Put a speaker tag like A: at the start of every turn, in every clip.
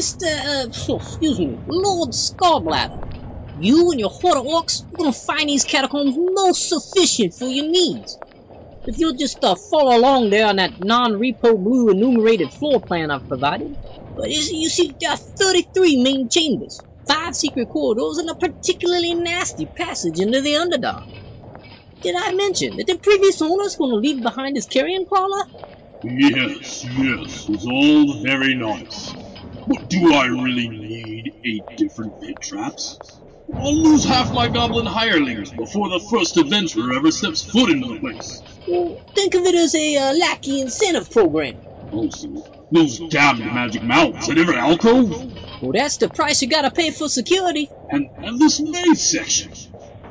A: Mr. Uh, excuse me, Lord Scarbladder. You and your horde of orcs are gonna find these catacombs most sufficient for your needs. If you'll just uh, follow along there on that non-repo blue enumerated floor plan I've provided. But you see, there are 33 main chambers, five secret corridors, and a particularly nasty passage into the Underdark. Did I mention that the previous owner's gonna leave behind his carrion crawler?
B: Yes, yes, it's all very nice. But do I really need eight different pit traps? I'll lose half my goblin hirelings before the first adventurer ever steps foot into the place.
A: Well, think of it as a uh, lackey incentive program.
B: Also, those damned magic mounts at every alcove?
A: Well, that's the price you gotta pay for security.
B: And, and this maze section?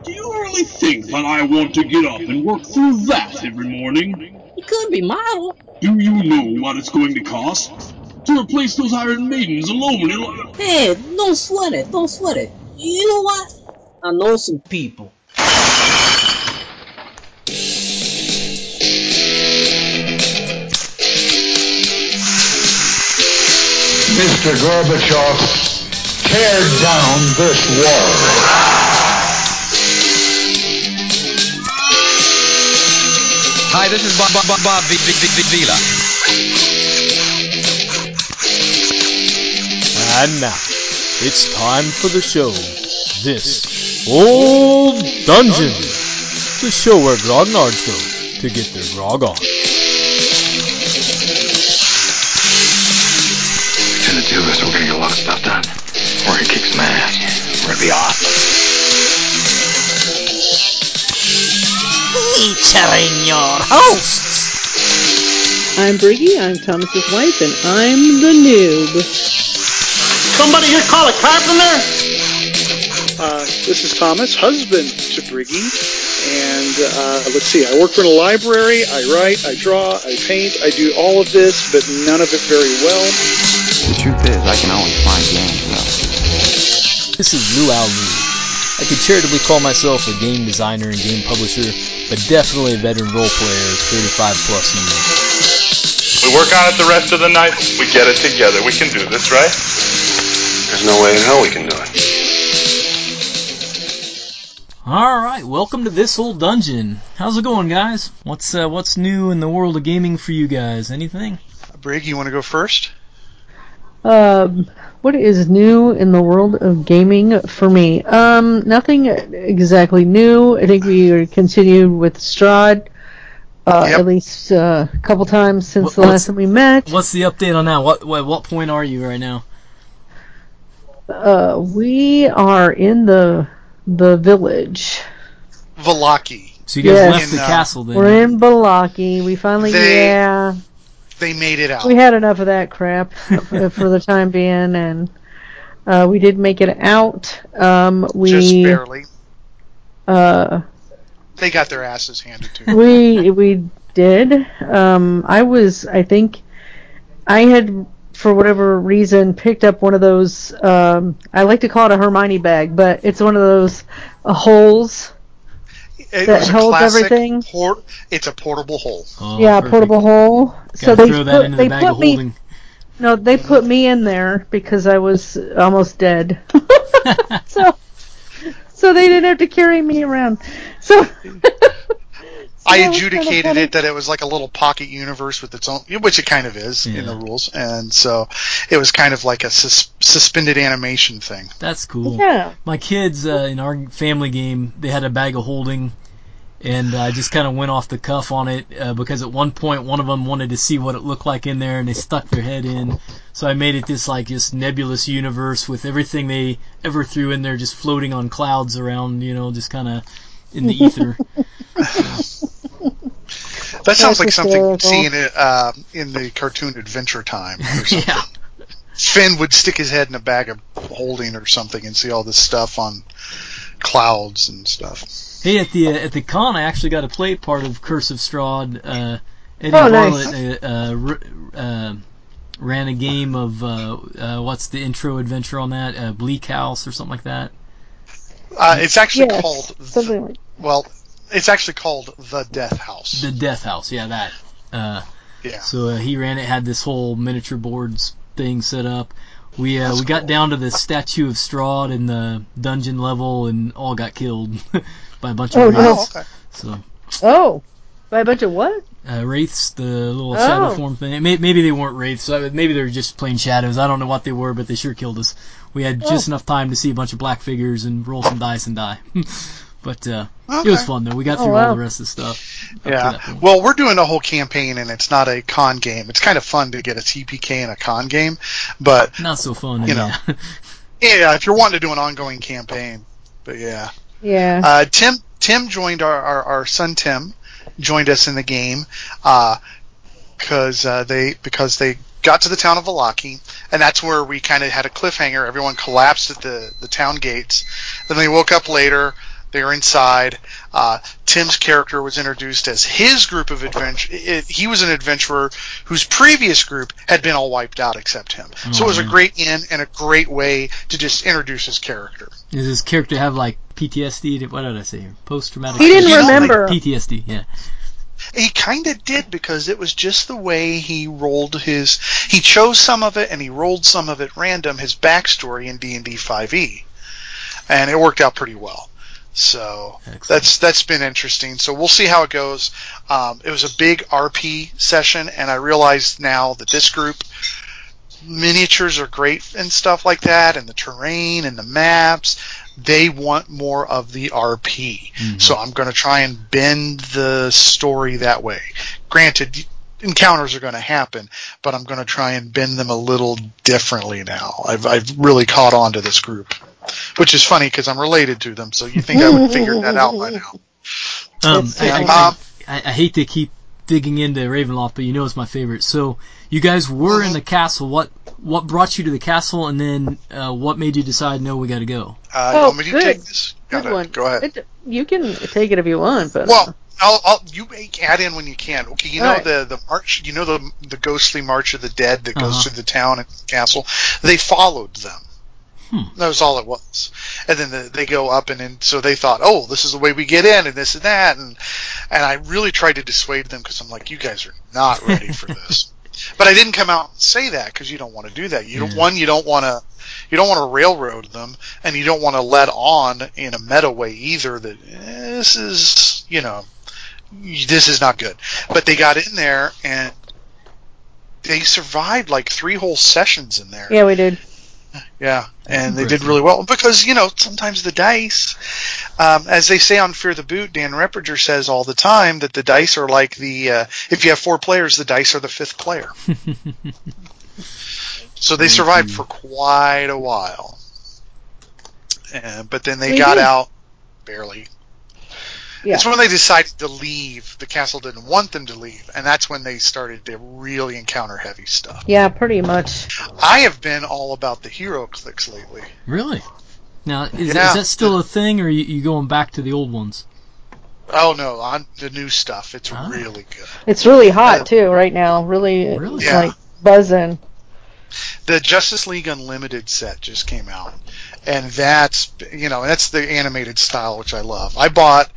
B: Do you really think that I want to get up and work through that every morning?
A: It could be model.
B: Do you know what it's going to cost? To replace those Iron Maidens alone in...
A: Hey, don't sweat it, don't sweat it. You know what? I know some people.
C: Mr. Gorbachev, tear down this wall.
D: Hi, this is Bob, Bob, Bob, Bob v, v, v, Vila.
E: And now, it's time for the show. This Old Dungeon, the show where grognards go to get their grog on.
F: We're gonna do this. We're gonna get a lot of stuff done. We're gonna kick some ass. We're gonna be awesome.
A: Featuring your hosts.
G: I'm Briggy, I'm Thomas's wife, and I'm the noob.
H: Somebody here call a carpenter?
I: Uh, this is Thomas, husband to Briggy, and uh, let's see, I work in a library, I write, I draw, I paint, I do all of this, but none of it very well.
F: The truth is, I can always find games, though.
E: This is Luau Lu. I could charitably call myself a game designer and game publisher, but definitely a veteran role player of 35 plus years.
J: We work on it the rest of the night. We get it together. We can do this, right?
F: There's no way in hell we can do it.
E: Alright, welcome to this old dungeon. How's it going, guys? What's uh, what's new in the world of gaming for you guys? Anything?
I: Brig, you want to go first?
G: Um, what is new in the world of gaming for me? Um, nothing exactly new. I think we continued with Strahd. Uh,
I: Yep.
G: At least uh, a couple times since
E: What-
G: the last time we met.
E: What's the update on that? What what, what point are you right now?
G: Uh, we are in the the village.
I: Vallaki.
E: So you guys
G: Yes.
E: left the
I: uh,
E: castle then?
G: We're in Vallaki. We finally,
I: They-
G: yeah,
I: They made it out.
G: we had enough of that crap for for the time being, and uh, we did make it out. Um, we
I: Just barely.
G: uh,
I: They got their asses handed to them.
G: we we did. Um, I was, I think, I had for whatever reason picked up one of those. Um, I like to call it a Hermione bag, but it's one of those uh, holes.
I: It
G: That
I: was a
G: holds everything?
I: Port, it's a portable hole.
E: Oh,
G: yeah,
E: perfect.
G: portable hole. so
E: Gotta
G: they put,
E: into
G: they
E: the
G: put me.
E: holding.
G: No, they put me in there because I was almost dead. so, so they didn't have to carry me around. So,
I: I
G: that was kinda
I: adjudicated it that it was like a little pocket universe with its own, which it kind of is in the rules, and so it was kind of like a sus- suspended animation thing.
E: That's cool.
G: yeah.
E: My kids uh, in our family game, they had a bag of holding, and I just kind of went off the cuff on it uh, because at one point one of them wanted to see what it looked like in there, and they stuck their head in. So I made it this like this nebulous universe with everything they ever threw in there just floating on clouds around, you know, just kind of in the ether.
I: That sounds
G: That's
I: like something you'd
G: hysterical.
I: see in, it, uh, in the cartoon Adventure Time or
E: yeah.
I: Finn would stick his head in a bag of holding or something and see all this stuff on clouds and stuff.
E: Hey, at the uh, at the con, I actually got to play part of Curse of Strahd. Uh, Eddie
G: Oh, nice.
E: Harlett uh, uh, uh, ran a game of uh, uh, what's the intro adventure on that? Uh, Bleak House or something like that.
I: Uh, it's actually
G: Yes,
I: called,
G: something like.
I: well, it's actually called The Death House.
E: The Death House, yeah, that. Uh,
I: yeah.
E: so uh, he ran it, had this whole miniature boards thing set up. We uh,
I: That's
E: we got
I: cool.
E: down to the statue of Strahd in the dungeon level and all got killed by a bunch of
G: Oh,
E: wraiths.
G: no.
I: Oh, okay.
E: So
G: Oh, by a bunch of what?
E: uh, wraiths, the little
G: Oh.
E: shadow form thing. May- Maybe they weren't wraiths. so Maybe they were just plain shadows. I don't know what they were, but they sure killed us. We had just
G: Oh.
E: enough time to see a bunch of black figures and roll some dice and die. but uh, it was fun though. We got
G: Oh,
E: through all the rest of the stuff.
I: Yeah. Well, we're doing a whole campaign, and it's not a con game. It's kind of fun to get a TPK in a con game, but
E: Not so fun.
I: You know.
E: yeah.
I: yeah, if you're wanting to do an ongoing campaign, but yeah.
G: Yeah.
I: Uh, Tim Tim joined our, our, our son Tim joined us in the game because uh, they because they got to the town of Vallaki and that's where we kind of had a cliffhanger. Everyone collapsed at the the town gates. Then they woke up later. They were inside. Uh, Tim's character was introduced as his group of adventure. It, he was an adventurer whose previous group had been all wiped out except him. so it was a great end and a great way to just introduce his character.
E: Does his character have like PTSD? What did I say? Post traumatic.
G: He didn't
I: You like
G: remember.
E: PTSD. Yeah.
I: He kind of did because it was just the way he rolled his. He chose some of it and he rolled some of it random. His backstory in D and D 5e, and it worked out pretty well. So
E: Excellent.
I: that's that's been interesting. So we'll see how it goes. Um, it was a big RP session, and I realized now that this group miniatures are great and stuff like that, and the terrain and the maps. They want more of the RP, so I'm going to try and bend the story that way. Granted, encounters are going to happen, but I'm going to try and bend them a little differently now. I've I've really caught on to this group, which is funny because I'm related to them. So you think I would figure that out by now?
E: Um,
G: It's
E: I, I,
I: Um,
E: I, I hate to keep digging into Ravenloft, but you know it's my favorite. So you guys were in the castle. What what brought you to the castle, and then uh, what made you decide no, we got to go?
I: Uh, you
G: Oh,
I: want me to
G: good.
I: take this?
G: Good
I: Gotta-
G: one.
I: Go ahead.
G: It, you can take it if you want, but
I: Well, I'll, I'll you make- add in when you can. Okay, you know
G: Alright.
I: the the march. You know the the ghostly march of the dead that goes
E: Uh-huh.
I: through the town and castle. They followed them.
E: Hmm.
I: That was all it was. And then the, they go up and then so they thought, oh, this is the way we get in and this and that and and I really tried to dissuade them because I'm like, you guys are not ready for this. but I didn't come out and say that because you don't want to do that. You don't, one, you don't want to you don't want to railroad them, and you don't want to let on in a meta way either that eh, this is you know this is not good. But they got in there and they survived like three whole sessions in there.
G: yeah, we did.
I: Yeah, and they did really well because you know sometimes the dice, um, as they say on Fear the Boot, Dan Repperger says all the time that the dice are like the uh, if you have four players, the dice are the fifth player. so they survived for quite a while, and, but then they
G: They
I: got
G: did.
I: out barely.
G: Yeah.
I: It's when they decided to leave. The castle didn't want them to leave, and that's when they started to really encounter heavy stuff.
G: Yeah, pretty much.
I: I have been all about the HeroClix lately.
E: Really? Now, is,
I: Yeah.
E: is that still a thing, or are you, you going back to the old ones?
I: Oh no, on the new stuff, it's
E: Ah.
I: really good.
G: It's really hot
I: Uh,
G: too right now. Really,
E: Really?
I: Yeah.
G: like buzzing.
I: The Justice League Unlimited set just came out, and that's you know that's the animated style which I love. I bought a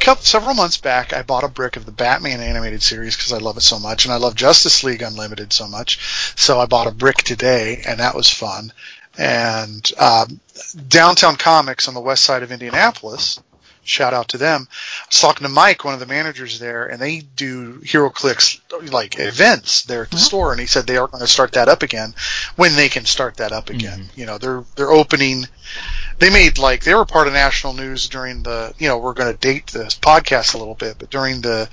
I: couple several months back. I bought a brick of the Batman animated series because I love it so much, and I love Justice League Unlimited so much. So I bought a brick today, and that was fun. And um, Downtown Comics on the west side of Indianapolis. Shout out to them. I was talking to Mike, one of the managers there, and they do HeroClix like events there at the store, and he said they are going to start that up again when they can start that up again. You know, they're they're opening. They made like they were part of national news during the you know we're going to date this podcast a little bit, but during the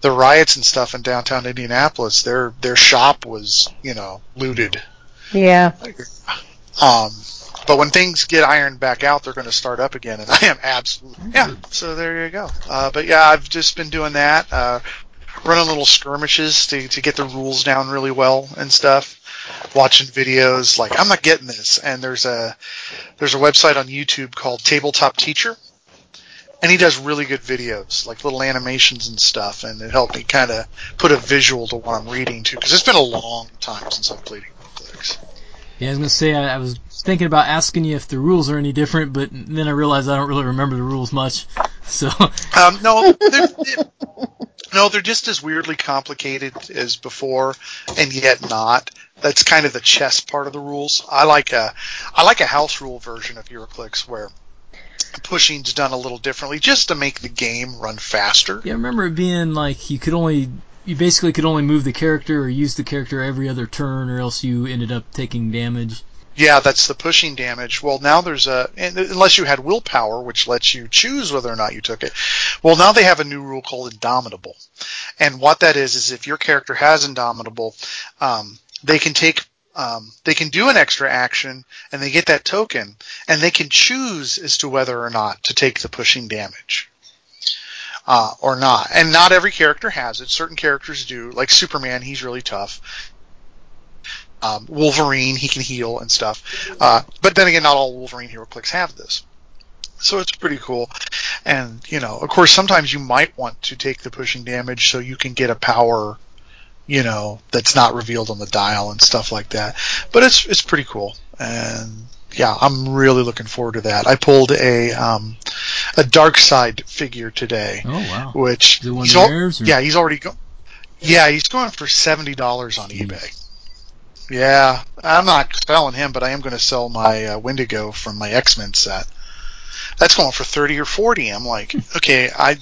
I: the riots and stuff in downtown Indianapolis, their their shop was you know looted.
G: Yeah.
I: Um, but when things get ironed back out, they're going to start up again, and I am absolutely yeah. So there you go. Uh, but yeah, I've just been doing that, uh, running little skirmishes to to get the rules down really well and stuff. Watching videos like I'm not getting this, and there's a there's a website on YouTube called Tabletop Teacher, and he does really good videos, like little animations and stuff, and it helped me kind of put a visual to what I'm reading too, because it's been a long time since I've played Eclipse.
E: Yeah, I was gonna say I, I was thinking about asking you if the rules are any different, but then I realized I don't really remember the rules much. So
I: Um, no, they're- they're- No, they're just as weirdly complicated as before, and yet not. That's kind of the chess part of the rules. I like a, I like a house rule version of HeroClix where pushing's done a little differently, just to make the game run faster.
E: Yeah, I remember it being like you could only, you basically could only move the character or use the character every other turn, or else you ended up taking damage.
I: Yeah, that's the pushing damage. Well, now there's a unless you had willpower, which lets you choose whether or not you took it. Well, now they have a new rule called Indomitable, and what that is is if your character has Indomitable, um, they can take um, they can do an extra action and they get that token, and they can choose as to whether or not to take the pushing damage. Uh, or not. And not every character has it. Certain characters do. Like Superman, he's really tough um, Wolverine, he can heal and stuff. Uh, but then again, not all Wolverine HeroClix have this. So it's pretty cool. And, you know, of course, sometimes you might want to take the pushing damage so you can get a power, you know, that's not revealed on the dial and stuff like that. But it's, it's pretty cool. And, yeah, I'm really looking forward to that. I pulled a, um, a Darkseid figure today.
E: Oh, wow.
I: Which,
E: he's
I: al- yeah, he's already go- yeah, he's going for $70 on eBay. Yeah, I'm not selling him, but I am going to sell my uh, Wendigo from my X Men set. That's going for thirty or forty. I'm like, okay, I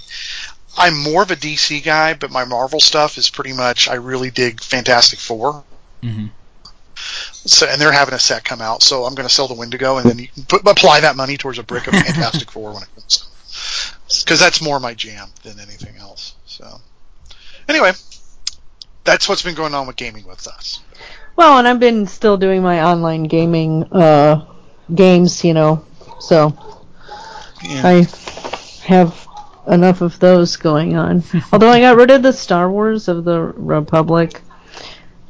I: I'm more of a DC guy, but my Marvel stuff is pretty much I really dig Fantastic 4
E: mm-hmm.
I: So and they're having a set come out, so I'm going to sell the Wendigo and then you put, apply that money towards a brick of Fantastic Four when it comes. Because that's more my jam than anything else. So anyway, that's what's been going on with gaming with us.
G: Well, and I've been still doing my online gaming uh, games, you know, so yeah. I have enough of those going on. Although I got rid of the Star Wars of the Republic,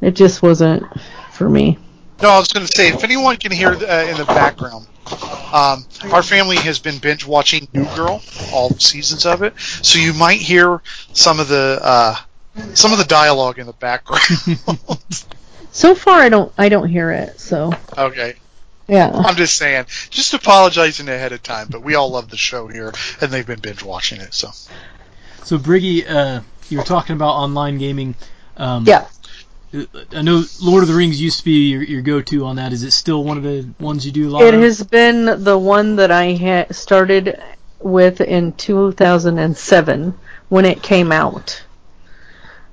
G: it just wasn't for me.
I: No, I was going to say, if anyone can hear uh, in the background, um, our family has been binge watching New Girl, all seasons of it, so you might hear some of the uh, some of the dialogue in the background.
G: So far, I don't I don't hear it. So
I: okay.
G: Yeah.
I: I'm just saying, just apologizing ahead of time, but we all love the show here, and they've been binge watching it. So.
E: So Briggy, uh, you were talking about online gaming. Um,
G: yeah.
E: I know Lord of the Rings used to be your, your go-to on that. Is it still one of the ones you do a lot?
G: It
E: of?
G: has been the one that I had started with in 2007 when it came out.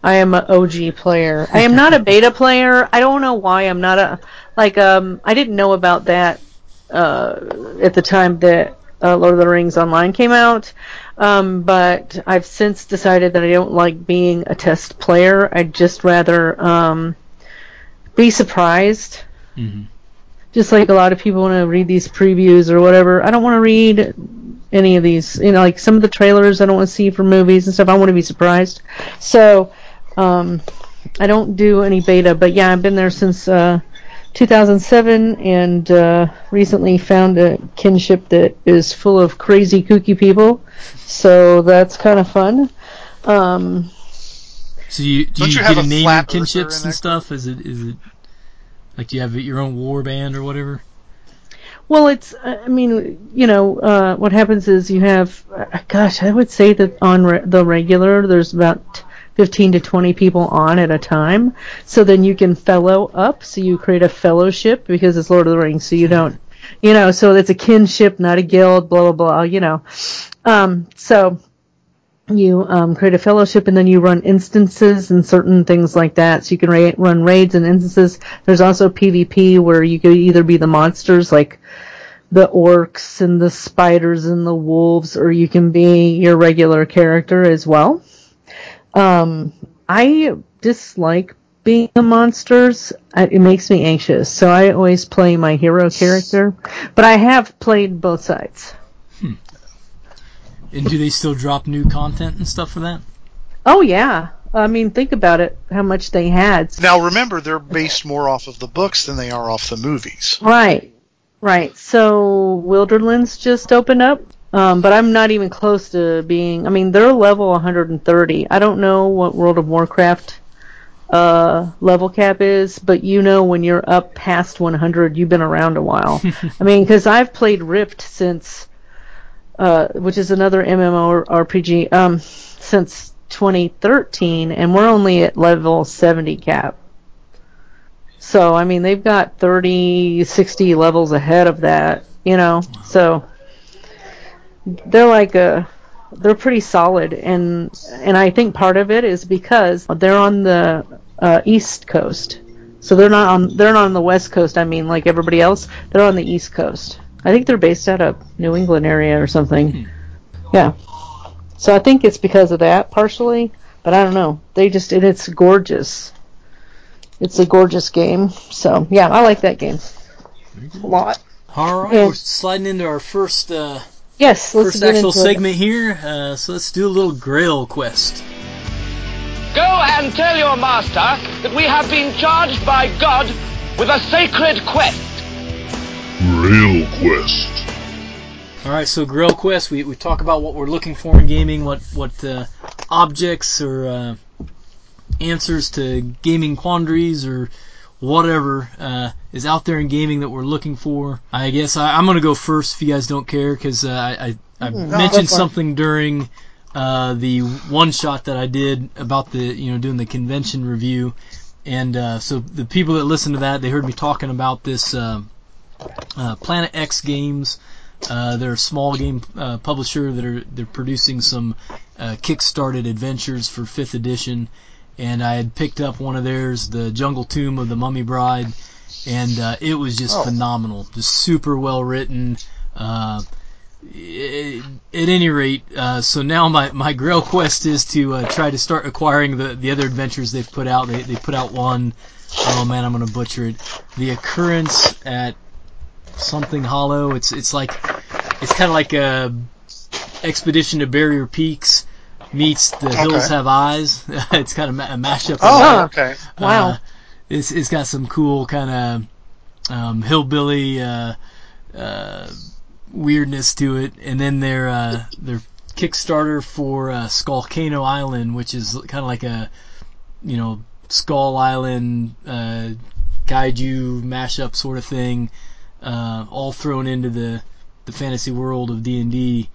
G: I am an OG player. I am not a beta player. I don't know why I'm not a like um I didn't know about that uh at the time that uh, Lord of the Rings Online came out. Um, but I've since decided that I don't like being a test player. I'd just rather um, be surprised.
E: Mm-hmm.
G: Just like a lot of people want to read these previews or whatever. I don't want to read any of these. You know, like some of the trailers I don't want to see for movies and stuff. I want to be surprised. So um, I don't do any beta, but yeah, I've been there since uh, 2007 and uh, recently found a kinship that is full of crazy, kooky people. So that's kind of fun. Um,
E: so you do
I: you,
E: you,
I: get
E: a name
I: your
E: kinships and stuff? Is it is it like do you have your own war band or whatever?
G: Well, it's I mean you know uh, what happens is you have uh, gosh I would say that on re- the regular there's about 15 to 20 people on at a time. So then you can fellow up. So you create a fellowship because it's Lord of the Rings. So you don't, you know, so it's a kinship, not a guild, blah, blah, blah, you know. Um, so you um, create a fellowship and then you run instances and certain things like that. So you can ra- run raids and instances. There's also PvP where you could either be the monsters like the orcs and the spiders and the wolves, or you can be your regular character as well. Um, I dislike being the monsters. It makes me anxious, so I always play my hero character. But I have played both sides.
E: Hmm. And do they still drop new content and stuff for that?
G: Oh yeah. I mean, think about it. How much they had.
I: Now remember, they're based more off of the books than they are off the movies.
G: Right. Right. So Wilderlands just opened up. Um, but I'm not even close to being. I mean, they're level 130. I don't know what World of Warcraft uh, level cap is, but you know when you're up past 100, you've been around a while. I mean, because I've played Rift since, uh, which is another MMORPG, um, since 2013, and we're only at level 70 cap. So, I mean, they've got 30, 60 levels ahead of that, you know. So, they're like a they're pretty solid and and I think part of it is because they're on the uh, east coast. So they're not on they're not on the west coast, I mean like everybody else. They're on the east coast. I think they're based out of New England area or something. Yeah. So I think it's because of that partially, but I don't know. They just it, it's gorgeous. It's a gorgeous game. So yeah, I like that game a lot.
E: All right, we're sliding into our first uh,
G: Yes, let's
E: first
G: get
E: actual
G: into it.
E: segment here. Uh, so let's do a little Grail quest.
K: Go and tell your master that we have been charged by God with a sacred quest.
B: Grail Quest.
E: All right, so Grail quest. We, we talk about what we're looking for in gaming, what what uh, objects or uh, answers to gaming quandaries or whatever uh, is out there in gaming that we're looking for. I guess I, I'm gonna go first if you guys don't care because uh, I I, I
G: Mm, no,
E: mentioned
G: go for it.
E: something during uh, the one shot that I did about the you know doing the convention review, and uh, so the people that listened to that they heard me talking about this uh, uh, Planet X Games. Uh, they're a small game uh, publisher that are they're producing some uh, kickstarted adventures for fifth edition, and I had picked up one of theirs, the Jungle Tomb of the Mummy Bride, and uh, it was just
I: Oh.
E: phenomenal, just super well written. Uh, at any rate, uh, so now my, my Grail quest is to uh, try to start acquiring the, the other adventures they've put out. They, they put out one, oh man, I'm gonna butcher it. The Occurrence at something Hollow. It's it's like it's kind of like a Expedition to Barrier Peaks meets The Hills
I: Okay.
E: Have Eyes. it's kind of a mashup. of
I: Oh, okay.
G: Wow.
E: Uh, it's it's got some cool kind of um, hillbilly uh, uh, weirdness to it, and then their uh, their Kickstarter for uh, Skullcano Island, which is kind of like a you know Skull Island uh, kaiju mashup sort of thing, uh, all thrown into the the fantasy world of D and D.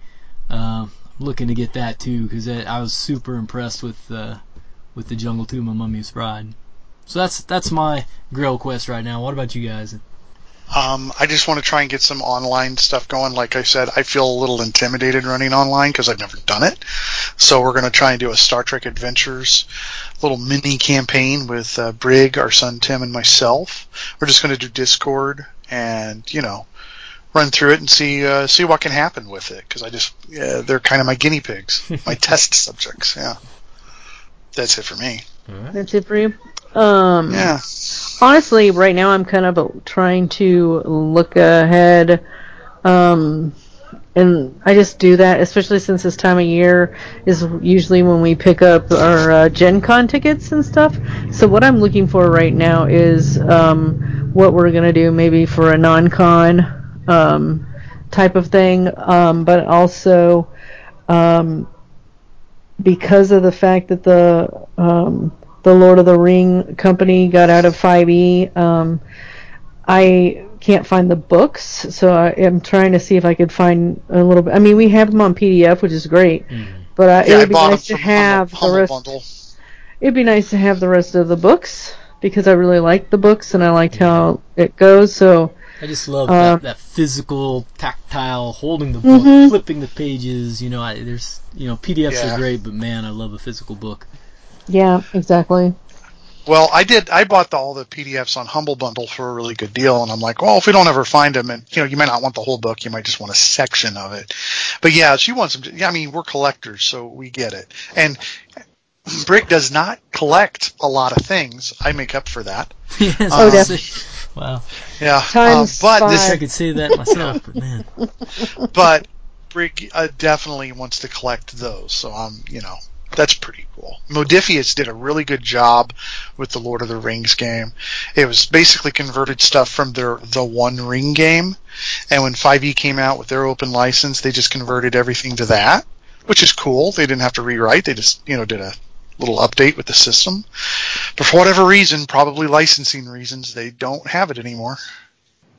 E: Looking to get that too because I was super impressed with uh, with the Jungle Tomb of Mummy's Bride. So that's that's my Grail quest right now. What about you guys?
I: Um, I just want to try and get some online stuff going. Like I said, I feel a little intimidated running online because I've never done it. So we're going to try and do a Star Trek Adventures little mini campaign with uh, Brig, our son Tim, and myself. We're just going to do Discord and you know run through it and see uh, see what can happen with it because I just yeah, they're kind of my guinea pigs, my test subjects. Yeah, that's it for me.
G: That's it for you. Um,
I: Yeah.
G: Honestly, right now I'm kind of uh, trying to look ahead, um, and I just do that, especially since this time of year is usually when we pick up our uh, Gen Con tickets and stuff. So what I'm looking for right now is um, what we're gonna do, maybe for a non-con um, type of thing, um, but also. Um, because of the fact that the um, the Lord of the Ring company got out of 5e, um, I can't find the books, so I am trying to see if I could find a little bit. I mean, we have them on PDF, which is great, but uh,
I: yeah,
G: it
I: I
G: would be nice to have the rest.
I: Bundle.
G: It'd be nice to have the rest of the books because I really like the books and I liked how it goes. So
E: I just love
G: Uh,
E: that, that physical, tactile, holding the book,
G: Mhm.
E: flipping the pages. You know, I, there's you know PDFs
I: Yeah.
E: are great, but man, I love a physical book.
G: yeah, exactly.
I: Well, I did. I bought the, all the PDFs on Humble Bundle for a really good deal, and I'm like, well, if we don't ever find them, and you know, you might not want the whole book, you might just want a section of it. But yeah, she wants them. To, yeah, I mean, we're collectors, so we get it. And Brig does not collect a lot of things. I make up for that.
E: yes,
I: Oh, definitely.
E: See. Wow.
I: Yeah,
G: Times
I: uh, but
E: I
I: this,
E: I could see that myself, but man.
I: but Brig uh, definitely wants to collect those. So um, you know, that's pretty cool. Modiphius did a really good job with the Lord of the Rings game. It was basically converted stuff from their the One Ring game, and when 5e came out with their open license, they just converted everything to that, which is cool. They didn't have to rewrite. They just you know did a little update with the system. But for whatever reason, probably licensing reasons, they don't have it anymore.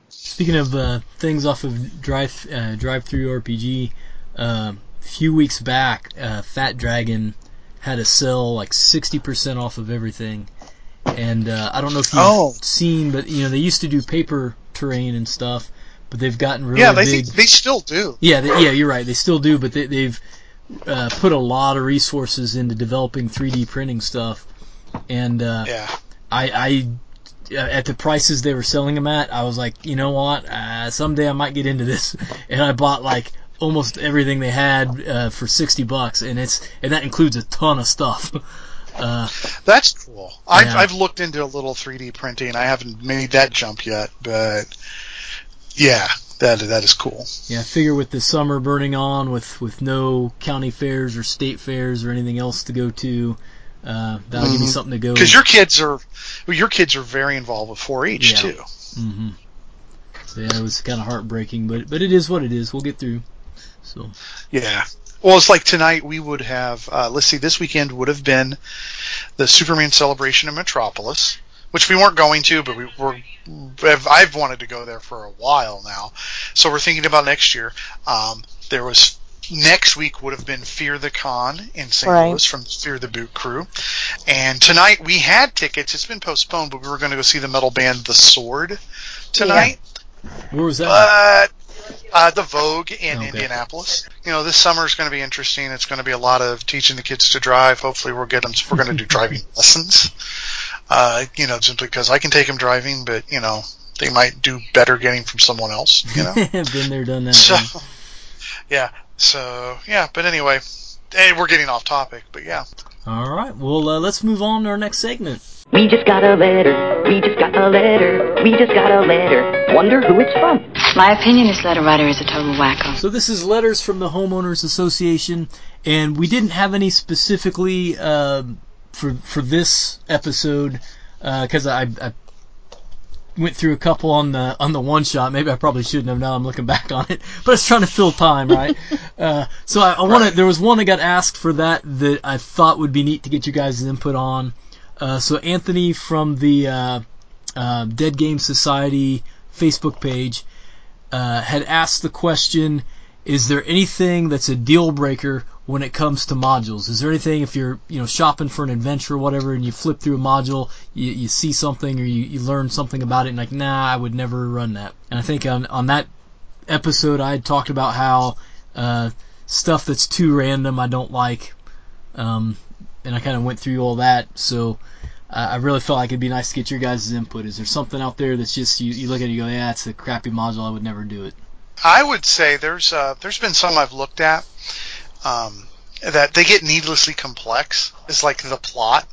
E: Speaking of uh, things off of Drive uh, DriveThruRPG, uh, a few weeks back, uh, Fat Dragon had a sale like 60% off of everything. And uh, I don't know if you've
I: Oh.
E: seen, but you know they used to do paper terrain and stuff, but they've gotten really
I: yeah, they
E: big.
I: think they still do.
E: Yeah, they, yeah, you're right. They still do, but they, they've uh, put a lot of resources into developing 3D printing stuff. And uh,
I: Yeah.
E: I, I, uh, at the prices they were selling them at, I was like, you know what? Uh, someday I might get into this, and I bought like almost everything they had uh, for 60 bucks, and it's and that includes a ton of stuff. Uh,
I: That's cool. I've. I've looked into a little 3D printing. I haven't made that jump yet, but yeah, that that is cool.
E: yeah, I figure with the summer burning on, with with no county fairs or state fairs or anything else to go to, uh, that'll give me
I: Mhm.
E: something to go.
I: Because your kids are, well, your kids are very involved with 4-H
E: Yeah.
I: too.
E: hmm So yeah, it was kind of heartbreaking, but but it is what it is. We'll get through. So
I: Yeah. Well, it's like tonight we would have. Uh, let's see, this weekend would have been the Superman celebration in Metropolis, which we weren't going to, but we were. I've, I've wanted to go there for a while now, so we're thinking about next year. Um, there was next week would have been Fear the Con in St.
G: Right.
I: Louis from Fear the Boot crew, and tonight we had tickets. It's been postponed, but we were going to go see the metal band The Sword tonight.
E: where was that?
I: But uh, the Vogue in
E: Okay.
I: Indianapolis. You know, this summer is going to be interesting. It's going to be a lot of teaching the kids to drive. Hopefully, we'll get them. We're going to do driving lessons. Uh, you know, simply because I can take them driving, but you know, they might do better getting from someone else. You know.
E: Been there, done that.
I: so,
E: yeah.
I: yeah. So yeah. But anyway, hey, we're getting off topic. But yeah.
E: All right. Well, uh, let's move on to our next segment.
L: We just got a letter. We just got a letter. We just got a letter. Wonder who it's from.
M: My opinion, this letter writer is a total wacko.
E: So this is letters from the homeowners association, and we didn't have any specifically um for for this episode because I, I went through a couple on the on the one shot. Maybe I probably shouldn't have. Now I'm looking back on it, but it's trying to fill time, right? uh, so I, I wanted. There was one I got asked for that that I thought would be neat to get you guys' input on. Uh, so Anthony from the uh, uh, Dead Game Society Facebook page uh, had asked the question: Is there anything that's a deal breaker when it comes to modules? Is there anything if you're you know shopping for an adventure or whatever, and you flip through a module, you, you see something or you, you learn something about it, and like, nah, I would never run that. And I think on on that episode, I had talked about how uh, stuff that's too random I don't like, um, and I kind of went through all that. So uh, I really felt like it'd be nice to get your guys' input. Is there something out there that's just you, you look at it, you go, yeah, it's a crappy module, I would never do it.
I: I would say there's uh, there's been some I've looked at um, that they get needlessly complex. Is like the plot.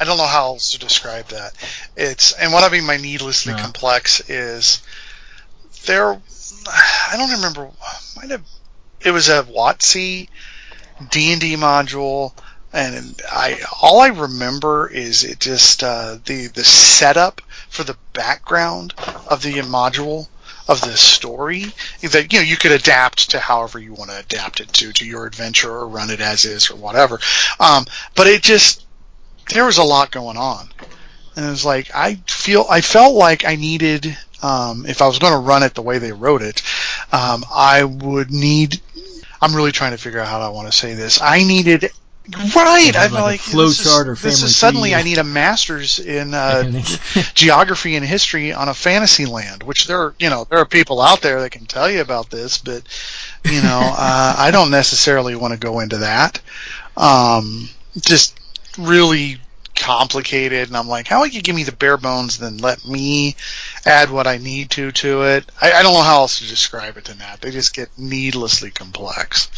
I: I don't know how else to describe that. It's and what I mean by needlessly
E: No.
I: complex is there. I don't remember. Might have it was a WotC D and D module, and I all I remember is it just uh, the the setup for the background of the module of this story that you know you could adapt to however you want to adapt it to to your adventure or run it as is or whatever. Um, but it just there was a lot going on, and it was like I feel I felt like I needed um, if I was going to run it the way they wrote it, um, I would need. I'm really trying to figure out how I want to say this. I needed. Right, I'm
E: like
I: like
E: flow
I: this is-
E: or
I: this is suddenly. I need a master's in uh, geography and history on a fantasy land, which there are, you know, there are people out there that can tell you about this, but, you know, uh, I don't necessarily want to go into that. Um, just really complicated, and I'm like, how about you give me the bare bones, then let me add what I need to to it? I, I don't know how else to describe it than that. They just get needlessly complex.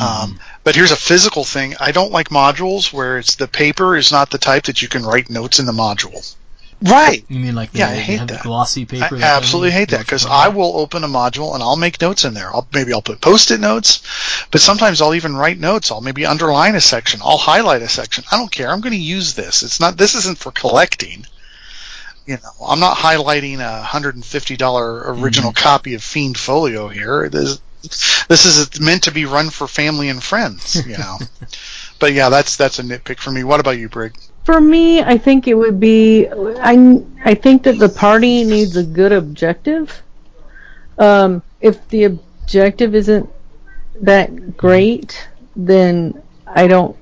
I: Um, but here's a physical thing. I don't like modules where it's the paper is not the type that you can write notes in the module. Right.
E: You mean like the,
I: Yeah, I hate
E: have the
I: that.
E: glossy paper?
I: I
E: that
I: absolutely hate that because I will open a module and I'll make notes in there. I'll maybe I'll put post-it notes, but sometimes I'll even write notes. I'll maybe underline a section. I'll highlight a section. I don't care. I'm going to use this. It's not. This isn't for collecting. You know, I'm not highlighting a hundred and fifty dollar original copy of Fiend Folio here. This this is meant to be run for family and friends. You know. but yeah, that's that's a nitpick for me. What about you, Brig?
G: For me, I think it would be I I think that the party needs a good objective. Um, if the objective isn't that great, then I don't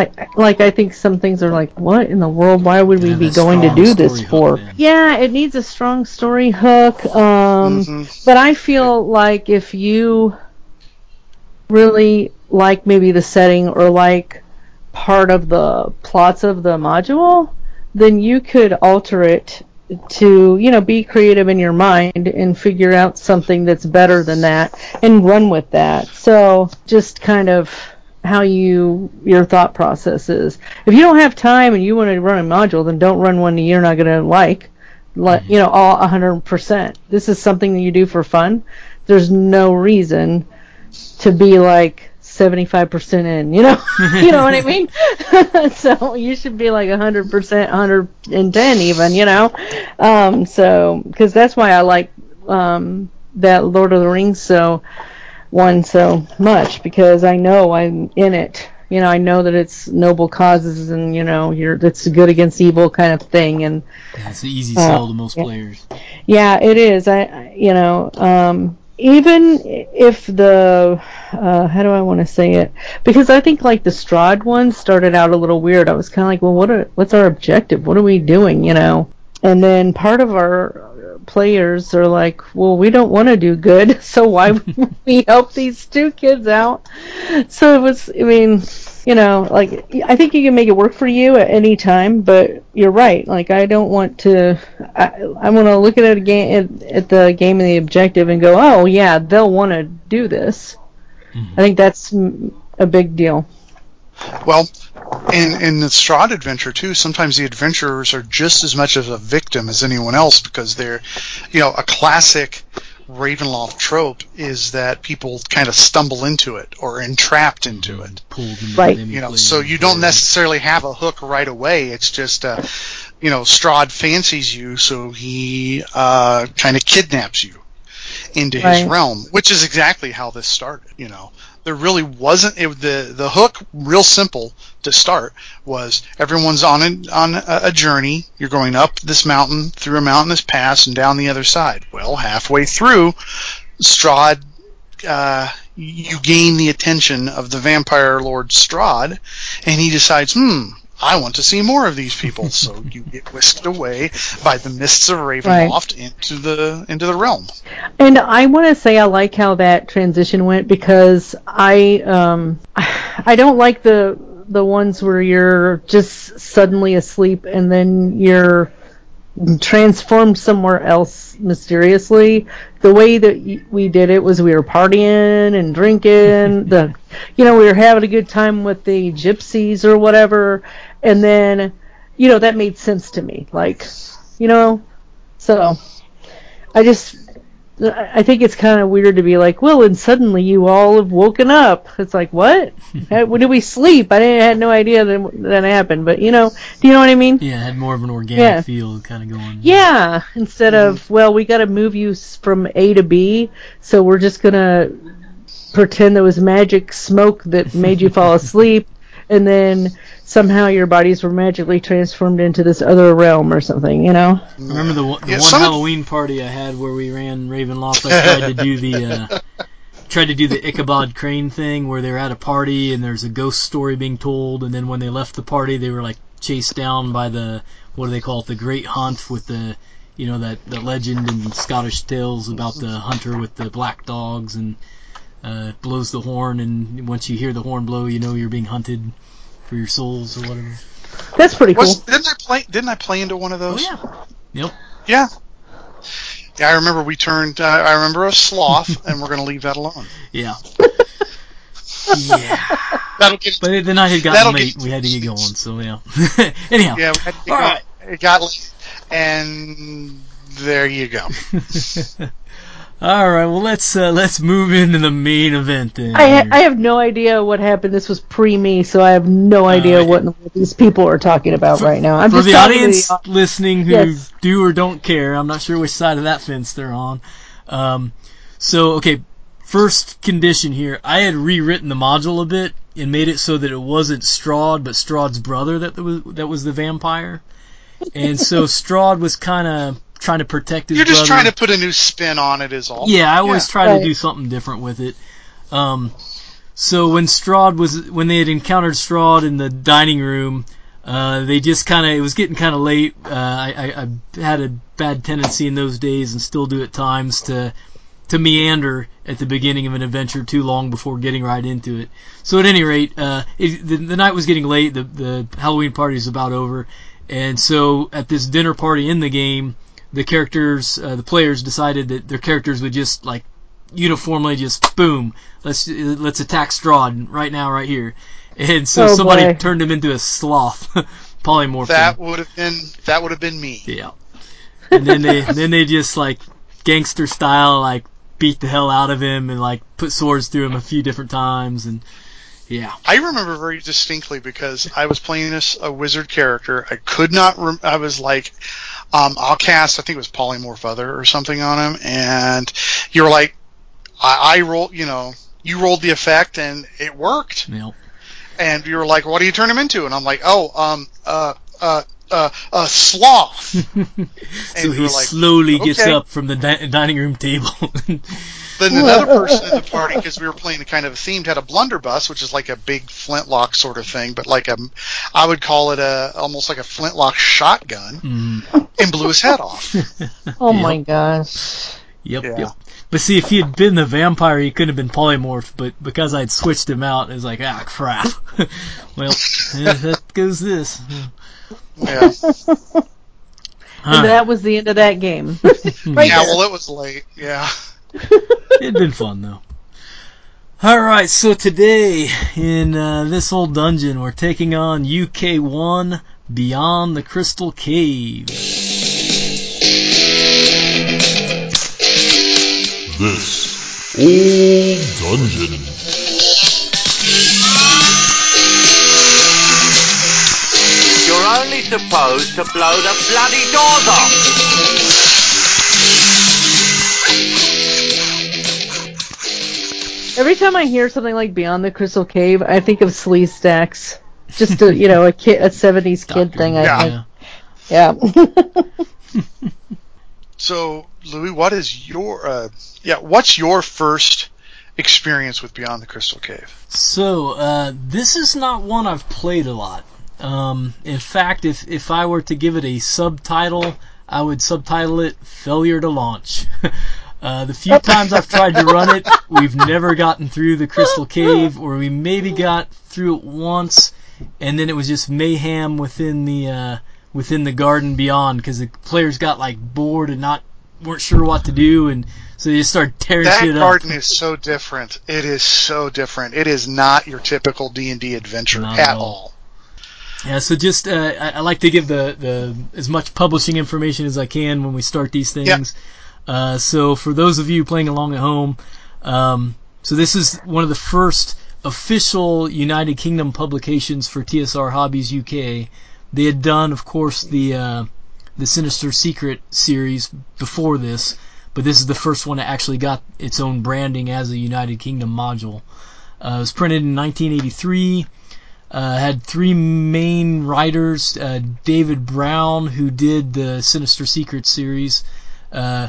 G: like like I think some things are like what in the world why would we
E: Yeah,
G: be going to do this
E: story
G: for
E: hook, man.
G: yeah it needs a strong story hook um
I: Mhm.
G: but I feel like if you really like maybe the setting or like part of the plots of the module then you could alter it to you know be creative in your mind and figure out something that's better than that and run with that so just kind of how you your thought process is if you don't have time and you want to run a module then don't run one that you're not going to like like you know all 100% this is something that you do for fun there's no reason to be like 75% in, you know? you know what I mean? so you should be like 100%, 110 even, you know? Um, so, cause that's why I like, um, that Lord of the Rings so, one so much, because I know I'm in it. You know, I know that it's noble causes and, you know, you're, it's good against evil kind of thing and,
E: it's an easy
G: Uh,
E: sell to most
G: yeah.
E: players.
G: yeah, it is. I, I you know, um, even if the, uh, how do I want to say it? Because I think like the Strahd one started out a little weird. I was kind of like, well, what are, what's our objective? What are we doing? You know? And then part of our players are like, well, we don't want to do good, so why would we help these two kids out? So it was, I mean, you know, like I think you can make it work for you at any time, but you're right. Like I don't want to. I, I want to look at it again at, at the game and the objective and go, oh yeah, they'll want to do this. Mm-hmm. I think that's a big deal.
I: Well, in in the Strahd adventure too, sometimes the adventurers are just as much of a victim as anyone else because they're, you know, a classic Ravenloft trope is that people kind of stumble into it or entrapped into it.
G: Right.
I: You know, so you don't necessarily have a hook right away. It's just, uh, you know, Strahd fancies you, so he uh, kind of kidnaps you into his realm, which is exactly how this started. You know, there really wasn't it, the the hook. Real simple to start was everyone's on a, on a, journey. You're going up this mountain through a mountainous pass and down the other side. Well, halfway through, Strahd. Uh, you gain the attention of the vampire lord Strahd, and he decides, hmm, I want to see more of these people. so you get whisked away by the mists of Ravenloft into the into the realm.
G: And I want to say I like how that transition went because I um I don't like the the ones where you're just suddenly asleep and then you're transformed somewhere else mysteriously. The way that we did it was we were partying and drinking. the you know we were having a good time with the gypsies or whatever, and then you know that made sense to me. Like you know, so I just I think it's kind of weird to be like, well, and suddenly you all have woken up. It's like, what? When did we sleep? I didn't I had no idea that that happened. But you know, do you know what I mean?
E: Yeah, it had more of an organic
G: Yeah.
E: feel kind of going.
G: Yeah. Instead of, well, we got to move you from A to B, so we're just gonna pretend there was magic smoke that made you fall asleep, and then somehow your bodies were magically transformed into this other realm or something. You know?
E: Remember the, one- the
I: Yeah,
E: one
I: some
E: Halloween party I had where we ran Ravenloft? I tried to do the uh, tried to do the Ichabod Crane thing where they're at a party and there's a ghost story being told, and then when they left the party, they were like chased down by the what do they call it? The Great Hunt with the you know that the legend in Scottish tales about the hunter with the black dogs and uh, blows the horn, and once you hear the horn blow, you know you're being hunted for your souls or whatever.
G: That's pretty cool.
I: Was, didn't I play? Didn't I play into one of those?
E: Oh yeah. Yep.
I: Yeah. Yeah, I remember we turned. Uh, I remember a sloth, and we're going to leave that alone.
E: Yeah. yeah.
I: That'll get.
E: But the night had gotten late.
I: get-
E: We had to get going. So yeah. Anyhow.
I: Yeah, we had to get
E: All
I: going.
E: right.
I: it got late, and there you go.
E: All right. Well, let's uh, let's move into the main event then.
G: I ha- I have no idea what happened. This was pre me, so I have no idea what the these people are talking about right now. I'm
E: For
G: just
E: the audience
G: the-
E: listening who
G: Yes.
E: do or don't care, I'm not sure which side of that fence they're on. Um, so okay, first condition here. I had rewritten the module a bit and made it so that it wasn't Strahd, but Strahd's brother that was that was the vampire. And so Strahd was kind of trying to protect his
I: You're just
E: brother.
I: trying to put a new spin on it, is all.
E: Yeah, I always try
G: Right.
E: to do something different with it. Um, so when Strahd was when they had encountered Strahd in the dining room, uh, they just kind of it was getting kind of late. Uh, I, I, I had a bad tendency in those days and still do at times to to meander at the beginning of an adventure too long before getting right into it. So at any rate, uh, it, the, the night was getting late. The the Halloween party is about over, and so at this dinner party in the game, the characters, uh, the players decided that their characters would just like uniformly just boom, let's let's attack Strahd right now, right here. And so
G: Oh,
E: somebody
G: boy.
E: turned him into a sloth, polymorph.
I: That would have been that would have been me.
E: Yeah. And then they then they just like gangster style like beat the hell out of him and like put swords through him a few different times and yeah.
I: I remember very distinctly because I was playing this a wizard character. I could not. Rem- I was like, um, I'll cast. I think it was polymorph other or something on him, and you're like, I, I roll. You know, you rolled the effect and it worked.
E: Yep.
I: And you were like, what do you turn him into? And I'm like, oh, um, uh, uh, uh, uh sloth.
E: So he
I: like,
E: slowly gets up from the di- dining room table.
I: Then another person in the party, because we were playing kind of themed, had a blunderbuss, which is like a big flintlock sort of thing, but like a, I would call it a almost like a flintlock shotgun,
E: Mm.
I: and blew his head off.
G: Oh
E: Yep.
G: my gosh.
E: Yep,
I: Yeah.
E: yep. But see, if he had been the vampire, he couldn't have been polymorph. But because I'd switched him out, it was like, ah, crap. well, eh, that goes this.
I: Yeah.
G: And that was the end of that game. right
I: yeah,
G: there.
I: well, it was late. Yeah.
E: It'd been fun though. All right, so today in uh, this old dungeon, we're taking on UK One Beyond the Crystal Cave.
N: This old dungeon.
K: You're only supposed to blow the bloody doors off.
G: Every time I hear something like Beyond the Crystal Cave, I think of Sleestaks. Just a you know a kid a seventies kid thing. I
I: Yeah.
G: think. Yeah.
I: So, Louis, what is your, uh, yeah, what's your first experience with Beyond the Crystal Cave?
E: So, uh, this is not one I've played a lot. Um, in fact, if, if I were to give it a subtitle, I would subtitle it Failure to Launch. uh, the few times I've tried to run it, we've never gotten through the Crystal Cave, or we maybe got through it once, and then it was just mayhem within the, uh, within the garden beyond, because the players got like bored and not, weren't sure what to do, and so they just started tearing
I: That
E: shit up.
I: garden is so different. It is so different. It is not your typical D and D adventure
E: Not
I: at all.
E: all. Yeah, so just uh, I, I like to give the, the as much publishing information as I can when we start these things. Uh, so for those of you playing along at home, um, so this is one of the first official United Kingdom publications for TSR Hobbies UK. They had done, of course, the uh, the Sinister Secret series before this, but this is the first one that actually got its own branding as a United Kingdom module. Uh, it was printed in 1983. Uh, had three main writers: uh, David Browne, who did the Sinister Secret series, uh,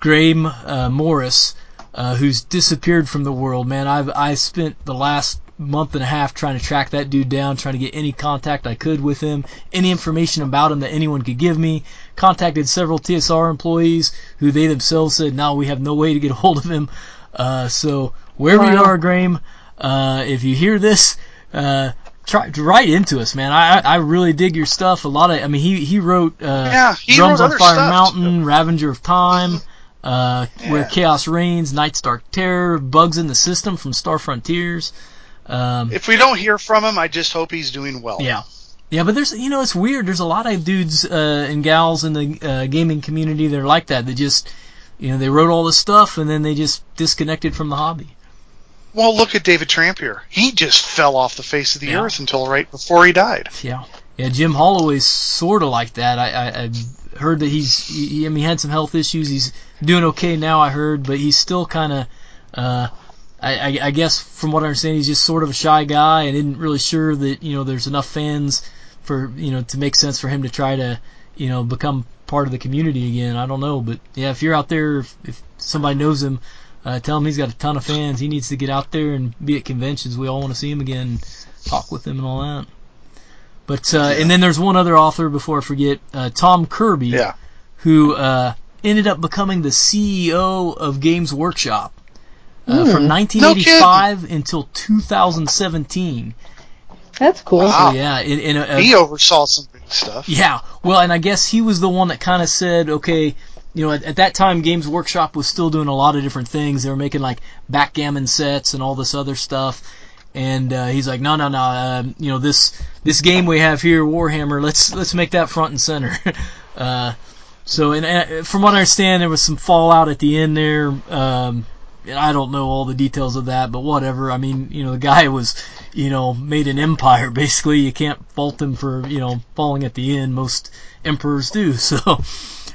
E: Graeme uh, Morris, uh, who's disappeared from the world. Man, I've I spent the last month and a half trying to track that dude down, trying to get any contact I could with him, any information about him that anyone could give me. Contacted several TSR employees who they themselves said, "No, we have no way to get a hold of him." Uh, so wherever you
G: Wow.
E: are, Graeme, uh, if you hear this, uh, try write into us, man. I I I really dig your stuff. A lot of, I mean, he he wrote uh,
I: Yeah, he
E: Drums
I: wrote
E: on Fire
I: stuff,
E: Mountain, Ravager of Time, uh, Where Chaos Reigns, Night's Dark Terror, Bugs in the System from Star Frontiers. Um,
I: If we don't hear from him, I just hope he's doing well.
E: yeah. Yeah, but there's, you know, it's weird. There's a lot of dudes uh, and gals in the uh, gaming community that are like that. They just, you know, they wrote all this stuff and then they just disconnected from the hobby.
I: Well, look at David Trampier. He just fell off the face of the
E: Yeah.
I: earth until right before he died.
E: Yeah. Yeah, Jim Holloway's sort of like that. I, I, I heard that he's, he, I mean, he had some health issues. He's doing okay now, I heard, but he's still kind of, uh, I, I, I guess from what I understand, he's just sort of a shy guy and isn't really sure that, you know, there's enough fans for, you know, to make sense for him to try to, you know, become part of the community again. I don't know, but yeah, if you're out there, if, if somebody knows him, Uh, tell him he's got a ton of fans. He needs to get out there and be at conventions. We all want to see him again, talk with him and all that. But uh, and then there's one other author before I forget, uh, Tom Kirby,
I: Yeah.
E: who uh, ended up becoming the CEO of Games Workshop uh,
G: Hmm.
E: from
G: No
E: 1985 until 2017.
G: That's cool.
E: So yeah, in, in a, a-
I: he oversaw some big stuff.
E: yeah, well, and I guess he was the one that kind of said, okay, you know, at, at that time, Games Workshop was still doing a lot of different things. They were making like backgammon sets and all this other stuff. And uh, he's like, no, no, no, uh, you know, this this game we have here, Warhammer, let's let's make that front and center. uh, so, and uh, from what I understand, there was some fallout at the end there. Um, and I don't know all the details of that, but whatever. I mean, you know, the guy was, you know, made an empire basically. You can't fault him for, you know, falling at the end. Most emperors do. So,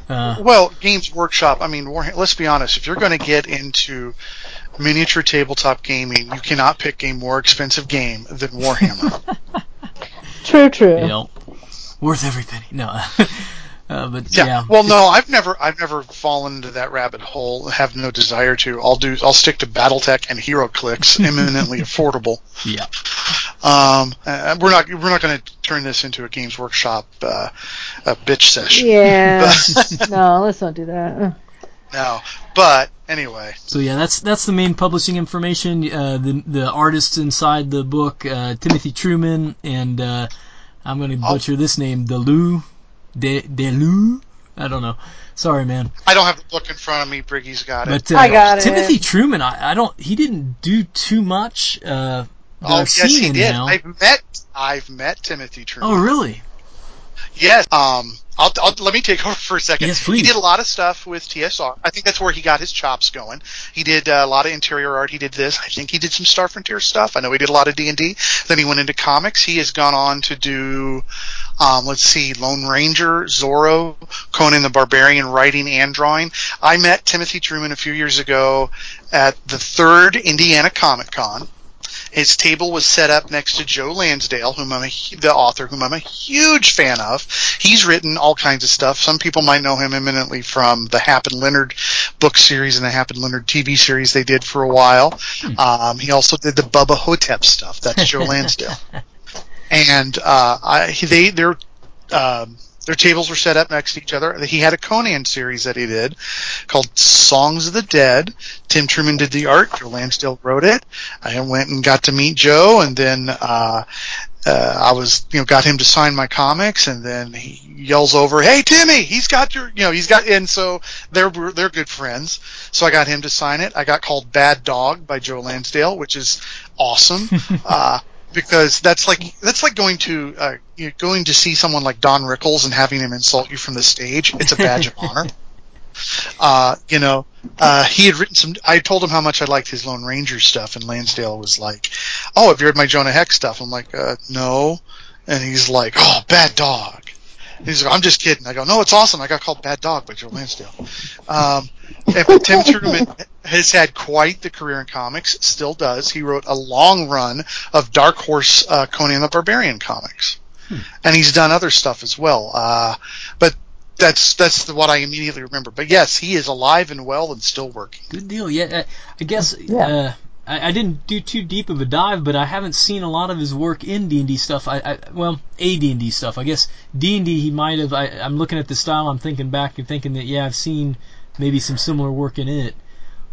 E: uh,
I: Well, Games Workshop. I mean, Warhammer, let's be honest. If you're going to get into miniature tabletop gaming, you cannot pick a more expensive game than Warhammer.
G: True, true.
E: you know, worth every penny. No, uh, but
I: yeah.
E: yeah.
I: Well, no, I've never, I've never fallen into that rabbit hole. Have no desire to. I'll do. I'll stick to BattleTech and HeroClix, eminently affordable.
E: Yeah.
I: Um, uh, we're not, we're not going to turn this into a Games Workshop uh, a bitch session.
G: Yeah. No, let's not do that.
I: No, but anyway.
E: So yeah, that's that's the main publishing information. Uh, the the artists inside the book, uh, Timothy Truman, and uh, I'm going to butcher this name, Delu, De Delu. I don't know. Sorry, man.
I: I don't have the book in front of me. Briggy's got it.
E: But uh, Timothy Truman, I, I don't. He didn't do too much. Uh,
I: Oh
E: I've
I: yes,
E: seen
I: he did.
E: now.
I: I've met I've met Timothy Truman.
E: Oh, really?
I: Yes. Um. I'll, I'll let me take over for a second.
E: Yes.
I: He did a lot of stuff with TSR. I think that's where he got his chops going. He did uh, a lot of interior art. He did this. I think he did some Star Frontier stuff. I know he did a lot of D and D. Then he went into comics. He has gone on to do, um, let's see, Lone Ranger, Zorro, Conan the Barbarian, writing and drawing. I met Timothy Truman a few years ago at the third Indiana Comic Con. His table was set up next to Joe Lansdale, whom I'm a, the author, whom I'm a huge fan of. He's written all kinds of stuff. Some people might know him eminently from the Hap and Leonard book series and the Hap and Leonard TV series they did for a while. Um, he also did the Bubba Ho-Tep stuff. That's Joe Lansdale. And uh, I, he- they're. um, their tables were set up next to each other. He had a Conan series that he did called Songs of the Dead. Tim Truman did the art. Joe Lansdale wrote it. I went and got to meet Joe, and then uh, uh, I was you know got him to sign my comics, and then he yells over, "Hey Timmy, he's got your you know he's got," and so they're they're good friends. So I got him to sign it. I got called Bad Dog by Joe Lansdale, which is awesome. uh, because that's like that's like going to uh, you're going to see someone like Don Rickles and having him insult you from the stage. It's a badge of honor. Uh, you know, uh, he had written some. I told him how much I liked his Lone Ranger stuff, and Lansdale was like, "Oh, have you read my Jonah Hex stuff?" I'm like, uh, "No," and he's like, "Oh, bad dog." And he's like, "I'm just kidding." I go, "No, it's awesome. I got called Bad Dog by Joe Lansdale." Um, and Tim Truman has had quite the career in comics. Still does. He wrote a long run of Dark Horse uh, Conan the Barbarian comics, and he's done other stuff as well. Uh, but that's that's the, what I immediately remember. But yes, he is alive and well and still working.
E: Good deal. Yeah, I, I guess uh, I, I didn't do too deep of a dive, but I haven't seen a lot of his work in D and D stuff. I, I well, a D and D stuff. I guess D and D he might have. I, I'm looking at the style. I'm thinking back and thinking that yeah, I've seen maybe some similar work in it,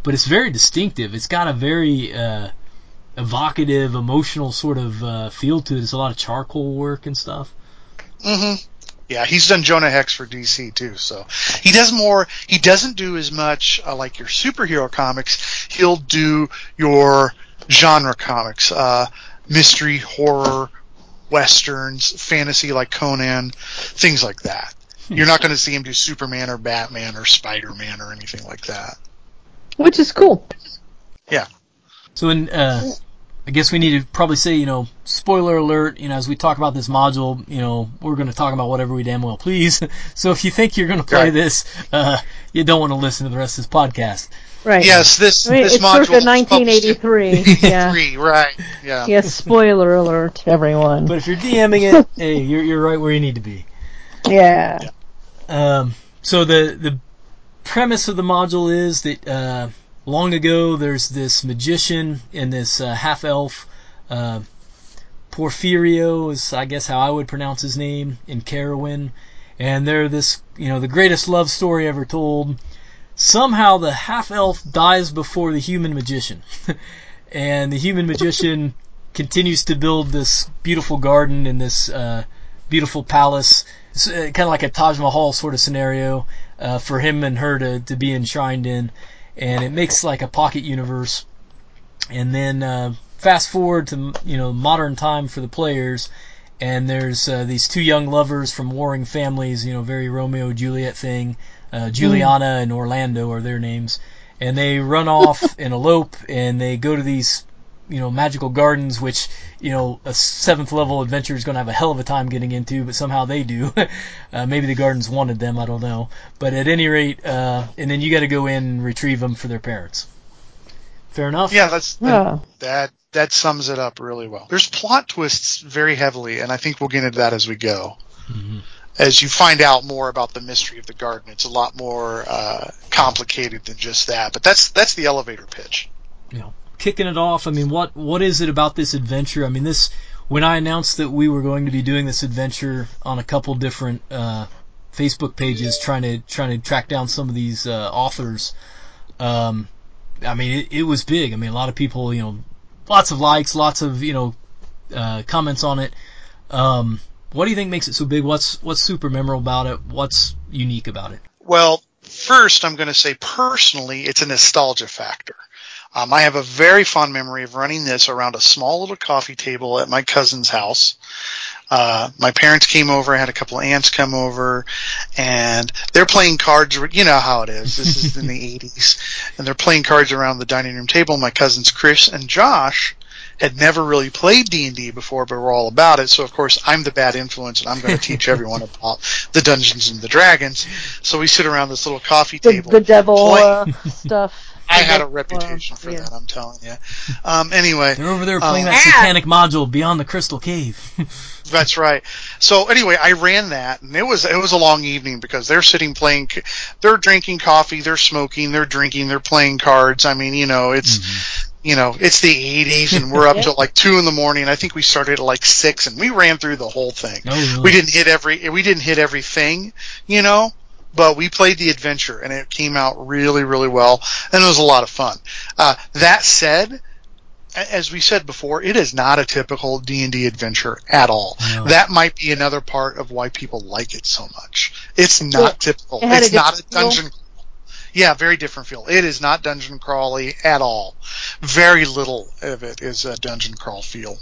E: but it's very distinctive. It's got a very uh, evocative, emotional sort of uh, feel to it. It's a lot of charcoal work and stuff.
I: hmm Yeah, he's done Jonah Hex for DC too. So he does more. He doesn't do as much uh, like your superhero comics. He'll do your genre comics, uh, mystery, horror, westerns, fantasy like Conan, things like that. You're not going to see him do Superman or Batman or Spider Man or anything like that.
G: Which is cool.
I: Yeah.
E: So, in, uh, I guess we need to probably say, you know, spoiler alert. You know, as we talk about this module, you know, we're going to talk about whatever we damn well please. so, if you think you're going to play
I: Right.
E: this, uh, you don't want to listen to the rest of this podcast.
G: Right.
I: Yes, this
G: I mean,
I: this
G: it's
I: module
G: circa
I: was published
G: 1983. yeah.
I: right? Yeah.
G: Yes. Spoiler alert, everyone.
E: But if you're DMing it, hey, you're you're right where you need to be.
G: yeah.
E: Um, so the the premise of the module is that uh, long ago, there's this magician and this uh, half elf. Uh, is, I guess, how I would pronounce his name in Caerwyn, and they're this, you know, the greatest love story ever told. Somehow the half elf dies before the human magician, and the human magician continues to build this beautiful garden and this uh, beautiful palace. It's uh, kind of like a Taj Mahal sort of scenario uh, for him and her to, to be enshrined in, and it makes like a pocket universe. And then uh, fast forward to you know modern time for the players, and there's uh, these two young lovers from warring families, you know, very Romeo Juliet thing. Uh, Juliana and Orlando are their names, and they run off and elope, and they go to these you know magical gardens, which you know a seventh level adventure is going to have a hell of a time getting into, but somehow they do. uh, maybe the gardens wanted them, I don't know. But at any rate, uh, and then you got to go in and retrieve them for their parents. Fair enough.
I: Yeah, that's
G: Yeah.
I: that that sums it up really well. There's plot twists very heavily, and I think we'll get into that as we go. As you find out more about the mystery of the garden, it's a lot more uh, complicated than just that. But that's that's the elevator pitch.
E: you know, kicking it off. I mean, what what is it about this adventure? I mean, this when I announced that we were going to be doing this adventure on a couple different uh, Facebook pages, trying to trying to track down some of these uh, authors. Um, I mean, it, it was big. I mean, a lot of people, you know, lots of likes, lots of you know uh, comments on it. Um, what do you think makes it so big? What's what's super memorable about it? What's unique about it?
I: Well, first, I'm going to say personally, it's a nostalgia factor. Um, I have a very fond memory of running this around a small little coffee table at my cousin's house. Uh, my parents came over, I had a couple of aunts come over, and they're playing cards. You know how it is. This is in the 80s. And they're playing cards around the dining room table. My cousins Chris and Josh had never really played D&D before, but were all about it. So of course I'm the bad influence and I'm going to teach everyone about the Dungeons and the Dragons. So we sit around this little coffee table.
G: the devil uh, stuff.
I: I had a reputation for
G: yeah.
I: that, I'm telling you. Um, anyway.
E: They're over there playing
I: um,
E: that satanic module beyond the crystal cave.
I: That's right. So anyway, I ran that, and it was it was a long evening because they're sitting playing, they're drinking coffee, they're smoking, they're drinking, they're playing cards. I mean, you know, it's you know, it's the '80s, and we're up
E: Yeah.
I: till like two in the morning. I think we started at like six, and we ran through the whole thing.
E: Oh, really?
I: We didn't hit every we didn't hit everything, you know. But we played the adventure, and it came out really, really well, and it was a lot of fun. Uh, that said, as we said before, it is not a typical D and D adventure at all.
E: No.
I: That might be another part of why people like it so much. It's not
G: It-
I: typical.
G: it had a
I: It's not a
G: different feel.
I: dungeon. Yeah, very different feel. It is not dungeon crawly at all. Very little of it is a dungeon crawl feel.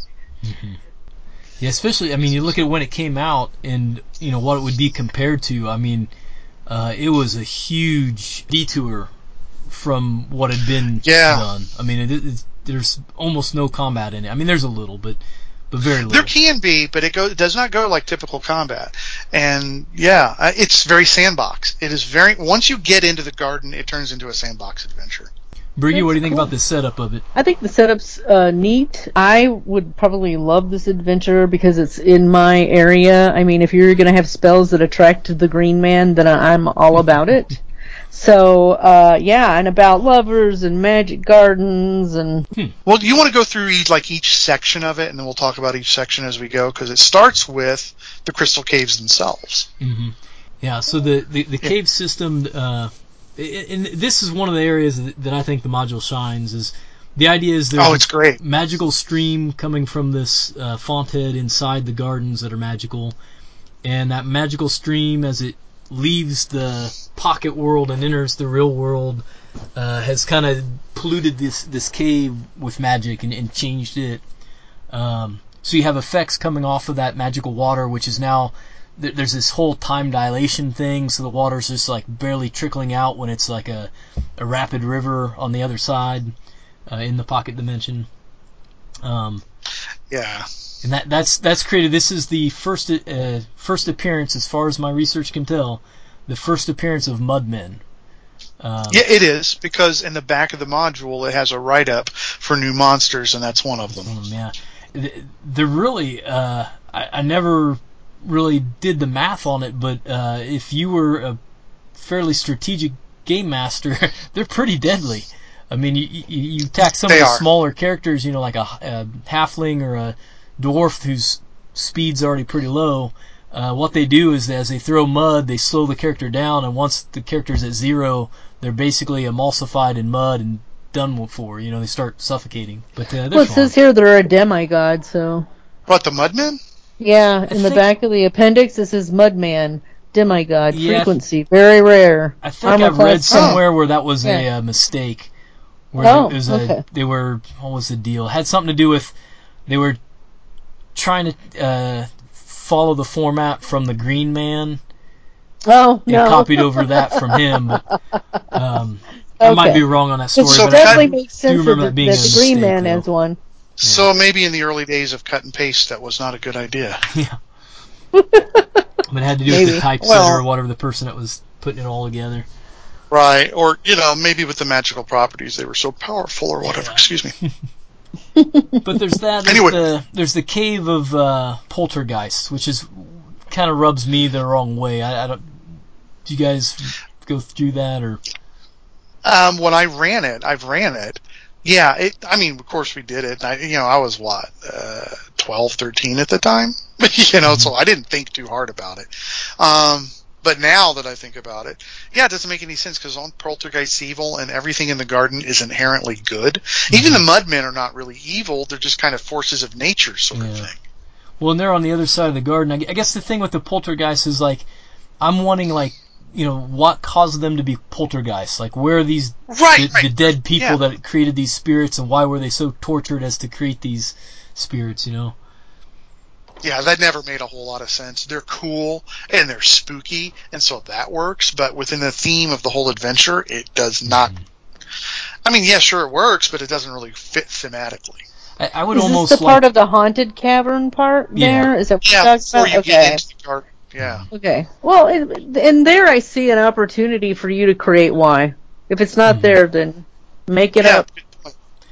E: Yeah, especially I mean, you look at when it came out and you know what it would be compared to. I mean, uh, it was a huge detour from what had been
I: Yeah.
E: done. I mean, it, it, there's almost no combat in it. I mean, there's a little, but but very little.
I: There can be, but it, go, it does not go like typical combat. And yeah, uh, it's very sandbox. It is very once you get into the garden, it turns into a sandbox adventure.
E: Briggy, what do you think
G: cool.
E: about the setup of it?
G: I think the setup's uh, neat. I would probably love this adventure because it's in my area. I mean, if you're going to have spells that attract the green man, then I'm all about it. So, uh, yeah, and about lovers and magic gardens and
I: Well, you want to go through each, like each section of it, and then we'll talk about each section as we go because it starts with the crystal caves themselves.
E: hmm Yeah, so the the, the cave system, uh, i- and this is one of the areas that, I think the module shines. Is the idea is there's
I: Oh, it's great.
E: a magical stream coming from this uh, font head inside the gardens that are magical, and that magical stream as it leaves the pocket world and enters the real world uh, has kind of polluted this this cave with magic and, and changed it. Um, so you have effects coming off of that magical water, which is now there's this whole time dilation thing, so the water's just like barely trickling out when it's like a, a rapid river on the other side uh, in the pocket dimension. Um,
I: Yeah.
E: and that that's that's created. This is the first uh, first appearance, as far as my research can tell, the first appearance of Mudmen. Um,
I: Yeah, it is because in the back of the module it has a write up for new monsters, and that's one of them.
E: Yeah, they're really. Uh, I, I never really did the math on it, but uh, if you were a fairly strategic game master, they're pretty deadly. I mean, you, you, you tack some
I: They
E: of the
I: are.
E: smaller characters, you know, like a, a halfling or a dwarf whose speed's already pretty low. Uh, what they do is as they throw mud, they slow the character down, and once the character's at zero, they're basically emulsified in mud and done for. You know, they start suffocating. But uh, they're
G: Well, it
E: fun.
G: says here they're a demigod, so.
I: What the Mudmen?
G: Yeah, in the
E: think-
G: back of the appendix it says Mudman, demigod,
E: Yeah.
G: frequency, very rare.
E: I think
G: Armor
E: I've read somewhere where that was a
G: Yeah.
E: uh, mistake. Where
G: Oh,
E: it was a,
G: okay.
E: they were what was the deal? It had something to do with they were trying to uh, follow the format from the Green Man
G: Oh
E: and
G: no.
E: copied over that from him. But um, I might be wrong on that story,
G: It
E: but I
G: definitely
E: do
G: makes sense that,
E: that a
G: the Green Man has one.
I: So maybe in the early days of cut and paste, that was not a good idea. Yeah.
E: but it had to do with the typesetter
I: Well-
E: or whatever the person that was putting it all together.
I: Right, or you know, maybe with the magical properties, they were so powerful, or whatever. Excuse me.
E: But there's that. There's
I: Anyway.
E: the there's the cave of uh, poltergeists, which is kind of rubs me the wrong way. I, I don't. Do you guys go through that or?
I: Um, when I ran it, I've ran it. Yeah, it, I mean, of course we did it. I, you know, I was what, uh, 12, 13 at the time? you know, so I didn't think too hard about it. Um, but now that I think about it, yeah, it doesn't make any sense because on Poltergeist evil and everything in the garden is inherently good. Even the Mudmen are not really evil; they're just kind of forces of nature, sort of thing.
E: Well, and they're on the other side of the garden. I I guess the thing with the poltergeist is like, I'm wanting like, you know, what caused them to be poltergeists? Like, where are these
I: Right,
E: the,
I: right.
E: the dead people
I: Yeah.
E: that created these spirits, and why were they so tortured as to create these spirits? You know.
I: Yeah, that never made a whole lot of sense. They're cool and they're spooky, and so that works. But within the theme of the whole adventure, it does not. Mm-hmm. I mean, yeah, sure, it works, but it doesn't really fit thematically.
E: I, I would
G: Is
E: almost
G: this the
E: like.
G: part of the haunted cavern part
E: Yeah.
G: there? Is that what
I: Yeah,
G: you're
I: before
G: talking
I: you
G: about?
I: get
G: Okay.
I: into the garden. Yeah.
G: Okay. Well, and, in there I see an opportunity for you to create why. If it's not there, then make it
I: Yeah.
G: up.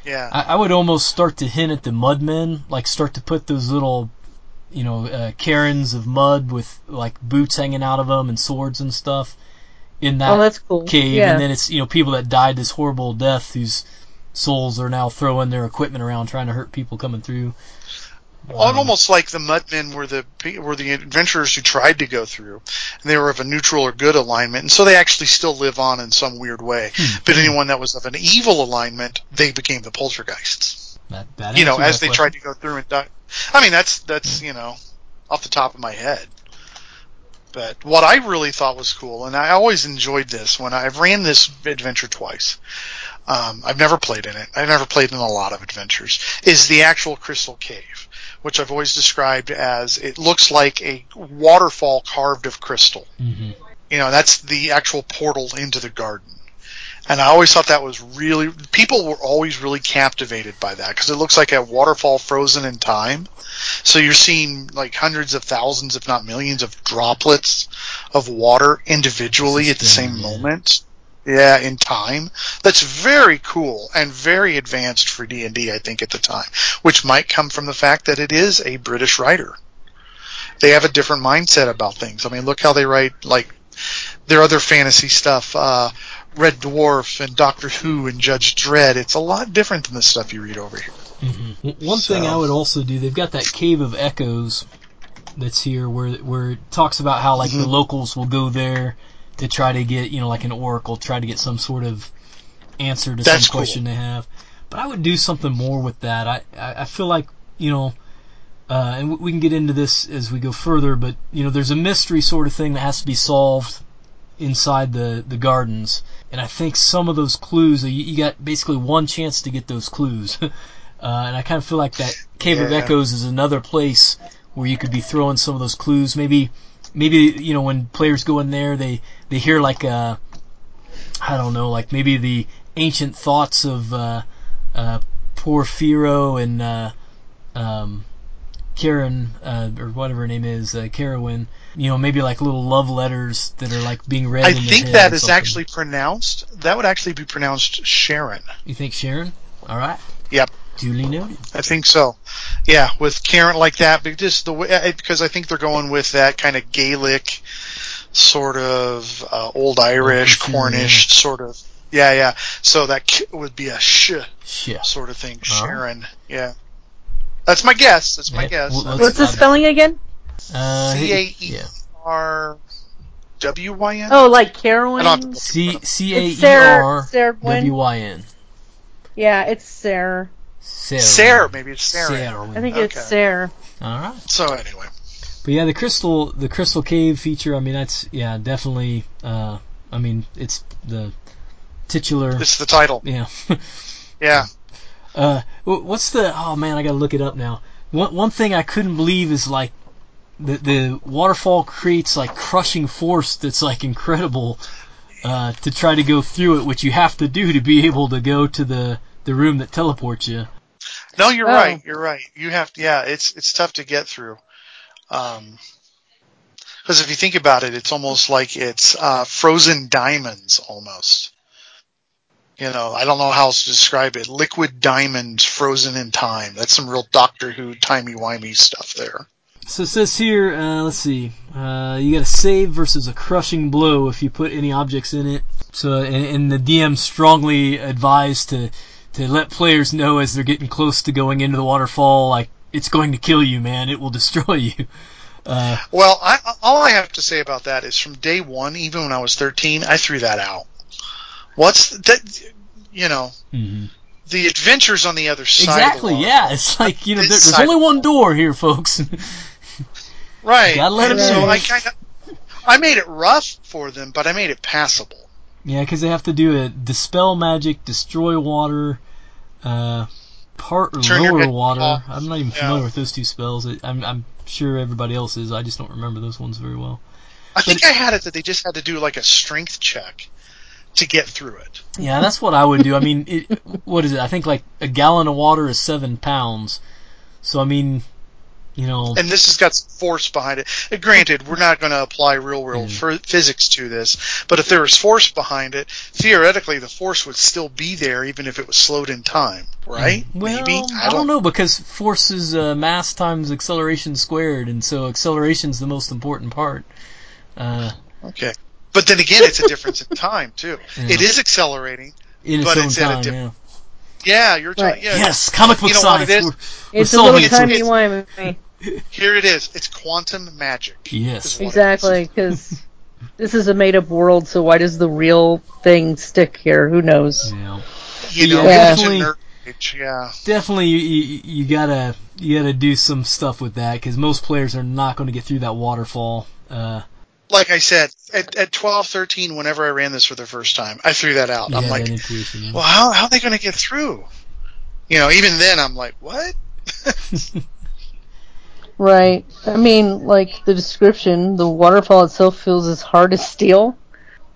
I: Yeah.
E: I, I would almost start to hint at the mudmen, like start to put those little, you know, uh, cairns of mud with like boots hanging out of them and swords and stuff in that
G: Oh, that's cool.
E: cave,
G: Yeah.
E: and then it's you know people that died this horrible death whose souls are now throwing their equipment around trying to hurt people coming through.
I: Well, almost like the Mudmen were the were the adventurers who tried to go through, and they were of a neutral or good alignment, and so they actually still live on in some weird way.
E: Hmm.
I: But anyone that was of an evil alignment, they became the poltergeists.
E: That, that
I: you know, as they
E: question.
I: tried to go through and die. I mean, that's that's you know, off the top of my head. But what I really thought was cool, and I always enjoyed this when I've ran this adventure twice. Um, I've never played in it. I've never played in a lot of adventures. Is the actual Crystal Cave, which I've always described as it looks like a waterfall carved of crystal.
E: Mm-hmm.
I: You know, that's the actual portal into the garden. And I always thought that was really, people were always really captivated by that because it looks like a waterfall frozen in time. So you're seeing like hundreds of thousands, if not millions of droplets of water individually at the same moment. Yeah, in time. That's very cool and very advanced for D&D, I think, at the time. Which might come from the fact that it is a British writer. They have a different mindset about things. I mean, look how they write, like, their other fantasy stuff, uh, Red Dwarf and Doctor Who and Judge Dredd. It's a lot different than the stuff you read over here.
E: Mm-hmm. One thing I would also do, they've got that Cave of Echoes that's here where where it talks about how like the
I: Mhm.
E: locals will go there to try to get, you know, like an oracle, try to get some sort of answer to
I: That's
E: some
I: cool.
E: question they have. But I would do something more with that. I I, feel like, you know, uh, and we- can get into this as we go further, but you know, there's a mystery sort of thing that has to be solved inside the the gardens, and I think some of those clues, you, you got basically one chance to get those clues, uh, and I kind of feel like that Cave of Echoes is another place where you could be throwing some of those clues. Maybe maybe you know when players go in there, they they hear like a I don't know, like maybe the ancient thoughts of uh, uh, Porphyro and uh, um, Karen uh, or whatever her name is, uh, Caerwyn. You know, maybe like little love letters that are like being read.
I: I think that
E: something.
I: actually pronounced, that would actually be pronounced Sharon.
E: You think Sharon? All right.
I: Yep.
E: Duly noted.
I: I think so. Yeah, with Karen like that, but just the way because I think they're going with that kind of Gaelic, sort of uh, old Irish,
E: for sure,
I: Cornish sort of Yeah, yeah. So that k would be a sh
E: Yeah.
I: sort of thing.
E: All right.
I: Sharon. Yeah. That's my guess. That's my
E: Yeah,
I: guess.
E: well,
G: What's the spelling again?
E: Uh,
I: C A
E: hey-
I: E
E: yeah.
I: R W Y N.
G: Oh, like
I: I don't have
G: Caerwyn.
I: to look
E: C C A
G: It's
E: E
G: Sarah-
E: R
G: Sarah Gwynn.
E: W Y N.
G: Yeah, it's Sarah.
E: Sarah.
I: Sarah, maybe it's Sarah.
E: Sarah.
G: I think it's
I: Okay.
G: Sarah.
E: All right.
I: So anyway,
E: But yeah, the crystal the crystal cave feature. I mean, that's yeah, definitely. Uh, I mean, it's the titular.
I: it's the title.
E: Yeah.
I: Yeah.
E: Uh, what's the? Oh man, I gotta look it up now. One one thing I couldn't believe is like the the waterfall creates like crushing force that's like incredible. Uh, to try to go through it, which you have to do to be able to go to the the room that teleports you.
I: No, you're
G: Oh.
I: right. You're right. You have to. Yeah, it's it's tough to get through. Um, because if you think about it, it's almost like it's uh, frozen diamonds, almost. You know, I don't know how else to describe it. Liquid diamonds frozen in time. That's some real Doctor Who timey wimey stuff there.
E: So it says here, uh, let's see, uh, you got a save versus a crushing blow if you put any objects in it. So, and, and the DM strongly advised to to let players know as they're getting close to going into the waterfall, like it's going to kill you, man. It will destroy you. Uh,
I: Well, I, all I have to say about that is from day one, even when I was 13, I threw that out. What's that? You know,
E: mhm.
I: the adventures on the other side.
E: Exactly. Yeah, it's like you know, there, there's only one door here, folks.
I: Right.
E: Gotta let them
I: so
E: in.
I: I I made it rough for them, but I made it passable.
E: yeah, because they have to do a dispel magic, destroy water, uh, part lower water.
I: off.
E: I'm not even
I: Yeah.
E: familiar with those two spells. I'm, I'm sure everybody else is. I just don't remember those ones very well.
I: I think I had it that they just had to do like a strength check to get through it.
E: Yeah, that's what I would do. I mean, it, what is it? I think like a gallon of water is seven pounds. So I mean, you know,
I: And this has got some force behind it. Uh, Granted, we're not going to apply real
E: Mm.
I: world physics to this, but if there was force behind it, theoretically the force would still be there even if it was slowed in time, right?
E: Mm. well,
I: Maybe
E: I don't know because force is uh, mass times acceleration squared, and so acceleration's the most important part. Uh,
I: Okay. But then again, it's a difference in time too.
E: Yeah.
I: It is accelerating,
E: in its
I: but
E: own
I: it's at a
E: time,
I: different.
E: yeah.
I: Yeah, you're talking.
G: Right.
I: Yeah,
E: Yes, comic book
I: you know
E: science.
I: What it is?
E: We're, we're
G: a little timey wimey.
I: Here it is. It's quantum magic.
E: Yes.
I: is what it is.
G: Exactly, because this is a made up world, so why does the real thing stick here? Who knows?
E: Yeah.
I: You know,
E: Yeah, definitely-
I: yeah.
E: Definitely, you, you, you gotta you gotta do some stuff with that because most players are not going to get through that waterfall. Uh,
I: Like I said, at, at 12, 13, whenever I ran this for the first time, I threw that out.
E: you
I: I'm like.
E: Yeah.
I: well, how, how are they going to get through? You know, even then, I'm like, what?
G: Right. I mean, like the description, the waterfall itself feels as hard as steel.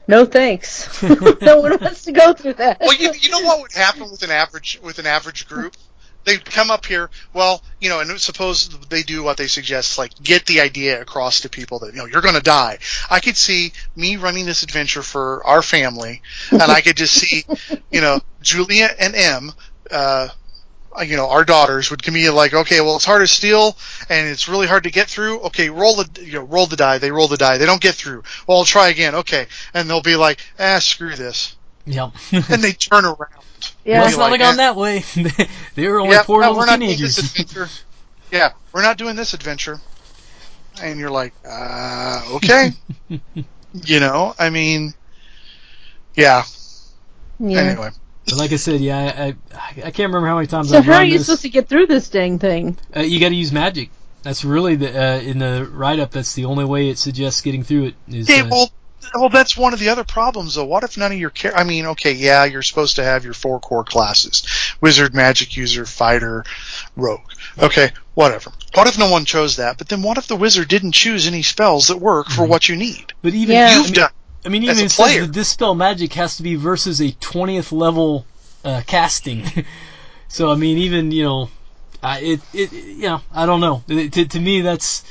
G: No thanks. no one wants to go through that.
I: well, you, you know what would happen with an average with an average group? They'd come up here. Well, you know, and suppose they do what they suggest, like get the idea across to people that you know you're going to die. I could see me running this adventure for our family, and I could just see, you know, Julia and M. Uh, you know, our daughters would come be like, okay, well, it's hard to steal and it's really hard to get through. Okay, roll the, you know, roll the die. They roll the die. They don't get through. Well, I'll try again. Okay, and they'll be like, ah, screw this,
E: Yep.
I: and they turn around.
G: Yeah.
E: well, it's not
I: like,
E: like on
I: eh.
E: that way. they were only
I: Yeah,
E: poor
I: no,
E: little
I: we're not doing
E: teenagers.
I: this adventure. yeah, we're not doing this adventure. And you're like, uh, okay. you know, I mean, yeah.
G: yeah.
I: Anyway,
E: But like I said, yeah, I, I I can't remember how many times
G: So
E: I've
G: how are you
E: this.
G: supposed to get through this dang thing?
E: Uh, you got to use magic. That's really the uh, in the write up. That's the only way it suggests getting through it. Is
I: okay,
E: uh,
I: well, well, that's one of the other problems, though. What if none of your char- I mean, okay, yeah, you're supposed to have your four core classes: wizard, magic user, fighter, rogue. Okay, whatever. What if no one chose that? But then what if the wizard didn't choose any spells that work for what you need?
E: but even
G: Yeah.
I: You've
E: mean,
I: done.
E: I mean, even it says that dispel magic has to be versus a twentieth level uh, casting. so I mean, even you know, I it it you know, I don't know. It- to to me, that's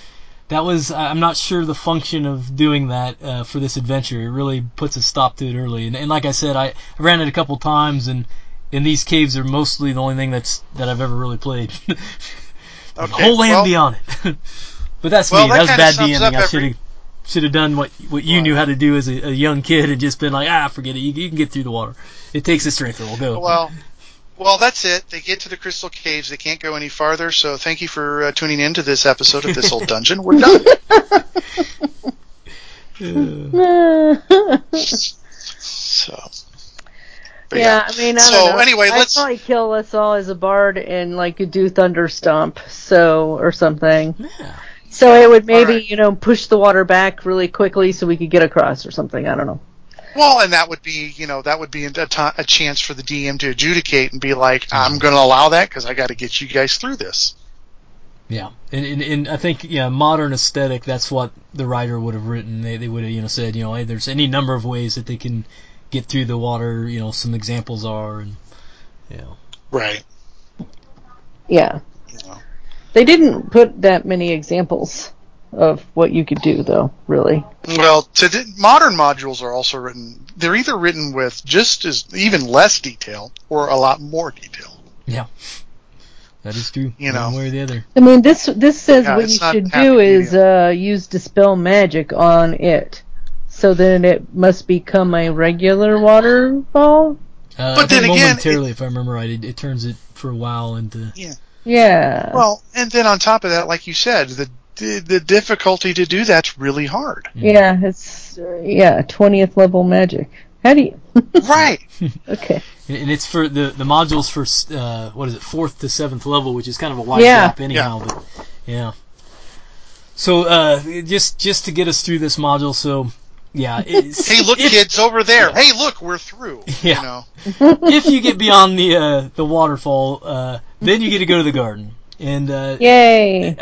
E: that was I'm not sure the function of doing that uh, for this adventure. It really puts a stop to it early. And, and like I said, I, I ran it a couple times, and and these caves are mostly the only thing that's that I've ever really played.
I: Okay,
E: whole land
I: well-
E: beyond it. but that's
I: Well,
E: me.
I: that
E: That was bad DMing. I should have should have done what what you knew how to do as a, a young kid and just been like, ah, forget it. You, you can get through the water. It takes a strength We'll Go.
I: Well, well, that's it. They get to the crystal caves. They can't go any farther. So thank you for uh, tuning in to this episode of this old dungeon. We're done. so. but
G: yeah, I mean, I
I: So,
G: don't know.
I: anyway,
G: I'd
I: let's-
G: probably kill us all as a bard and like do thunder stomp, so or something. So it would maybe you know push the water back really quickly so we could get across or something. I don't know.
I: Well, and that would be, you know, that would be a, chance for the DM to adjudicate and be like, I'm mm-hmm. going to allow that because I got to get you guys through this.
E: Yeah, and, and and I think yeah, modern aesthetic. That's what the writer would have written. They they would have you know said you know hey, there's any number of ways that they can get through the water. You know, some examples are and you know.
I: Right.
G: Yeah. They didn't put that many examples of what you could do, though. Really.
I: Well, to the, modern modules are also written. They're either written with just as even less detail or a lot more detail.
E: Yeah, that is true.
I: You
E: one
I: know.
E: way or the other.
G: I mean, this this says
I: Yeah,
G: what you should do is uh, use dispel magic on it. So then it must become a regular waterfall.
E: Uh,
I: But
E: I think
I: then again,
E: momentarily, if I remember right, it, it turns it for a while into.
I: Yeah.
G: Yeah.
I: Well, and then on top of that, like you said, the the, the difficulty to do that's really hard.
G: Yeah, it's yeah twentieth level magic. How do you?
I: right.
G: Okay.
E: And it's for the the modules for uh, what is it fourth to seventh level, which is kind of a wide
G: Yeah.
E: gap anyhow. But yeah. So uh, just just to get us through this module, so yeah, it's,
I: Hey, look,
E: if,
I: kids over there. Hey, look, we're through.
E: Yeah.
I: You know.
E: if you get beyond the uh, the waterfall, uh, then you get to go to the garden, and uh,
G: Yay!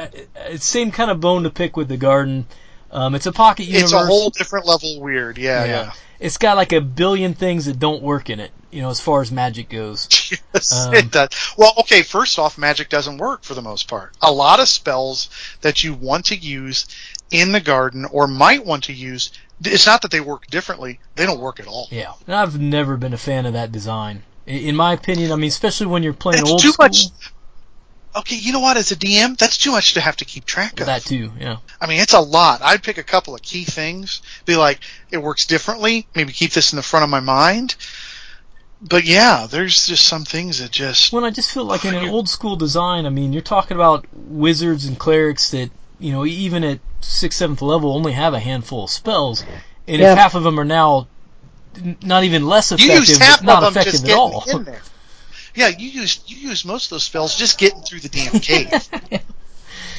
E: it's same kind of bone to pick with the garden. Um, it's a pocket universe.
I: It's a whole different level weird. Yeah, yeah.
E: It's got like a billion things that don't work in it, you know, as far as magic goes.
I: Yes,
E: Um,
I: it does. Well, okay, first off, magic doesn't work for the most part. A lot of spells that you want to use in the garden or might want to use, it's not that they work differently, they don't work at all.
E: Yeah, and I've never been a fan of that design. In my opinion, I mean, especially when you're playing
I: That's
E: old
I: too
E: school.
I: much. Okay, you know what? As a DM, that's too much to have to keep track of.
E: That too, yeah.
I: I mean, it's a lot. I'd pick a couple of key things, be like, it works differently, maybe keep this in the front of my mind. But yeah, there's just some things that just.
E: When I just feel like in an old school design, I mean, you're talking about wizards and clerics that, you know, even at sixth, seventh level only have a handful of spells, and
G: Yeah.
E: if half of them are now not even less
I: You
E: effective,
I: use half
E: not
I: of them
E: effective
I: just
E: at all.
I: in there. Yeah, you use you use most of those spells just getting through the damn cave.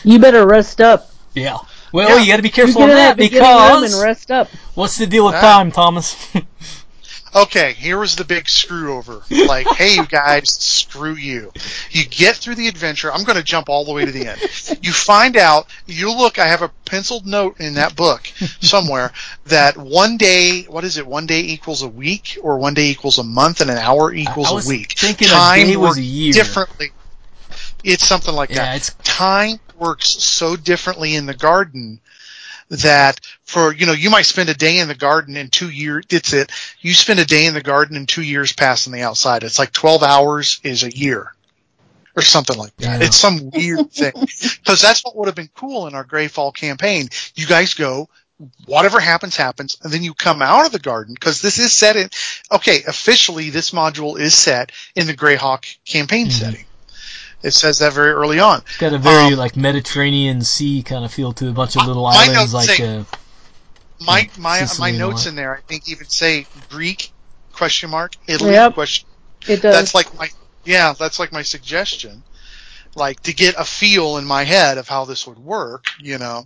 G: You better rest up.
E: Yeah. Well, you got to be careful
G: you
E: on that
G: at the beginning room
E: because
G: and rest up.
E: what's the deal with
I: Ah.
E: time, Thomas?
I: Okay, here was the big screw over. Like, hey, you guys, screw you. You get through the adventure. I'm going to jump all the way to the end. You find out, you look, I have a penciled note in that book somewhere that one day, what is it, one day equals a week, or one day equals a month, and an hour equals a week.
E: thinking a
I: Time
E: day was
I: works
E: a year.
I: differently. It's something like
E: Yeah,
I: that.
E: it's-
I: Time works so differently in the garden that for you know you might spend a day in the garden in two years it's it. You spend a day in the garden and two years pass on the outside. It's like 12 hours is a year or something like that.
E: Yeah.
I: it's some weird thing. Because that's what would have been cool in our Greyfall campaign. You guys go whatever happens happens and then you come out of the garden because this is set in okay officially this module is set in the greyhawk campaign
E: Mm-hmm.
I: setting it says that very early on.
E: It's got a very
I: Um,
E: like Mediterranean Sea kind of feel to a bunch of little
I: my
E: islands,
I: notes
E: like
I: say-
E: uh,
I: my my
E: Sicily
I: my notes in there I think even say Greek question mark Italy
G: Yep.
I: question
G: It does.
I: that's like my yeah that's like my suggestion. Like to get a feel in my head of how this would work you know?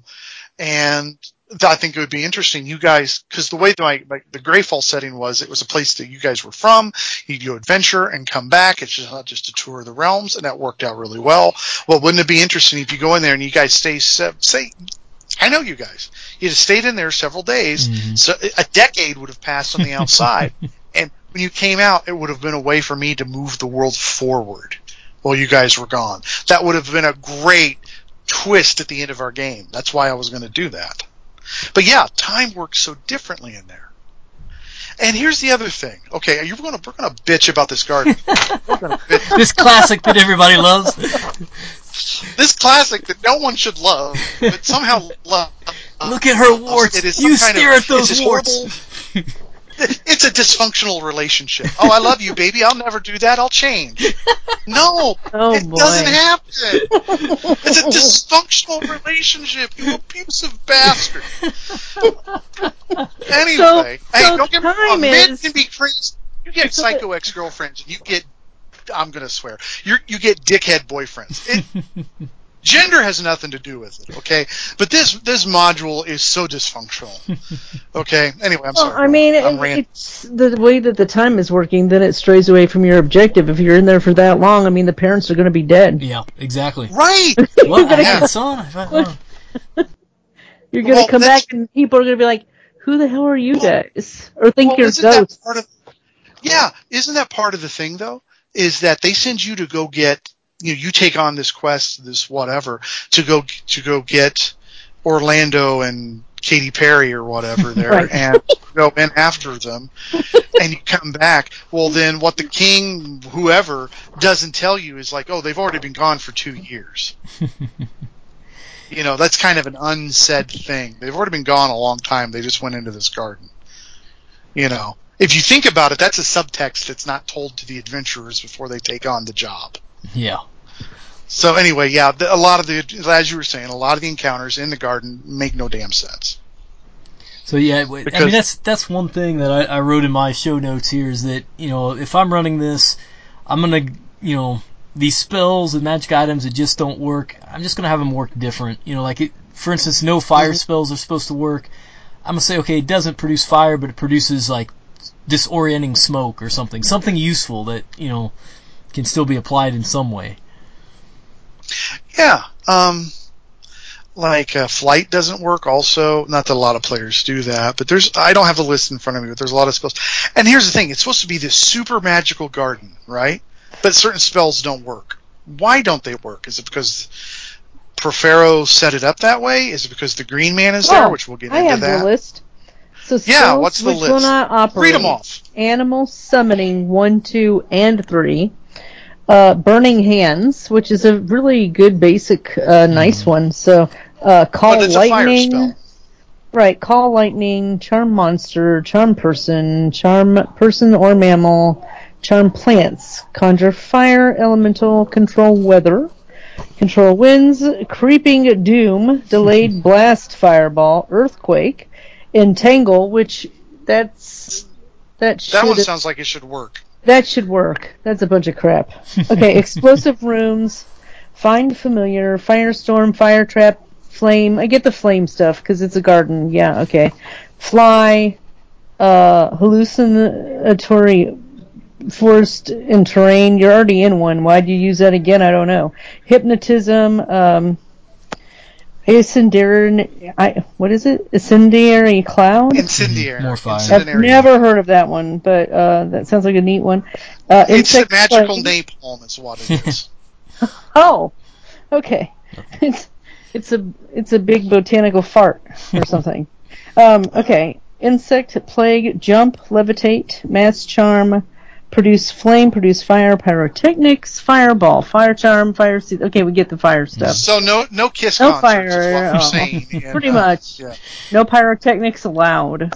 I: And th- I think it would be interesting you guys because the way my, my the Greyfall setting was it was a place that you guys were from you'd go adventure and come back it's just not just a tour of the realms and that worked out really well well wouldn't it be interesting if you go in there and you guys stay say I know you guys. You'd have stayed in there several days,
E: Mhm.
I: so a decade would have passed on the outside. and when you came out, it would have been a way for me to move the world forward while you guys were gone. That would have been a great twist at the end of our game. That's why I was going to do that. But yeah, time works so differently in there. And here's the other thing. Okay, you're to we're going to bitch about this garden. Gonna
E: this classic that everybody loves.
I: this classic that no one should love, but somehow love.
E: Look at her warts.
I: It is
E: You
I: kind
E: stare
I: of,
E: at those warts.
I: horrible- it's a dysfunctional relationship. Oh, I love you, baby. I'll never do that. I'll change. No,
G: Oh
I: it
G: boy.
I: doesn't happen. It's a dysfunctional relationship. You abusive bastard. Anyway,
G: So-
I: hey,
G: so
I: don't get me wrong. Men can be crazy. You get psycho ex girlfriends, and you get. I'm gonna swear. You you get dickhead boyfriends. It, gender has nothing to do with it, okay? But this this module is so dysfunctional. Okay. Anyway, I'm
G: Well,
I: sorry.
G: I mean,
I: I'm
G: it- it's the way that the time is working. Then it strays away from your objective. If you're in there for that long, I mean, the parents are going to be dead.
E: Yeah, exactly.
I: Right.
E: Well, I
G: gotta
E: had
G: come-
E: son. I- I-
G: You're going to
I: Well,
G: come back, and people are going to be like, "Who the hell are you guys?" Or think
I: Well,
G: you're
I: isn't that
G: ghosts.
I: part of? Yeah, isn't that part of the thing though? Is that they send you to go get you know you take on this quest, this whatever to go to go get Orlando and Katy Perry or whatever there,
G: Right.
I: and go in after them, and you come back. Well, then what the king, whoever, doesn't tell you is like, oh, they've already been gone for two years. you know, that's kind of an unsaid thing. They've already been gone a long time. They just went into this garden. You know, if you think about it, that's a subtext that's not told to the adventurers before they take on the job.
E: yeah.
I: So anyway, yeah, the, a lot of the, as you were saying, a lot of the encounters in the garden make no damn sense.
E: So yeah, w- I
I: Because-
E: mean that's that's one thing that I, I wrote in my show notes here is that you know if I'm running this, I'm gonna you know these spells and magic items that just don't work. I'm just gonna have them work different. You know, like it, for instance, no fire mm-hmm. spells are supposed to work. I'm gonna say okay, it doesn't produce fire, but it produces like disorienting smoke or something, something useful that you know can still be applied in some way.
I: Yeah, um, like uh, flight doesn't work. Also, not that a lot of players do that, but there's I don't have the list in front of me, but there's a lot of spells. And here's the thing: it's supposed to be this super magical garden, right? But certain spells don't work. Why don't they work? Is it because Profero set it up that way? Is it because the Green Man is there,
G: Oh,
I: which we'll get
G: I
I: into
G: have
I: that?
G: the list. So
I: Yeah, what's the
G: which will
I: list?
G: not operate.
I: Read 'em off.
G: Animal summoning one, two, and three. Uh, burning hands, which is a really good basic, uh, nice one. So uh, call
I: But it's a fire
G: lightning.
I: spell.
G: Right, call lightning, charm monster, charm person, charm person or mammal, charm plants, conjure fire, elemental, control weather, control winds, creeping doom, delayed blast fireball, earthquake, entangle, which that's that should
I: That one sounds like it should work.
G: That should work. That's a bunch of crap. Okay, explosive rooms, find familiar, firestorm, fire trap, flame. I get the flame stuff because it's a garden. Yeah, okay. Fly, uh, hallucinatory forest and terrain. You're already in one. Why'd you use that again? I don't know. Hypnotism, um, incendiary, I, what is it? Incendiary cloud?
I: Incendiary.
E: More fire.
G: I've never heard of that one, but uh, that sounds like a neat one. Uh,
I: It's a magical
G: plague.
I: napalm, is what it is.
G: Oh, okay. It's it's a it's a big botanical fart or something. um, okay. Insect plague, jump, levitate, mass charm, produce flame, produce fire, pyrotechnics, fireball, fire charm, fire. Se- okay, we get the fire stuff.
I: So no no kiss
G: No
I: concerts is
G: fire.
I: what we're
G: oh,
I: saying. and,
G: pretty
I: uh,
G: much.
I: Yeah.
G: No pyrotechnics allowed.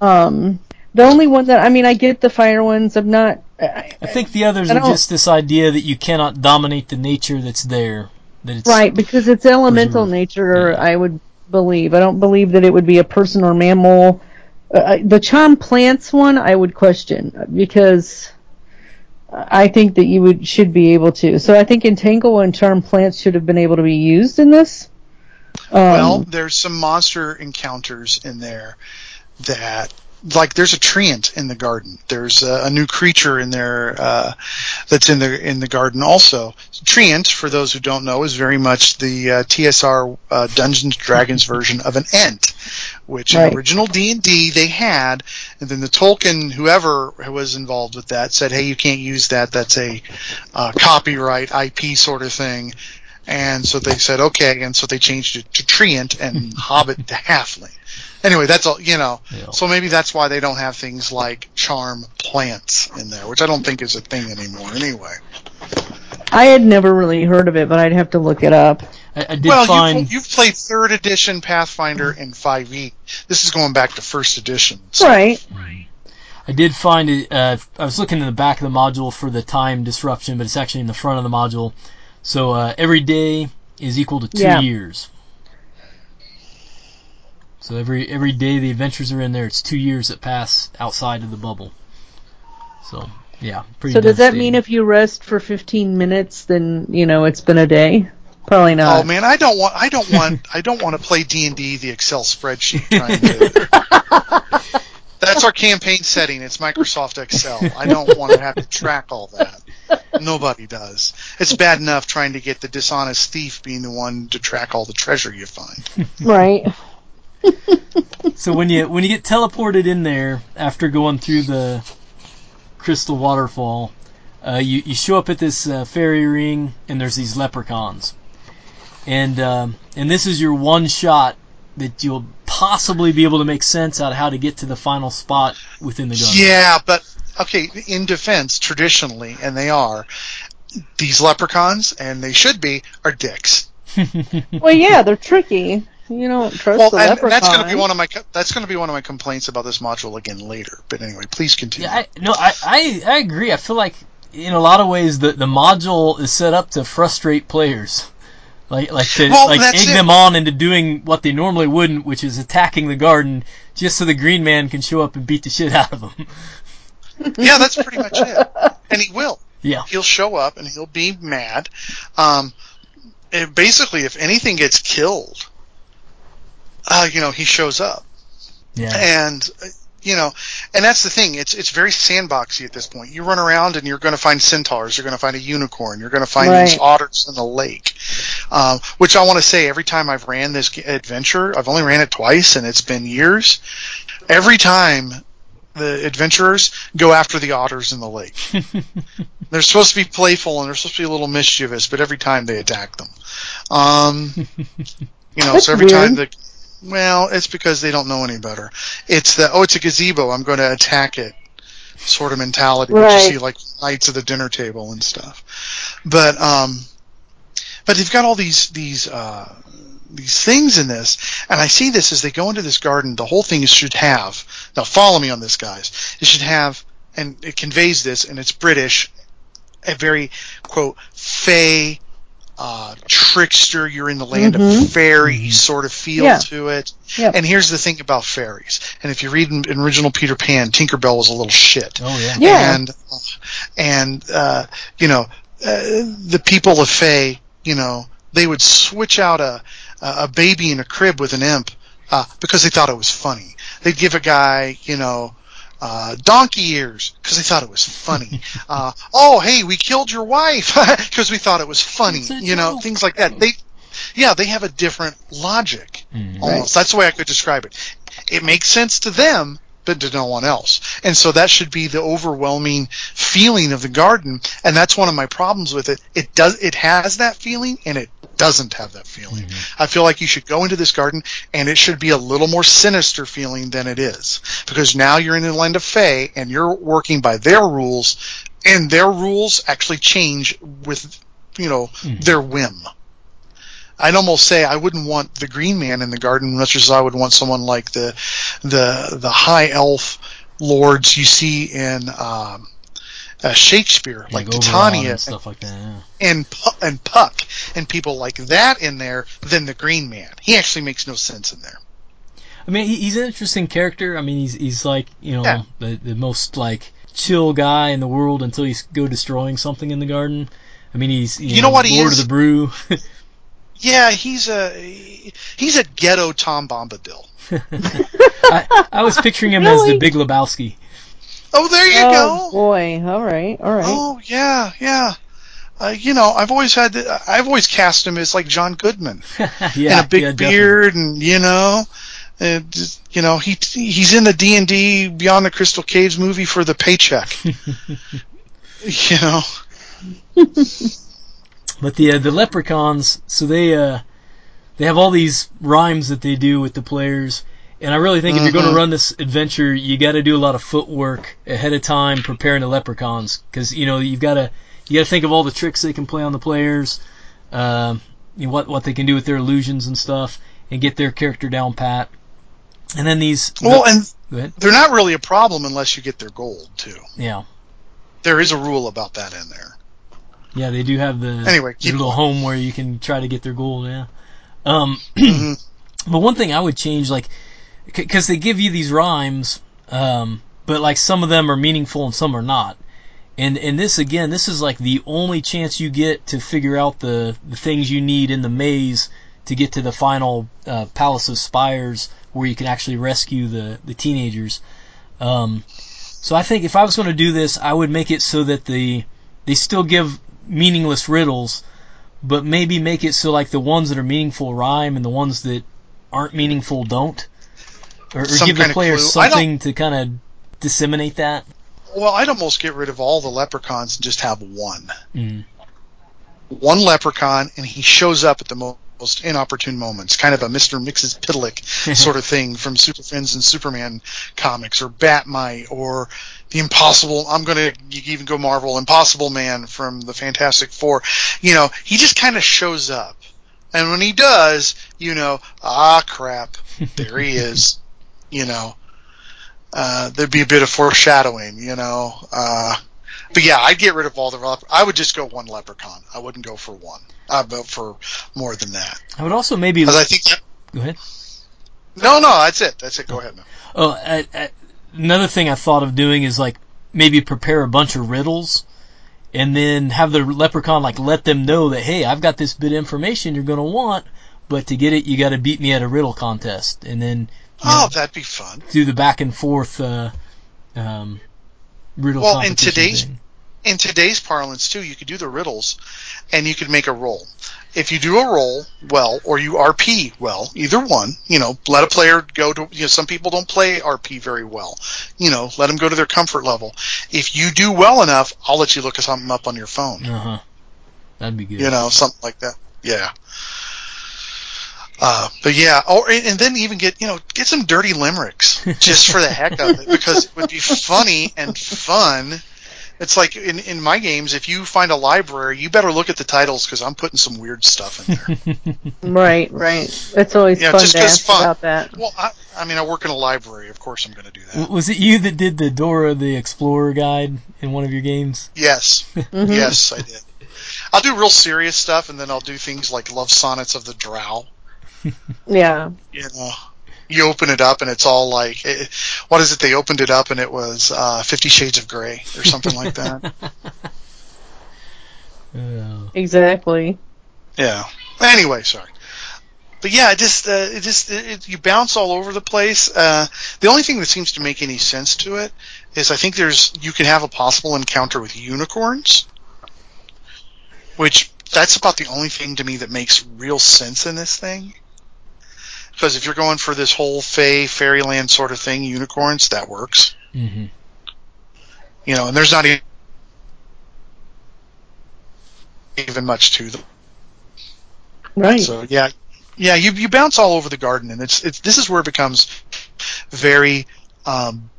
G: Um, the only one that I mean, I get the fire ones. I'm not. I,
E: I think the others
G: I
E: are just this idea that you cannot dominate the nature that's there. That it's
G: Right, because it's elemental
E: Preserved.
G: nature, I would believe. I don't believe that it would be a person or mammal. Uh, the charm plants one, I would question because I think that you would should be able to. So I think entangle and charm plants should have been able to be used in this. Um,
I: Well, there's some monster encounters in there that, like, there's a treant in the garden. There's a, a new creature in there uh, that's in the in the garden also. Treant, for those who don't know, is very much the uh, TSR uh, Dungeons Dragons version of an Ent, which
G: Right.
I: in original D and D they had, and then the Tolkien whoever was involved with that said, "Hey, you can't use that. That's a uh, copyright IP sort of thing." And so they said, okay, and so they changed it to Treant and Hobbit to Halfling. Anyway, that's all, you know.
E: Yeah.
I: So maybe that's why they don't have things like charm plants in there, which I don't think is a thing anymore anyway.
G: I had never really heard of it, but I'd have to look it up.
E: I, I did
I: well,
E: find
I: you've, you've played third edition Pathfinder and 5e. This is going back to first edition. so-
G: Right.
E: I did find it. Uh, I was looking in the back of the module for the time disruption, but it's actually in the front of the module. So uh, every day is equal to two
G: Yeah.
E: years. So every every day the adventures are in there, it's two years that pass outside of the bubble. So yeah, pretty.
G: So does that mean if you rest for 15 minutes, then you know it's been a day? Probably not.
I: Oh man, I don't want I don't want I don't want to play D and D the Excel spreadsheet trying to That's our campaign setting. It's Microsoft Excel. I don't want to have to track all that. Nobody does. It's bad enough trying to get the dishonest thief being the one to track all the treasure you find.
G: Right.
E: So when you when you get teleported in there after going through the crystal waterfall, uh, you you show up at this uh, fairy ring and there's these leprechauns, and um, and this is your one shot that you'll possibly be able to make sense out of how to get to the final spot within the gun.
I: Yeah, but okay, in defense, traditionally, and they are, these leprechauns, and they should be, are dicks.
G: well, yeah, they're tricky. You don't trust
I: Well,
G: the
I: and
G: leprechaun.
I: that's going to be one of my that's going to be one of my complaints about this module again later. But anyway, please continue.
E: Yeah, I, no, I, I I agree. I feel like in a lot of ways the the module is set up to frustrate players. Like like to
I: Well,
E: like egg
I: it.
E: them on into doing what they normally wouldn't, which is attacking the garden, just so the green man can show up and beat the shit out of them.
I: yeah, that's pretty much it. And he will.
E: Yeah.
I: He'll show up and he'll be mad. Um, basically, if anything gets killed, uh, you know, he shows up.
E: Yeah.
I: And uh, you know, and that's the thing. It's it's very sandboxy at this point. You run around and you're going to find centaurs. You're going to find a unicorn. You're going to find these otters in the lake. Um, which I want to say, every time I've ran this adventure, I've only ran it twice, and it's been years. Every time the adventurers go after the otters in the lake. they're supposed to be playful and they're supposed to be a little mischievous, but every time they attack them. Um, you know,
G: That's
I: so every time
G: weird.
I: the well, it's because they don't know any better. It's the oh, it's a gazebo. I'm going to attack it, sort of mentality
G: Right.
I: you see like knights at the dinner table and stuff. But um, but they've got all these these uh, these things in this, and I see this as they go into this garden. The whole thing should have now. Follow me on this, guys. It should have, and it conveys this, and it's British, a very quote fey. Uh, trickster, you're in the land
G: Mhm.
I: of fairies sort of feel
G: Yeah.
I: to it.
G: Yep.
I: And here's the thing about fairies. And if you read in, in original Peter Pan, Tinkerbell was a little shit.
E: Oh yeah.
G: Yeah.
I: And and uh, you know uh, the people of Fey, you know, they would switch out a a baby in a crib with an imp uh, because they thought it was funny. They'd give a guy, you know. Uh, donkey ears because they thought it was funny. Uh, oh, hey, we killed your wife because we thought it was funny.
E: It's a
I: You know, things like that. They, yeah, they have a different logic.
E: Mhm.
I: Almost. That's the way I could describe it. It makes sense to them, but to no one else. And so that should be the overwhelming feeling of the garden. And that's one of my problems with it. It does, it has that feeling and it doesn't have that feeling. Mm-hmm. I feel like you should go into this garden and it should be a little more sinister feeling than it is. Because now you're in the land of Fae and you're working by their rules and their rules actually change with, you know, mm-hmm. their whim. I'd almost say I wouldn't want the Green Man in the garden much as I would want someone like the the the high elf lords you see in um, uh, Shakespeare, like,
E: Oberon
I: Titania
E: and stuff like that. Yeah.
I: and and Puck and people like that in there than the Green Man. He actually makes no sense in there.
E: I mean, he, he's an interesting character. I mean, he's he's like you know
I: Yeah.
E: the the most like chill guy in the world until you go destroying something in the garden. I mean, he's you,
I: You know what he
E: Lord
I: is?
E: of the Brew.
I: Yeah, he's a he's a ghetto Tom Bombadil.
E: I, I was picturing him as the Big Lebowski.
I: Oh, there you
G: oh
I: go.
G: boy! All right, all right.
I: Oh yeah, yeah. Uh, you know, I've always had, the, I've always cast him as like John Goodman,
E: yeah,
I: and a big
E: yeah, definitely.
I: beard, and you know, and just, you know, he he's in the D and D Beyond the Crystal Caves movie for the paycheck. you know,
E: But the uh, the leprechauns, so they uh, they have all these rhymes that they do with the players, and I really think if you're going to run this adventure, you got to do a lot of footwork ahead of time preparing the leprechauns, because you know you've got to you got to think of all the tricks they can play on the players. Um you know, what what they can do with their illusions and stuff, and get their character down pat. And then these.
I: Well, and
E: Go ahead.
I: they're not really a problem unless you get their gold too.
E: Yeah.
I: There is a rule about that in there.
E: Yeah, they do have the
I: Anyway,
E: their little home where you can try to get their gold. Yeah. Um,
I: Mm-hmm.
E: but one thing I would change, like, because they give you these rhymes, um, but like some of them are meaningful and some are not. And and this again, this is like the only chance you get to figure out the the things you need in the maze to get to the final uh, Palace of Spires where you can actually rescue the the teenagers. Um, so I think if I was going to do this, I would make it so that the they still give meaningless riddles, but maybe make it so like the ones that are meaningful rhyme and the ones that aren't meaningful don't, or, or give the
I: kind of
E: players
I: clue. I don't-
E: something to kind of disseminate that.
I: Well, I'd almost get rid of all the leprechauns and just have one.
E: Mm.
I: One leprechaun, and he shows up at the mo- most inopportune moments, kind of a Mr. Mxyzptlk sort of thing from Super Friends and Superman comics, or Bat-Mite, or the Impossible. I'm gonna even go Marvel Impossible Man from the Fantastic Four. You know, he just kind of shows up, and when he does, you know, ah crap, there he is. You know, uh, there'd be a bit of foreshadowing. You know. Uh, but yeah, I'd get rid of all the. Lep- I would just go one leprechaun. I wouldn't go for one. I'd go for more than that.
E: I would also maybe.
I: Because I think.
E: Go ahead.
I: No, no, that's it. That's it. Go ahead. Man.
E: Oh, I, I, another thing I thought of doing is like maybe prepare a bunch of riddles, and then have the leprechaun like let them know that hey, I've got this bit of information you're gonna want, but to get it, you got to beat me at a riddle contest, and then you know,
I: Oh, that'd be fun.
E: do the back and forth uh, um, riddle
I: Well, in today's
E: thing.
I: in today's parlance too, you could do the riddles, and you could make a roll. If you do a roll well, or you RP well, either one, you know, let a player go to. You know, some people don't play RP very well. You know, let them go to their comfort level. If you do well enough, I'll let you look something up on your phone.
E: Uh huh. That'd be good.
I: You know, something like that. Yeah. Uh, but yeah, or and then even get you know get some dirty limericks just for the heck of it because it would be funny and fun. It's like in in my games, if you find a library, you better look at the titles because I'm putting some weird stuff in there.
G: Right, right. It's always
I: Yeah,
G: fun
I: just
G: to
I: 'cause
G: ask
I: fun.
G: about that.
I: well, I, I mean, I work in a library, of course I'm going to do that.
E: Was it you that did the Dora the Explorer guide in one of your games?
I: Yes,
G: Mhm.
I: yes, I did. I'll do real serious stuff, and then I'll do things like love sonnets of the Drow.
G: Yeah.
I: you know you open it up and it's all like eh, what is it? They opened it up and it was uh 50 shades of gray or something like that.
G: Exactly.
I: yeah. Anyway sorry. But yeah it just uh, it just it, it, you bounce all over the place. Uh the only thing that seems to make any sense to it is i think there's you can have a possible encounter with unicorns which that's about the only thing to me that makes real sense in this thing because if you're going for this whole fey fairyland sort of thing unicorns that works
E: hmm
I: you know, and there's not even much to them.
G: Right.
I: So yeah, yeah, you you bounce all over the garden, and it's it's this is where it becomes very um,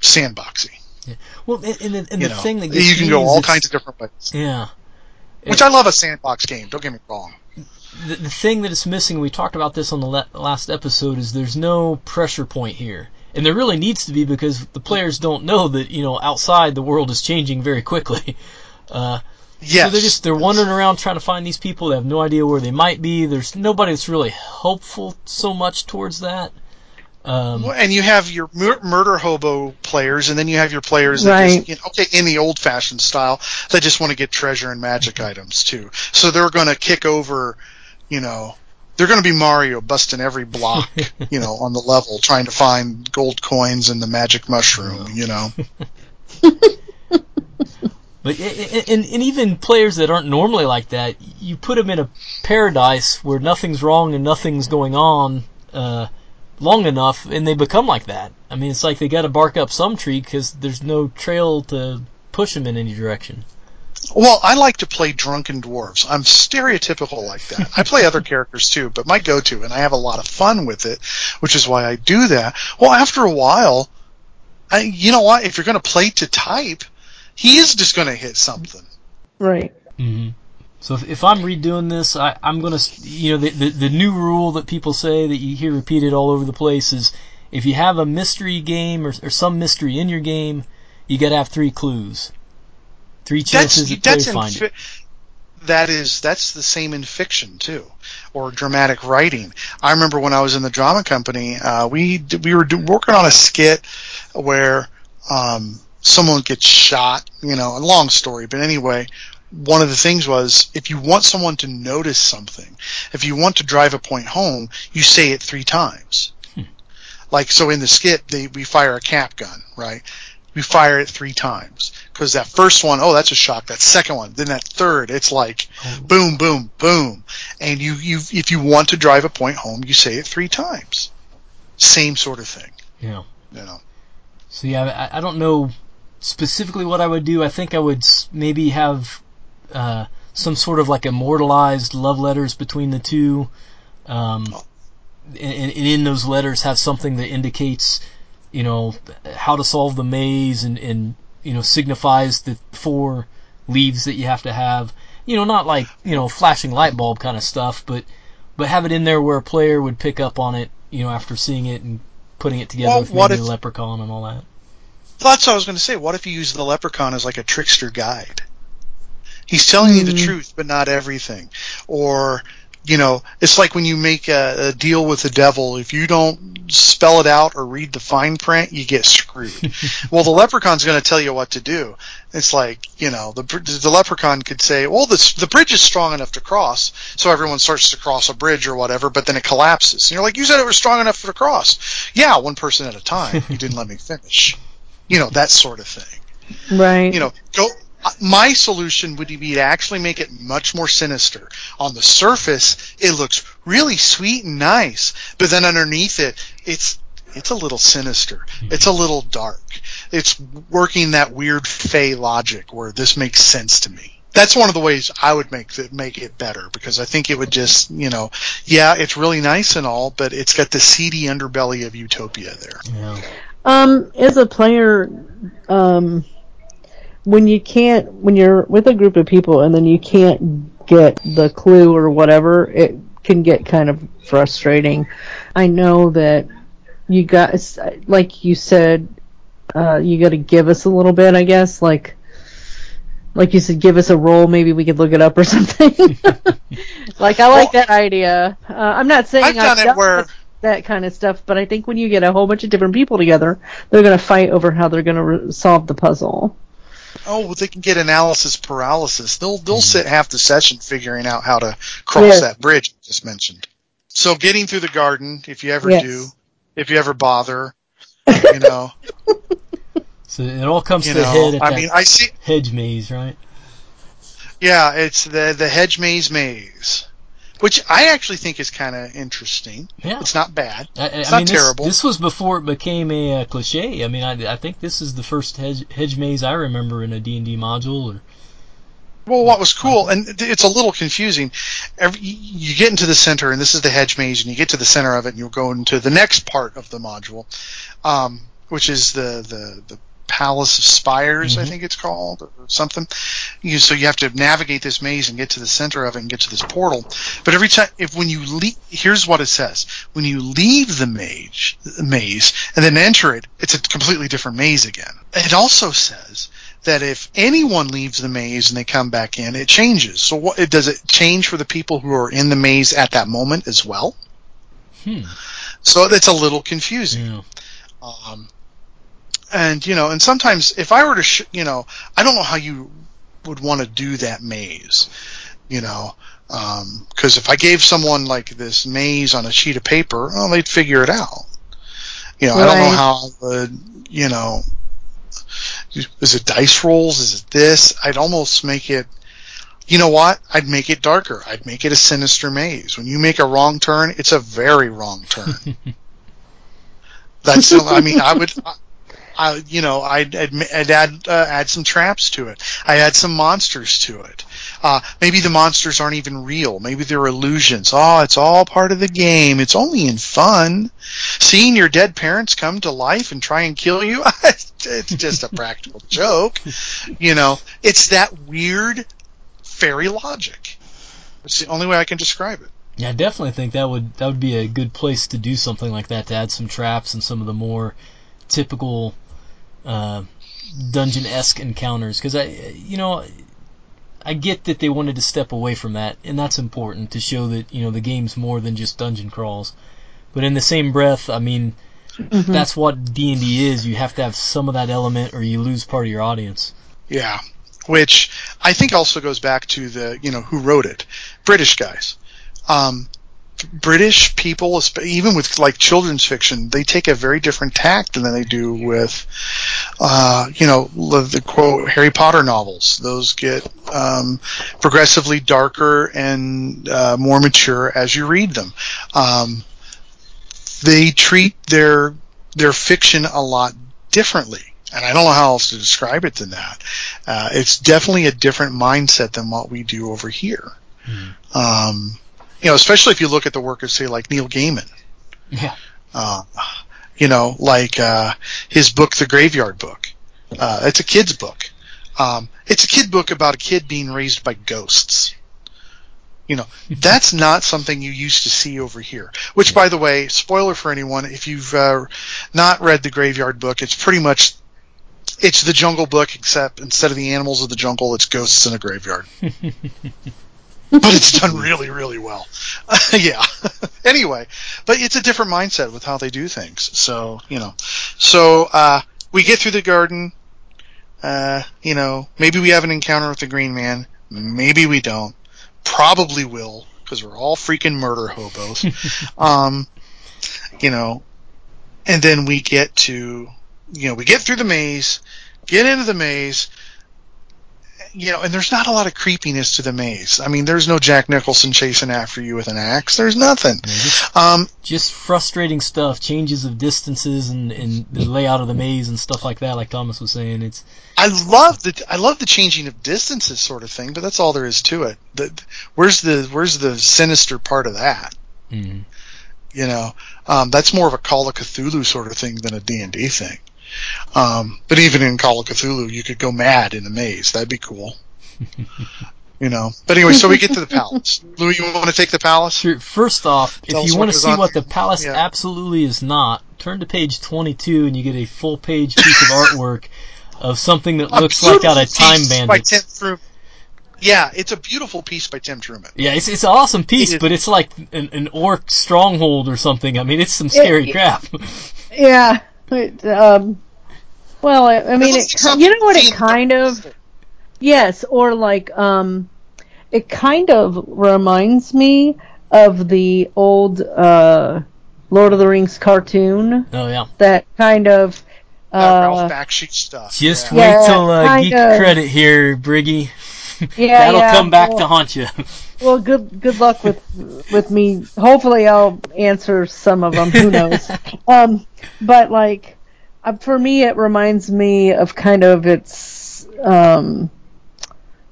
I: sandboxy.
E: Well, and, and, the- and the
I: know,
E: thing that
I: you can
E: me
I: go all kinds of different ways.
E: Yeah.
I: Which I love a sandbox game. Don't get me wrong.
E: The, the thing that is missing, we talked about this on the le- last episode, is there's no pressure point here. And there really needs to be because the players don't know that, you know, outside the world is changing very quickly. Uh,
I: Yes.
E: So they're just, they're wandering around trying to find these people. They have no idea where they might be. There's nobody that's really helpful so much towards that. Um,
I: Well, and you have your mur- murder hobo players, and then you have your players that
G: Right.
I: just, you know, okay, in the old fashioned style, that just want to get treasure and magic items too. So they're going to kick over, you know, they're going to be Mario busting every block, you know, on the level, trying to find gold coins and the magic mushroom, you know.
E: But and, and, and even players that aren't normally like that, you put them in a paradise where nothing's wrong and nothing's going on uh, long enough, and they become like that. I mean, it's like they got to bark up some tree because there's no trail to push them in any direction.
I: Well, I like to play drunken dwarves. I'm stereotypical like that. I play other characters too, but my go-to, and I have a lot of fun with it, which is why I do that. Well, after a while, I, you know what? If you're going to play to type, he is just going to hit something.
G: Right.
E: Mm-hmm. So if, if I'm redoing this, I, I'm gonna, you know, the, the the new rule that people say that you hear repeated all over the place is if you have a mystery game or, or some mystery in your game, you gotta have three clues, three chances
I: that's that's in
E: find
I: fi-
E: it.
I: that is that's the same in fiction too or dramatic writing. I remember when i was in the drama company uh, we we were do- working on a skit where um, someone gets shot you know a long story but anyway one of the things was if you want someone to notice something if you want to drive a point home you say it three times. Like so in the skit they we fire a cap gun right we fire it three times. Because that first one oh that's a shock. That second one then that third it's like boom boom boom. And you you if you want to drive a point home you say it three times. Same sort of thing.
E: Yeah.
I: you know?
E: So yeah, I, I don't know specifically what I would do. I think I would maybe have uh, some sort of like immortalized love letters between the two, um, and, and in those letters have something that indicates, you know, how to solve the maze and, and you know signifies the four leaves that you have to have. You know, not like you know flashing light bulb kind of stuff, but but have it in there where a player would pick up on it, you know, after seeing it and putting it together
I: Well,
E: with
I: what
E: maybe
I: if-
E: the leprechaun and all that.
I: that's what i was going to say what if you use the leprechaun as like a trickster guide he's telling you the hmm. truth but not everything or you know it's like when you make a, a deal with the devil. If you don't spell it out or read the fine print you get screwed. Well the leprechaun's going to tell you what to do. It's like you know the the leprechaun could say well the the bridge is strong enough to cross so everyone starts to cross a bridge or whatever but then it collapses. And you're like you said it was strong enough to cross. Yeah one person at a time. You didn't let me finish. You know that sort of thing.
G: Right.
I: you know, go. Uh, My solution would be to actually make it much more sinister. On the surface, it looks really sweet and nice, but then underneath it, it's it's a little sinister. It's a little dark. It's working that weird fey logic where this makes sense to me. That's one of the ways I would make it make it better because I think it would just, you know, yeah, it's really nice and all, but it's got the seedy underbelly of utopia there.
E: Yeah.
G: Um, as a player, um, when you can't, when you're with a group of people and then you can't get the clue or whatever, it can get kind of frustrating. I know that you guys, like you said, uh, you got to give us a little bit, I guess. Like, like you said, give us a roll. Maybe we could look it up or something. like, I like that idea. Uh, I'm not saying
I: I've done it where-
G: that kind of stuff, but I think when you get a whole bunch of different people together, they're going to fight over how they're going to re- solve the puzzle.
I: Oh, well, they can get analysis paralysis. They'll they'll mm-hmm. sit half the session figuring out how to cross
G: Yeah.
I: that bridge I just mentioned. So getting through the garden, if you ever
G: Yes.
I: do, if you ever bother, you know,
E: So it all comes
I: You
E: to a
I: know,
E: head at
I: I
E: that
I: mean, I see-
E: hedge maze, right?
I: yeah, it's the the hedge maze maze, which I actually think is kind of interesting.
E: Yeah.
I: It's not bad.
E: I, I
I: it's not
E: mean,
I: terrible.
E: this was before it became a uh, cliche. I mean, I, I think this is the first hedge, hedge maze I remember in a D&D module. Or
I: Well, what was cool, and it's a little confusing. Every, you get into the center, and this is the hedge maze, and you get to the center of it, and you'll go into the next part of the module, um, which is the the the Palace of Spires, I
E: Mhm.
I: think it's called, or something. You, so you have to navigate this maze and get to the center of it and get to this portal. But every time, if when you leave, here's what it says: when you leave the maze, maze, and then enter it, it's a completely different maze again. It also says that if anyone leaves the maze and they come back in, it changes. So what does it change for the people who are in the maze at that moment as well?
E: Hmm.
I: So it's a little confusing. Um, and you know, and sometimes if I were to, sh- you know, I don't know how you would want to do that maze, you know, um, because if I gave someone like this maze on a sheet of paper, well, they'd figure it out. You know, I don't know how would, you know, is it dice rolls? Is it this? I'd almost make it. You know what? I'd make it darker. I'd make it a sinister maze. When you make a wrong turn, it's a very wrong turn. That's. I mean, I would. I, you know, I'd, I'd, add uh, add some traps to it. I add some monsters to it. Uh, maybe the monsters aren't even real. Maybe they're illusions. Oh, it's all part of the game. It's only in fun. Seeing your dead parents come to life and try and kill you, it's just a practical joke. You know, it's that weird fairy logic. It's the only way I can describe it.
E: Yeah, I definitely think that would that would be a good place to do something like that to add some traps and some of the more typical uh, dungeon esque encounters. Because I, you know, I get that they wanted to step away from that, and that's important to show that you know the game's more than just dungeon crawls. But in the same breath, I mean,
G: Mm-hmm.
E: that's what D and D is. You have to have some of that element, or you lose part of your audience.
I: Yeah, which I think also goes back to the you know who wrote it, British guys. Um, British people, even with like children's fiction, they take a very different tact than they do with, uh, you know, the, the quote Harry Potter novels. Those get um, progressively darker and uh, more mature as you read them. Um, they treat their their fiction a lot differently. And I don't know how else to describe it than that. Uh, it's definitely a different mindset than what we do over here. Um, you know, especially if you look at the work of say like Neil Gaiman.
E: Yeah.
I: Uh, you know, like uh, his book, The Graveyard Book. Uh, it's a kid's book. Um, it's a kid book about a kid being raised by ghosts. You know, that's not something you used to see over here. Which, by the way, spoiler for anyone, if you've uh, not read the Graveyard Book, it's pretty much it's the Jungle Book, except instead of the animals of the jungle, it's ghosts in a graveyard. but it's done really, really well. yeah. anyway, but it's a different mindset with how they do things. So you know, so uh, we get through the garden. Uh, you know, maybe we have an encounter with the Green Man. Maybe we don't. Probably will because we're all freaking murder hobos. um, you know, and then we get to, you know, we get through the maze, get into the maze, you know, and there's not a lot of creepiness to the maze. I mean, there's no Jack Nicholson chasing after you with an axe. There's nothing. Um,
E: Just frustrating stuff, changes of distances and, and the layout of the maze and stuff like that. Like Thomas was saying, it's
I: I love the I love the changing of distances sort of thing, but that's all there is to it. The, where's the where's the sinister part of that?
E: mm,
I: You know, um, that's more of a Call of Cthulhu sort of thing than a D and D thing. Um, but even in Call of Cthulhu, you could go mad in a maze. That'd be cool. you know. But anyway, so we get to the palace. Louis, you want to take the palace?
E: Sure. First off,
I: Tell
E: if you want to see
I: on.
E: what the palace
I: Yeah.
E: absolutely is not, turn to page 22 and you get a full page piece of artwork of something that
I: A
E: looks like out of Time
I: piece By
E: Bandits.
I: Tim Yeah, it's a beautiful piece by Tim Truman.
E: Yeah, it's it's an awesome piece,
I: It is.
E: but it's like an, an orc stronghold or something. I mean, it's some scary
G: it-
E: crap.
G: Yeah. It, um, well, I, I mean, it, you know what? It kind of, yes, or like, um, it kind of reminds me of the old uh, Lord of the Rings cartoon.
E: Oh yeah.
G: That kind of.
I: Uh, Ralph Bakshi stuff.
E: Just
I: yeah.
E: wait till uh,
G: kind
E: geek
G: of.
E: credit here, Briggy.
G: Yeah,
E: That'll
G: yeah,
E: come back
G: well-
E: to haunt you.
G: Well, good good luck with with me. Hopefully, I'll answer some of them. Who knows? um, but like, uh, for me, it reminds me of kind of its. Um,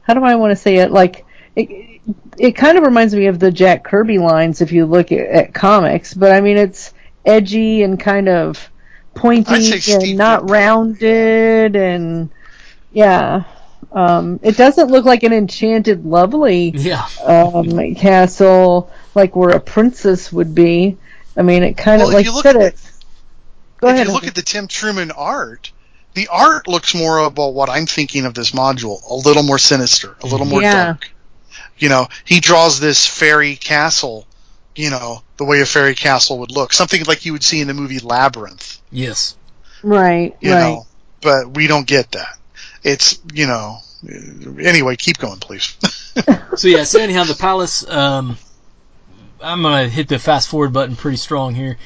G: how do I want to say it? Like, it it kind of reminds me of the Jack Kirby lines if you look at, at comics. But I mean, it's edgy and kind of pointy and not rounded and yeah. Um, it doesn't look like an enchanted, lovely
E: Yeah.
G: um, castle, like where a princess would be. I mean, it kind
I: Well,
G: of
I: if
G: like
I: you look
G: said
I: at
G: it. Go
I: if
G: ahead.
I: you look at the Tim Truman art, the art looks more about what I'm thinking of this module, a little more sinister, a little more
G: Yeah.
I: dark. You know, he draws this fairy castle, you know, the way a fairy castle would look, something like you would see in the movie Labyrinth,
E: Yes.
G: right,
I: you
G: right.
I: know, but we don't get that. It's, you know, anyway, keep going, please.
E: So yeah, so anyhow, the palace. Um, I'm gonna hit the fast forward button pretty strong here.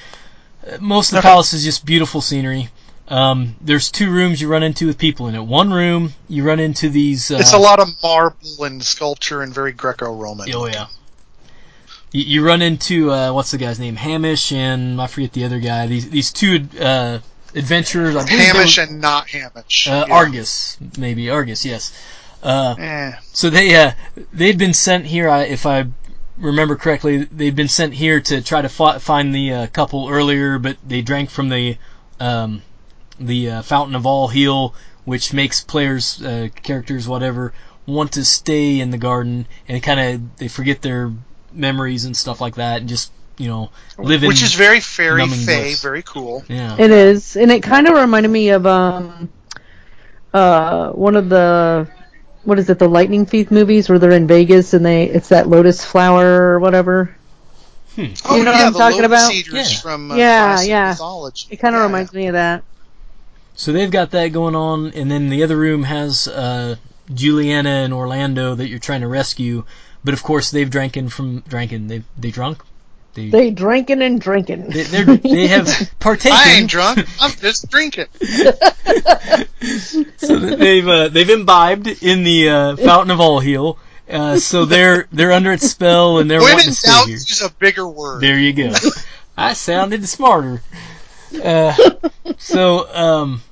E: Most of the
I: Okay.
E: palace is just beautiful scenery. Um, there's two rooms you run into with people in it. One room you run into these. Uh,
I: it's a lot of marble and sculpture and very Greco-Roman.
E: Oh yeah. You, you run into uh, what's the guy's name? Hamish and I forget the other guy. These these two uh, adventurers. I
I: Hamish
E: were-
I: and not Hamish.
E: uh,
I: Yeah.
E: Argus, maybe Argus. Yes. Uh,
I: Eh.
E: so they uh, they'd been sent here, I- if I remember correctly. They'd been sent here to try to fi- find the uh, couple earlier, but they drank from the um, the uh, fountain of all heal, which makes players, uh, characters, whatever, want to stay in the garden and kind of they forget their memories and stuff like that and just you know live in
I: Which is very fairy
E: numbing
I: fey,
E: bliss.
I: very cool.
E: Yeah.
G: It is, and it kind of reminded me of um, uh, one of the what is it, the Lightning Thief movies where they're in Vegas and they it's that lotus flower or whatever.
I: Oh,
G: you know
I: yeah,
G: what I'm talking about?
I: eaters from uh,
G: yeah, yeah.
I: mythology.
G: It kind of reminds me of that.
E: So they've got that going on, and then the other room has uh, Juliana and Orlando that you're trying to rescue. But of course, they've drinking from drinking. They they drunk. They,
G: They drinking and drinking.
E: they they're, have partaken.
I: I ain't drunk. I'm just drinking.
E: so they've uh, they've imbibed in the uh, fountain of all heal. Uh, so they're they're under its spell and they're
I: when
E: wanting
I: in
E: to stay
I: doubt,
E: here.
I: use a bigger word.
E: There you go. I sounded smarter. Uh, so, um,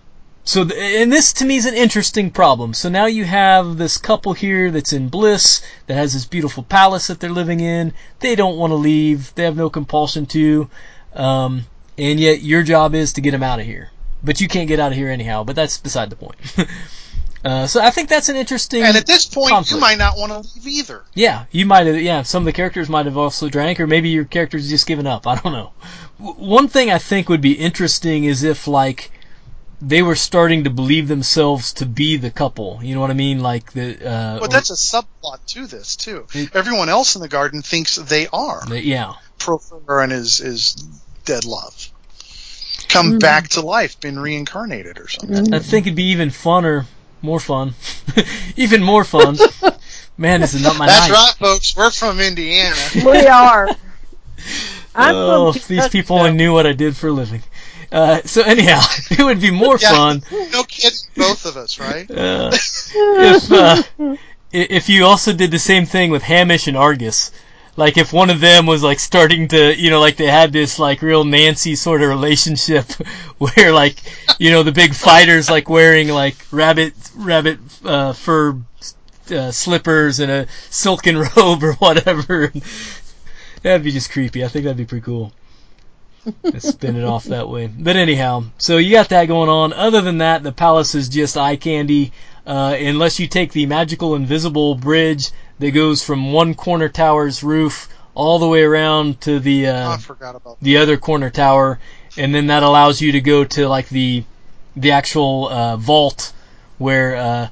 E: so, and this to me is an interesting problem. So now you have this couple here that's in bliss, that has this beautiful palace that they're living in. They don't want to leave. They have no compulsion to. Um, and yet your job is to get them out of here. But you can't get out of here anyhow. But that's beside the point. uh, so I think that's an interesting.
I: And at this point,
E: conflict.
I: you might not want to leave either.
E: Yeah, you might have. Yeah, some of the characters might have also drank, or maybe your character's just given up. I don't know. W- One thing I think would be interesting is if like they were starting to believe themselves to be the couple. You know what I mean? Like the. Uh,
I: Well, that's a subplot to this too. Everyone else in the garden thinks they are.
E: or- yeah.
I: Professor and his his dead love come back to life, been reincarnated or something.
E: I think it'd be even funner, more fun, even more fun. Man, this is not my
I: That's
E: night.
I: right, folks. We're from Indiana.
G: We are. I'm
E: oh, if these people only knew what I did for a living. Uh, so anyhow, it would be more
I: Yeah,
E: fun
I: No kidding, both of us, right?
E: uh, if uh, if you also did the same thing with Hamish and Argus. Like if one of them was like starting to, you know, like they had this like real Nancy sort of relationship where like, you know, the big fighters like wearing like rabbit rabbit uh, fur uh, slippers and a silken robe or whatever. That'd be just creepy. I think that'd be pretty cool. Spin it off that way. But anyhow, so you got that going on. Other than that, the palace is just eye candy. Uh, unless you take the magical invisible bridge that goes from one corner tower's roof all the way around to the
I: Oh,
E: uh,
I: about
E: the other corner tower, and then that allows you to go to like the the actual uh, vault where uh,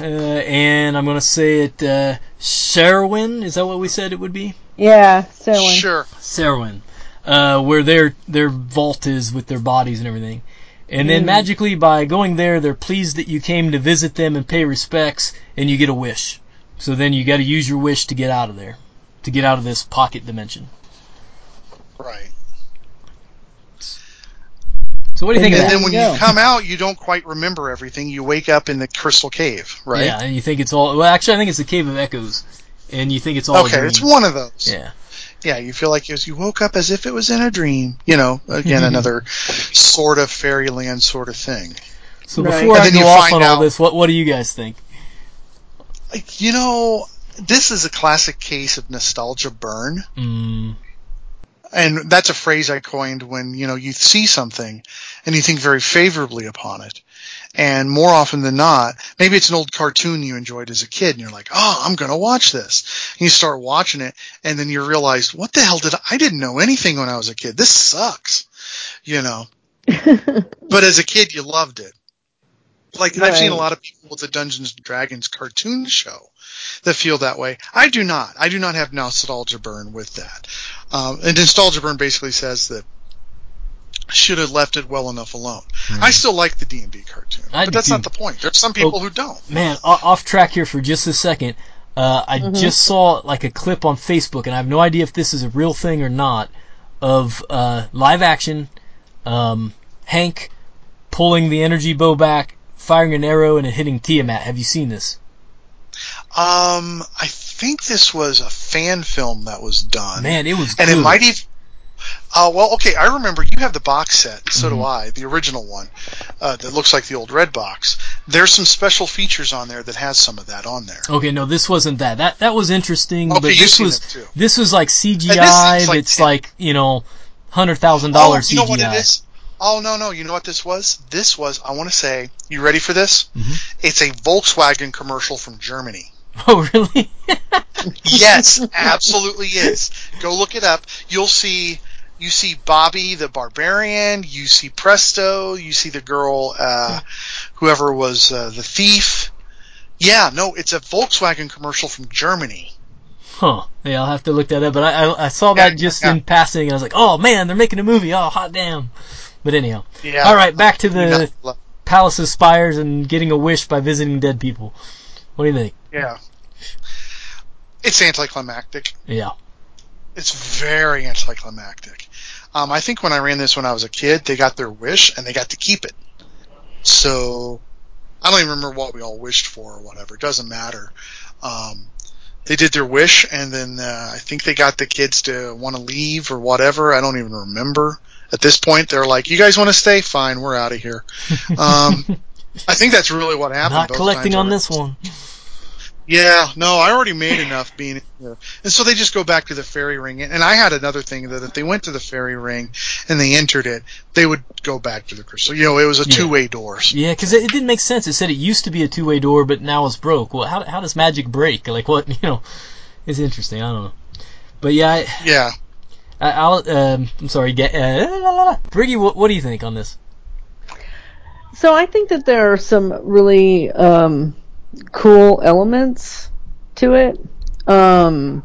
E: uh, and I'm gonna say it uh, Sherwin. Is that what we said it would be?
G: Yeah, Selwyn.
I: Sure.
E: Serwin, uh, where their their vault is with their bodies and everything. And then
G: Mm.
E: magically, by going there, they're pleased that you came to visit them and pay respects, and you get a wish. So then you got to use your wish to get out of there, to get out of this pocket dimension.
I: Right.
E: So what do you think
I: and
E: of that?
I: then when you come out, you don't quite remember everything. You wake up in the crystal cave, right?
E: Yeah, and you think it's all. Well, actually, I think it's the Cave of Echoes, and you think it's all. a
I: Okay,
E: dream.
I: it's one of those.
E: Yeah.
I: Yeah, you feel like you woke up as if it was in a dream. You know, again, another sort of fairyland sort of thing.
E: So
G: Right.
E: before
I: And
E: I
I: then
E: go
I: you
E: off
I: find
E: on all this, what what do you guys think?
I: Like, you know, this is a classic case of nostalgia burn.
E: Mm,
I: And that's a phrase I coined when, you know, you see something and you think very favorably upon it. And more often than not, maybe it's an old cartoon you enjoyed as a kid and you're like, oh, I'm going to watch this. And you start watching it and then you realize, what the hell did I, I didn't know anything when I was a kid. This sucks. You know, but as a kid, you loved it. Like I've seen a lot of people with the Dungeons and Dragons cartoon show that feel that way. I do not. I do not have nostalgia burn with that. Um, and nostalgia burn basically says that should have left it well enough alone. I still like the D and D cartoon,
E: I
I: but that's
E: too.
I: not the point. There's some people
E: Oh.
I: who don't.
E: man, off track here for just a second. Uh, I
G: Mhm.
E: just saw like a clip on Facebook, and I have no idea if this is a real thing or not, of uh, live action um, Hank pulling the energy bow back, firing an arrow, and it hitting Tiamat. Have you seen this?
I: Um, I think this was a fan film that was done.
E: Man, it was
I: and
E: good.
I: it might even. Uh, well, okay, I remember you have the box set. So
E: Mm-hmm.
I: do I, the original one uh, that looks like the old red box. There's some special features on there that has some of that on there.
E: Okay, no, this wasn't that. That that was interesting,
I: Okay,
E: but this was this was like CGI.
I: like
E: that's like you know hundred thousand
I: Oh,
E: dollars
I: you know what it is? Oh no, no! You know what this was? This was I want to say. You ready for this?
E: Mm-hmm.
I: It's a Volkswagen commercial from Germany.
E: Oh, really?
I: yes, absolutely is. Go look it up. You'll see. You see Bobby the Barbarian. You see Presto. You see the girl, uh, whoever was uh, the thief. Yeah, no, it's a Volkswagen commercial from Germany.
E: Huh. Yeah, I'll have to look that up. But I I, I saw that
I: Yeah,
E: just
I: yeah.
E: in passing, and I was like, oh man, they're making a movie. Oh, hot damn. But anyhow.
I: Yeah.
E: All right, back to the Palace of Spires and getting a wish by visiting dead people. What do you think?
I: Yeah. It's anticlimactic.
E: Yeah.
I: It's very anticlimactic. Um, I think when I ran this when I was a kid, they got their wish and they got to keep it. So I don't even remember what we all wished for or whatever. It doesn't matter. Um, they did their wish and then uh, I think they got the kids to want to leave or whatever. I don't even remember. At this point, they're like, "You guys want to stay? Fine, we're out of here." Um, I think that's really what happened.
E: Not collecting on this one.
I: yeah, no, I already made enough being here. And so they just go back to the fairy ring. And I had another thing that if they went to the fairy ring and they entered it, they would go back to the crystal. You know, it was a
E: Yeah.
I: two-way door.
E: Yeah, because it, it didn't make sense. It said it used to be a two-way door, but now it's broke. Well, how how does magic break? Like what? You know, it's interesting. I don't know. But yeah, I,
I: Yeah.
E: I, I'll. Um, I'm sorry, get, uh. Briggy. What, what do you think on this?
G: So I think that there are some really um, cool elements to it. Um,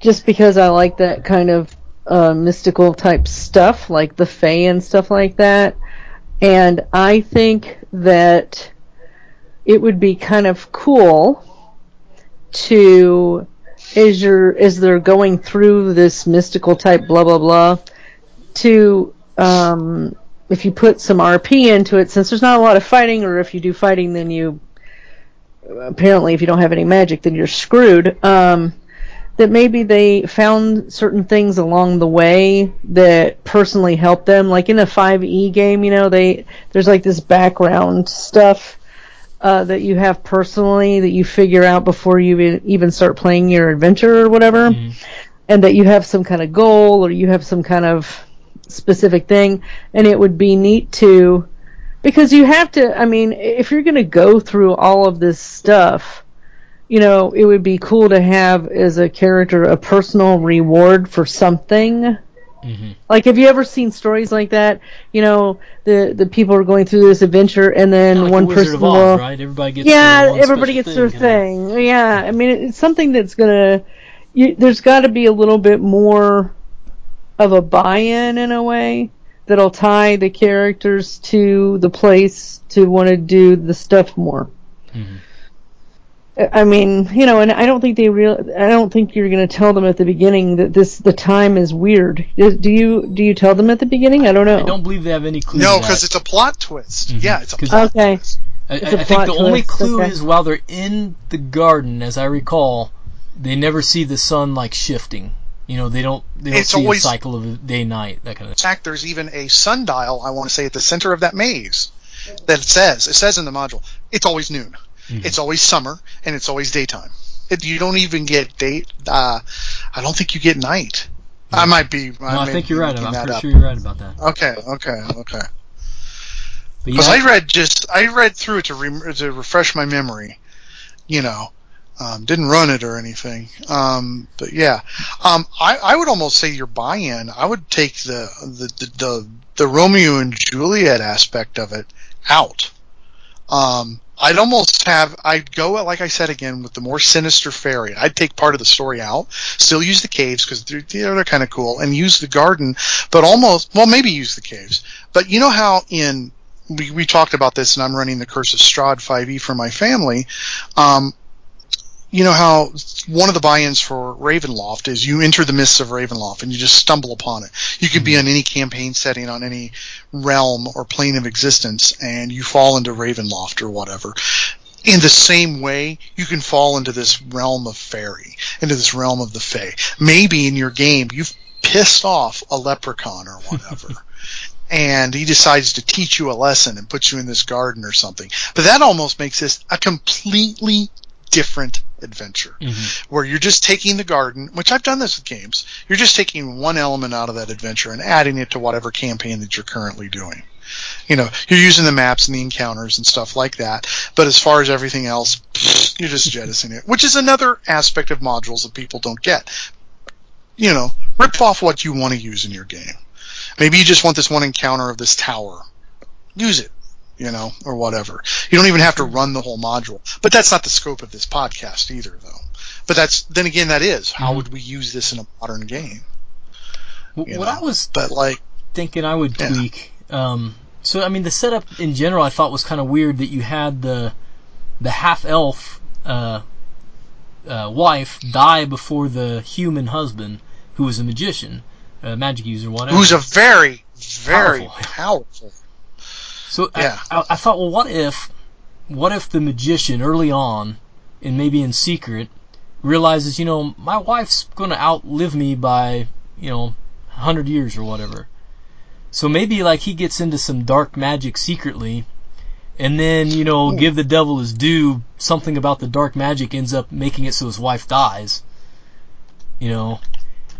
G: just because I like that kind of uh, mystical type stuff, like the Fae and stuff like that. And I think that it would be kind of cool to, as you're as they're going through this mystical type blah blah blah, to um, if you put some RP into it, since there's not a lot of fighting, or if you do fighting, then you apparently if you don't have any magic, then you're screwed. Um, that maybe they found certain things along the way that personally helped them. Like in a 5e game, you know, they there's like this background stuff uh, that you have personally that you figure out before you even- even start playing your adventure or whatever, and that you have some kind of goal or you have some kind of specific thing, and it would be neat to because you have to. I mean, if you're going to go through all of this stuff you know, it would be cool to have as a character a personal reward for something. Like, have you ever seen stories like that? You know, the the people are going through this adventure, and then
E: Like
G: one person
E: of Oz,
G: will,
E: right? Everybody gets
G: yeah, everybody gets their
E: thing,
G: thing. Yeah, I mean, it's something that's gonna. You, there's got to be a little bit more of a buy-in in a way that'll tie the characters to the place to want to do the stuff more. I mean, you know, and I don't think they real. I don't think you're going to tell them at the beginning that this the time is weird. Do do you? Do you tell them at the beginning? I don't know.
E: I don't believe they have any clue.
I: No, because it's a plot twist.
E: Mm-hmm.
I: Yeah, it's a plot
G: Okay.
I: twist.
E: I,
G: It's
E: I
G: a
E: I think
G: plot
E: the only clue
G: okay.
E: is while they're in the garden, as I recall, they never see the sun like shifting. You know, they don't they don't
I: It's
E: see
I: always-
E: a cycle of day night that kind of
I: In fact, there's even a sundial, I want to say, at the center of that maze that it says, it says in the module, it's always noon.
E: Mm-hmm.
I: It's always summer, and it's always daytime. It, you don't even get date, uh, I don't think you get night. I might be,
E: No, I think you're right. I'm pretty
I: up.
E: sure you're right about that.
I: Okay, okay, okay. Because
E: yeah,
I: I read just, I read through it to, re- to refresh my memory, you know. Um, didn't run it or anything. Um, but yeah, um, I, I would almost say your buy-in. I would take the the, the the the Romeo and Juliet aspect of it out. Um, I'd almost have I'd go like I said again with the more sinister fairy. I'd take part of the story out, still use the caves because they're they're kind of cool, and use the garden, but almost well maybe use the caves. But you know how in we, we talked about this, and I'm running the Curse of Strahd 5e for my family. Um, you know how one of the buy-ins for Ravenloft is you enter the mists of Ravenloft and you just stumble upon it. You could be mm-hmm. on any campaign setting on any realm or plane of existence and you fall into Ravenloft or whatever. In the same way, you can fall into this realm of fairy, into this realm of the fae. Maybe in your game you've pissed off a leprechaun or whatever. and he decides to teach you a lesson and put you in this garden or something. But that almost makes this a completely different adventure,
E: Mhm.
I: where you're just taking the garden, which I've done this with games. You're just taking one element out of that adventure and adding it to whatever campaign that you're currently doing. You know, you're using the maps and the encounters and stuff like that. But as far as everything else, you're just jettisoning it, which is another aspect of modules that people don't get. You know, rip off what you want to use in your game. Maybe you just want this one encounter of this tower. Use it, you know, or whatever. You don't even have to run the whole module. But that's not the scope of this podcast either, though. But that's, then again, that is. How would we use this in a modern game?
E: What I was
I: But like,
E: thinking I would tweak. Um, so I mean, the setup in general I thought was kind of weird that you had the the half elf uh, uh, wife die before the human husband, who was a magician, a magic user, whatever.
I: who's a very, very
E: Powerful.
I: powerful.
E: So
I: Yeah.
E: I, I, I thought, well, what if, what if the magician early on, and maybe in secret, realizes, you know, my wife's going to outlive me by, you know, hundred years or whatever. So maybe like he gets into some dark magic secretly, and then you know, give the devil his due. Something about the dark magic ends up making it so his wife dies. You know,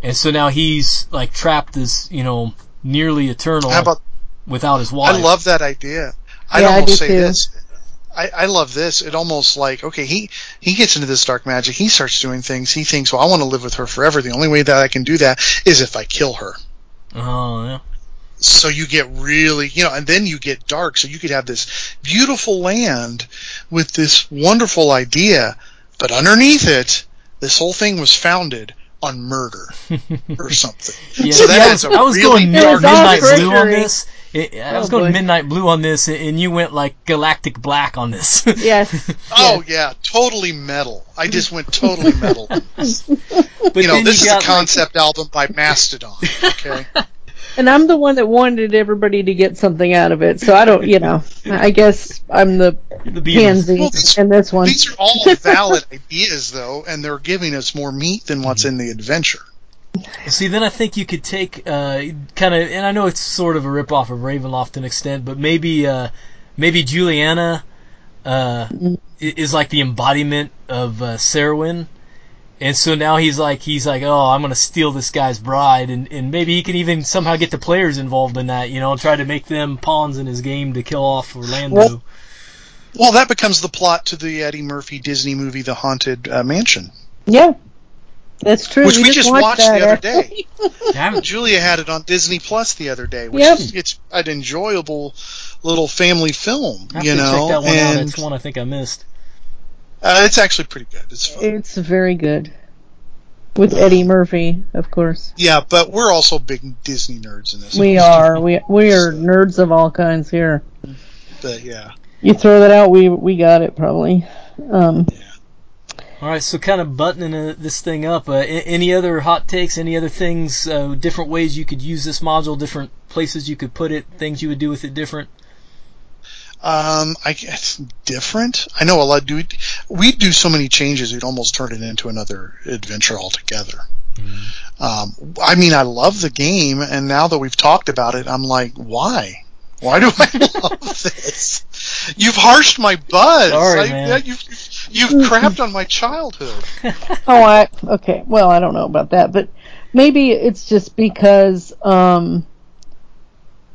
E: and so now he's like trapped as you know, nearly eternal
I: How about
E: without his wife.
I: I love that idea. I'd
G: Yeah, I
I: almost
G: do
I: say
G: too.
I: this. I, I love this. It almost like okay, he he gets into this dark magic. He starts doing things. He thinks, well, I want to live with her forever. The only way that I can do that is if I kill her.
E: Oh yeah.
I: So you get really, you know, and then you get dark. So you could have this beautiful land with this wonderful idea, but underneath it, this whole thing was founded on murder or something.
E: Yeah,
I: so that
E: yeah,
I: is
E: was,
I: a
E: I was
I: really
E: going
I: dark
E: mid- midnight blue on
G: trickery.
E: This. I I
G: Oh,
E: was going
G: boy.
E: midnight blue on this, and you went like galactic black on this.
G: Yes.
I: Oh yeah, totally metal. I just went totally metal.
E: But
I: you know, this
E: you
I: is a
E: got, like-
I: concept album by Mastodon. Okay.
G: And I'm the one that wanted everybody to get something out of it, so I don't, you know, I guess I'm the
E: the
G: pansy
I: Well, these-
G: in this one.
I: These are all valid ideas, though, and they're giving us more meat than what's in the adventure.
E: See, then I think you could take uh, kind of, and I know it's sort of a ripoff of Ravenloft to an extent, but maybe uh, maybe Juliana uh, is like the embodiment of uh, Caerwyn. And so now he's like he's like oh I'm gonna steal this guy's bride and, and maybe he can even somehow get the players involved in that you know and try to make them pawns in his game to kill off Orlando.
I: Well- Well, that becomes the plot to the Eddie Murphy Disney movie, The Haunted uh, Mansion,
G: Yeah, that's true.
I: which we just watched
G: that,
I: the other
G: actually.
I: day. Julia had it on Disney Plus the other day, which
G: Yep.
I: is it's an enjoyable little family film,
E: I have
I: you
E: to
I: know,
E: check that one out. It's one I think I missed.
I: uh, it's actually pretty good. It's fun.
G: It's very good. With Eddie Murphy, of course.
I: Yeah, but we're also big Disney nerds in this.
G: We are. We we are nerds of all kinds here.
I: But yeah.
G: You throw that out, we we got it probably. Um,
E: All right, so kind of buttoning uh, this thing up. Uh, any other hot takes? Any other things? Uh, different ways you could use this module? Different places you could put it? Things you would do with it different?
I: Um, I guess different. I know a lot. Do we do so many changes? We'd almost turn it into another adventure altogether. Um, I mean, I love the game, and now that we've talked about it, I'm like, why? Why do I love this? You've harshed my buzz.
E: Sorry,
I: I-
E: man.
I: You've, you've crapped on my childhood.
G: oh, I okay. Well, I don't know about that, but maybe it's just because um,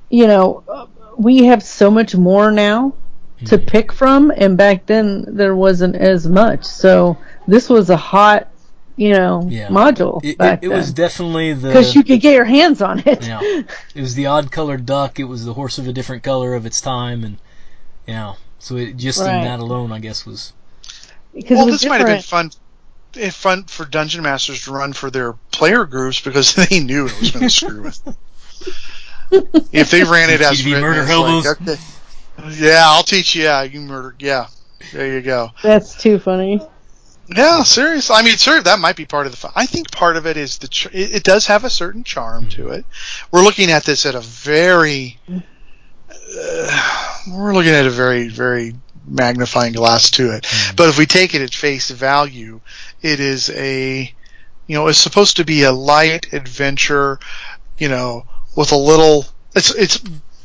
G: you know uh, we have so much more now to
E: Mm-hmm.
G: pick from, and back then there wasn't as much. So this was a hot, you know,
E: Yeah.
G: module
E: It,
G: back
E: it, it was definitely the
G: because you could get your hands on it.
E: yeah. It was the odd colored duck. It was the horse of a different color of its time, and you know, so it just in that alone, I guess, was
G: Because
I: well,
G: it was
I: this might have been fun. eh, Fun for dungeon masters to run for their player groups because they knew it was going to screw with. them. If they ran it as
E: TTV
I: written,
E: murder
I: it's
E: hobos.
I: like, okay, yeah, I'll teach you. Yeah, you murder. Yeah, there you go.
G: That's too funny.
I: Yeah, seriously. I mean, sure, that might be part of the fun. I think part of it is the. Ch- it, it does have a certain charm to it. We're looking at this at a very. Uh, we're looking at a very, very magnifying glass to it. But if we take it at face value, it is a. You know, it's supposed to be a light adventure. You know, with a little. It's it's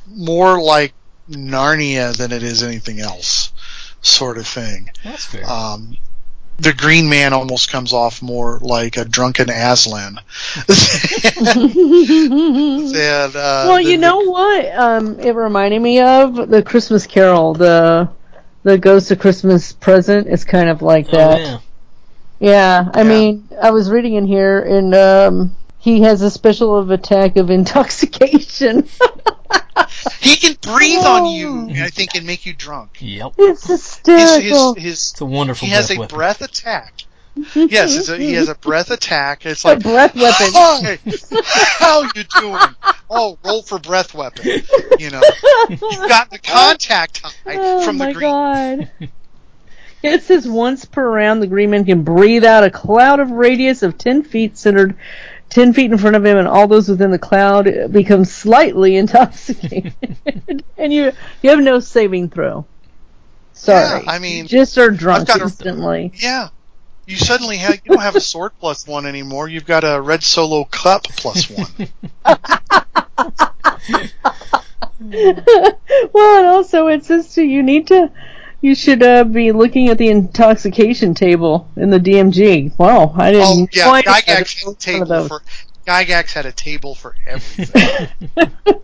I: more like Narnia than it is anything else, sort of thing.
E: that's fair.
I: Um, the Green Man almost comes off more like a drunken Aslan. and, uh,
G: well,
I: the-
G: you know what? Um, it reminded me of the Christmas Carol, the the Ghost of Christmas Present. is kind of like that.
E: yeah.
G: Yeah, I mean, I was reading in here, and um, he has a special of attack of intoxication.
I: he can breathe on you, I think, and make you drunk.
E: Yep.
G: it's hysterical.
I: his, his,
E: It's a wonderful
I: he has a
E: weapon.
I: breath attack. Yes, it's a, he has a breath attack. It's like A
G: breath weapon.
I: Hi, how you doing? Oh, roll for breath weapon. You know, you've got the contact high
G: oh
I: from the green.
G: Oh my god. It says once per round, the green man can breathe out a cloud of radius of 10 feet centered 10 feet in front of him, and all those within the cloud become slightly intoxicated. and you you have no saving throw. Sorry.
I: Yeah, I mean,
G: you just are drunk
I: got a-
G: instantly.
I: Yeah. You suddenly have you don't have a sword plus one anymore. You've got a red solo cup plus one.
G: well, and also it says to you need to, you should uh, be looking at the intoxication table in the DMG. Wow, I didn't.
I: oh yeah,
G: I had
I: Gygax had a table for Gygax had a table for everything.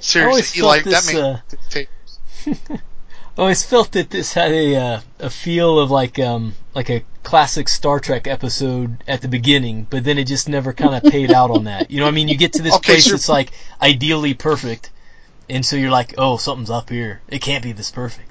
I: Seriously,
E: always
I: he like that
E: this,
I: made
E: uh,
I: ta-
E: I always felt that this had a uh, a feel of like um like a classic Star Trek episode at the beginning, but then it just never kind of paid out on that. You know, what I mean, you get to this
I: Okay,
E: place
I: so-
E: that's like ideally perfect, and so you're like, oh, something's up here. It can't be this perfect.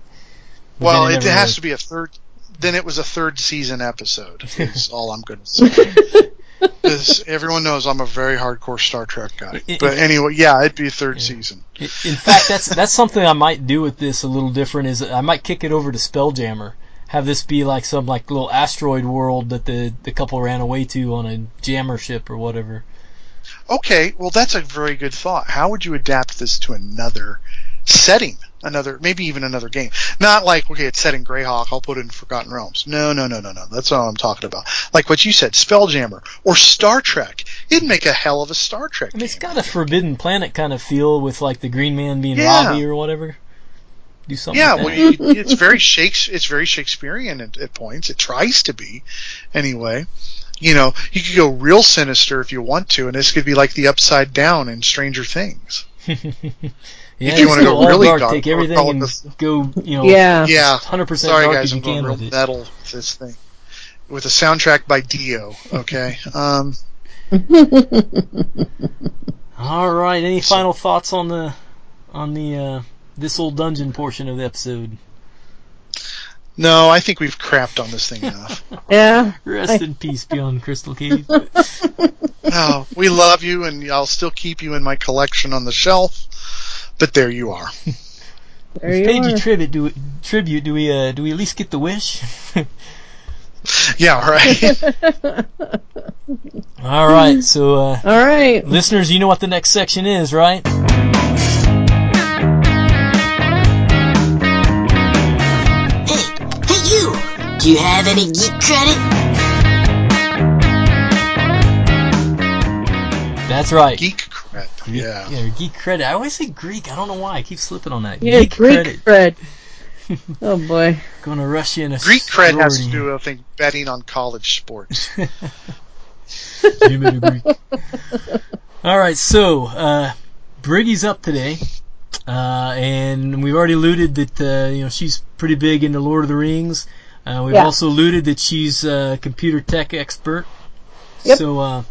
E: But
I: Well,
E: then
I: it, has
E: really-
I: to be a third. Then it was a third season episode. Is all I'm going to say. Because everyone knows I'm a very hardcore Star Trek guy.
E: It-
I: But
E: it-
I: anyway, yeah, it'd be a third season.
E: In fact, that's that's something I might do with this a little different. Is I might kick it over to Spelljammer, have this be like some like little asteroid world that the the couple ran away to on a jammer ship or whatever.
I: Okay, well that's a very good thought. How would you adapt this to another setting? Another, maybe even another game. Not like, okay, it's set in Greyhawk, I'll put it in Forgotten Realms. No, no, no, no, no. That's not what I'm talking about. Like what you said, Spelljammer or Star Trek. It'd make a hell of a Star Trek.
E: I mean, it's got a Forbidden Planet kind of feel with like the Green Man being
I: Yeah.
E: Robby or whatever. Do something.
I: Yeah,
E: like
I: well, you, it's very Shakes. It's very Shakespearean at, at points. It tries to be, anyway. You know, you could go real sinister if you want to, and this could be like the Upside Down in Stranger Things.
E: yeah,
I: if you want to
E: just
I: go
E: all
I: really
E: dark,
I: dark,
E: take everything and
I: the-
E: go, you know,
G: Yeah.
I: Yeah,
E: hundred percent
I: Sorry,
E: dark
I: guys,
E: as you
I: I'm going
E: can
I: real
E: with it.
I: metal with this thing with a soundtrack by Dio. Okay, um,
E: All right. Any final thoughts on the on the uh, this old dungeon portion of the episode?
I: no, I think we've crapped on this thing enough.
G: Yeah.
E: Rest in peace, beyond Crystal Cave.
I: no, we love you, and I'll still keep you in my collection on the shelf. But there you are.
G: There
E: We've
G: you
E: paid you tribute. Do tribute. Do we? Uh, do we at least get the wish?
I: Yeah, right.
E: All right. So, uh,
G: All right.
E: listeners, you know what the next section is, right?
O: Hey hey, you! Do you have any geek credit?
E: That's right.
I: Geek cred.
E: Geek,
I: Yeah.
E: yeah, geek credit. I always say Greek. I don't know why. I keep slipping on that.
G: Yeah,
E: geek
G: Greek
E: credit.
G: cred. oh boy.
E: Going to rush you in a
I: Greek cred has to
E: sorority.
I: do I think betting on college sports.
E: Give me the Greek. All right, so uh, Briggy's up today, uh, and we've already alluded that uh, you know she's pretty big into Lord of the Rings. Uh, we've
G: Yeah.
E: also alluded that she's a computer tech expert.
G: Yep.
E: So uh,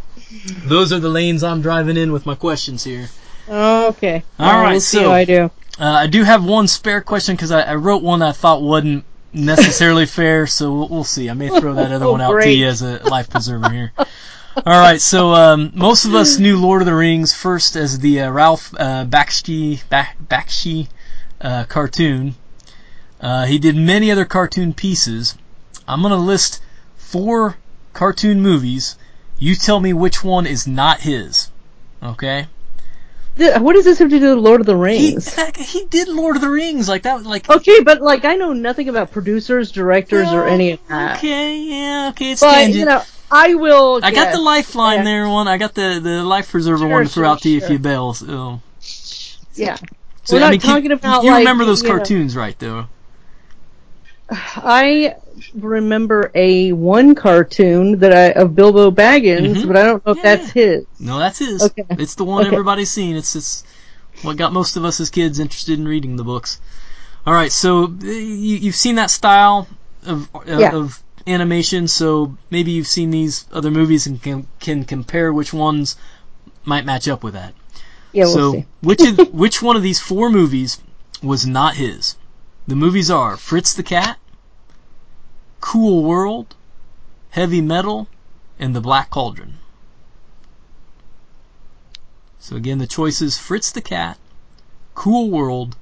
E: those are the lanes I'm driving in with my questions here.
G: Okay.
E: All right,
G: we'll see
E: so-
G: how I do.
E: Uh, I do have one spare question because I, I wrote one I thought wasn't necessarily fair, so we'll, we'll see. I may throw that other
G: Oh,
E: one out to you as a life preserver here. All right, so um, most of us knew Lord of the Rings first as the uh, Ralph uh, Bakshi Bakshi uh, cartoon. Uh, he did many other cartoon pieces. I'm gonna list four cartoon movies. You tell me which one is not his. Okay.
G: What does this have to do with Lord of the
E: He,
G: Rings?
E: he did Lord of the Rings like that. Like
G: Okay, but like I know nothing about producers, directors, or any of that.
E: Okay, yeah, okay, it's
G: But
E: tangent.
G: you know, I will.
E: I got the lifeline
G: Yeah.
E: there one. I got the, the life preserver
G: Sure,
E: one to throw
G: sure,
E: out to you if you bail. So,
G: Yeah.
E: so
G: We're
E: I
G: not
E: mean,
G: talking about
E: you
G: like,
E: remember those
G: you know-
E: cartoons, right? Though.
G: I remember a one cartoon that I of Bilbo Baggins,
E: Mhm.
G: but I don't know if that's his.
E: No, that's his.
G: Okay.
E: It's the one
G: Okay.
E: everybody's seen. It's it's what got most of us as kids interested in reading the books. All right, so uh, you, you've seen that style of uh,
G: Yeah.
E: of animation, so maybe you've seen these other movies and can can compare which ones might match up with that.
G: Yeah, we'll
E: so
G: see.
E: which of, which one of these four movies was not his? The movies are Fritz the Cat, Cool World, Heavy Metal, and The Black Cauldron. So again, the choices Fritz the Cat, Cool World,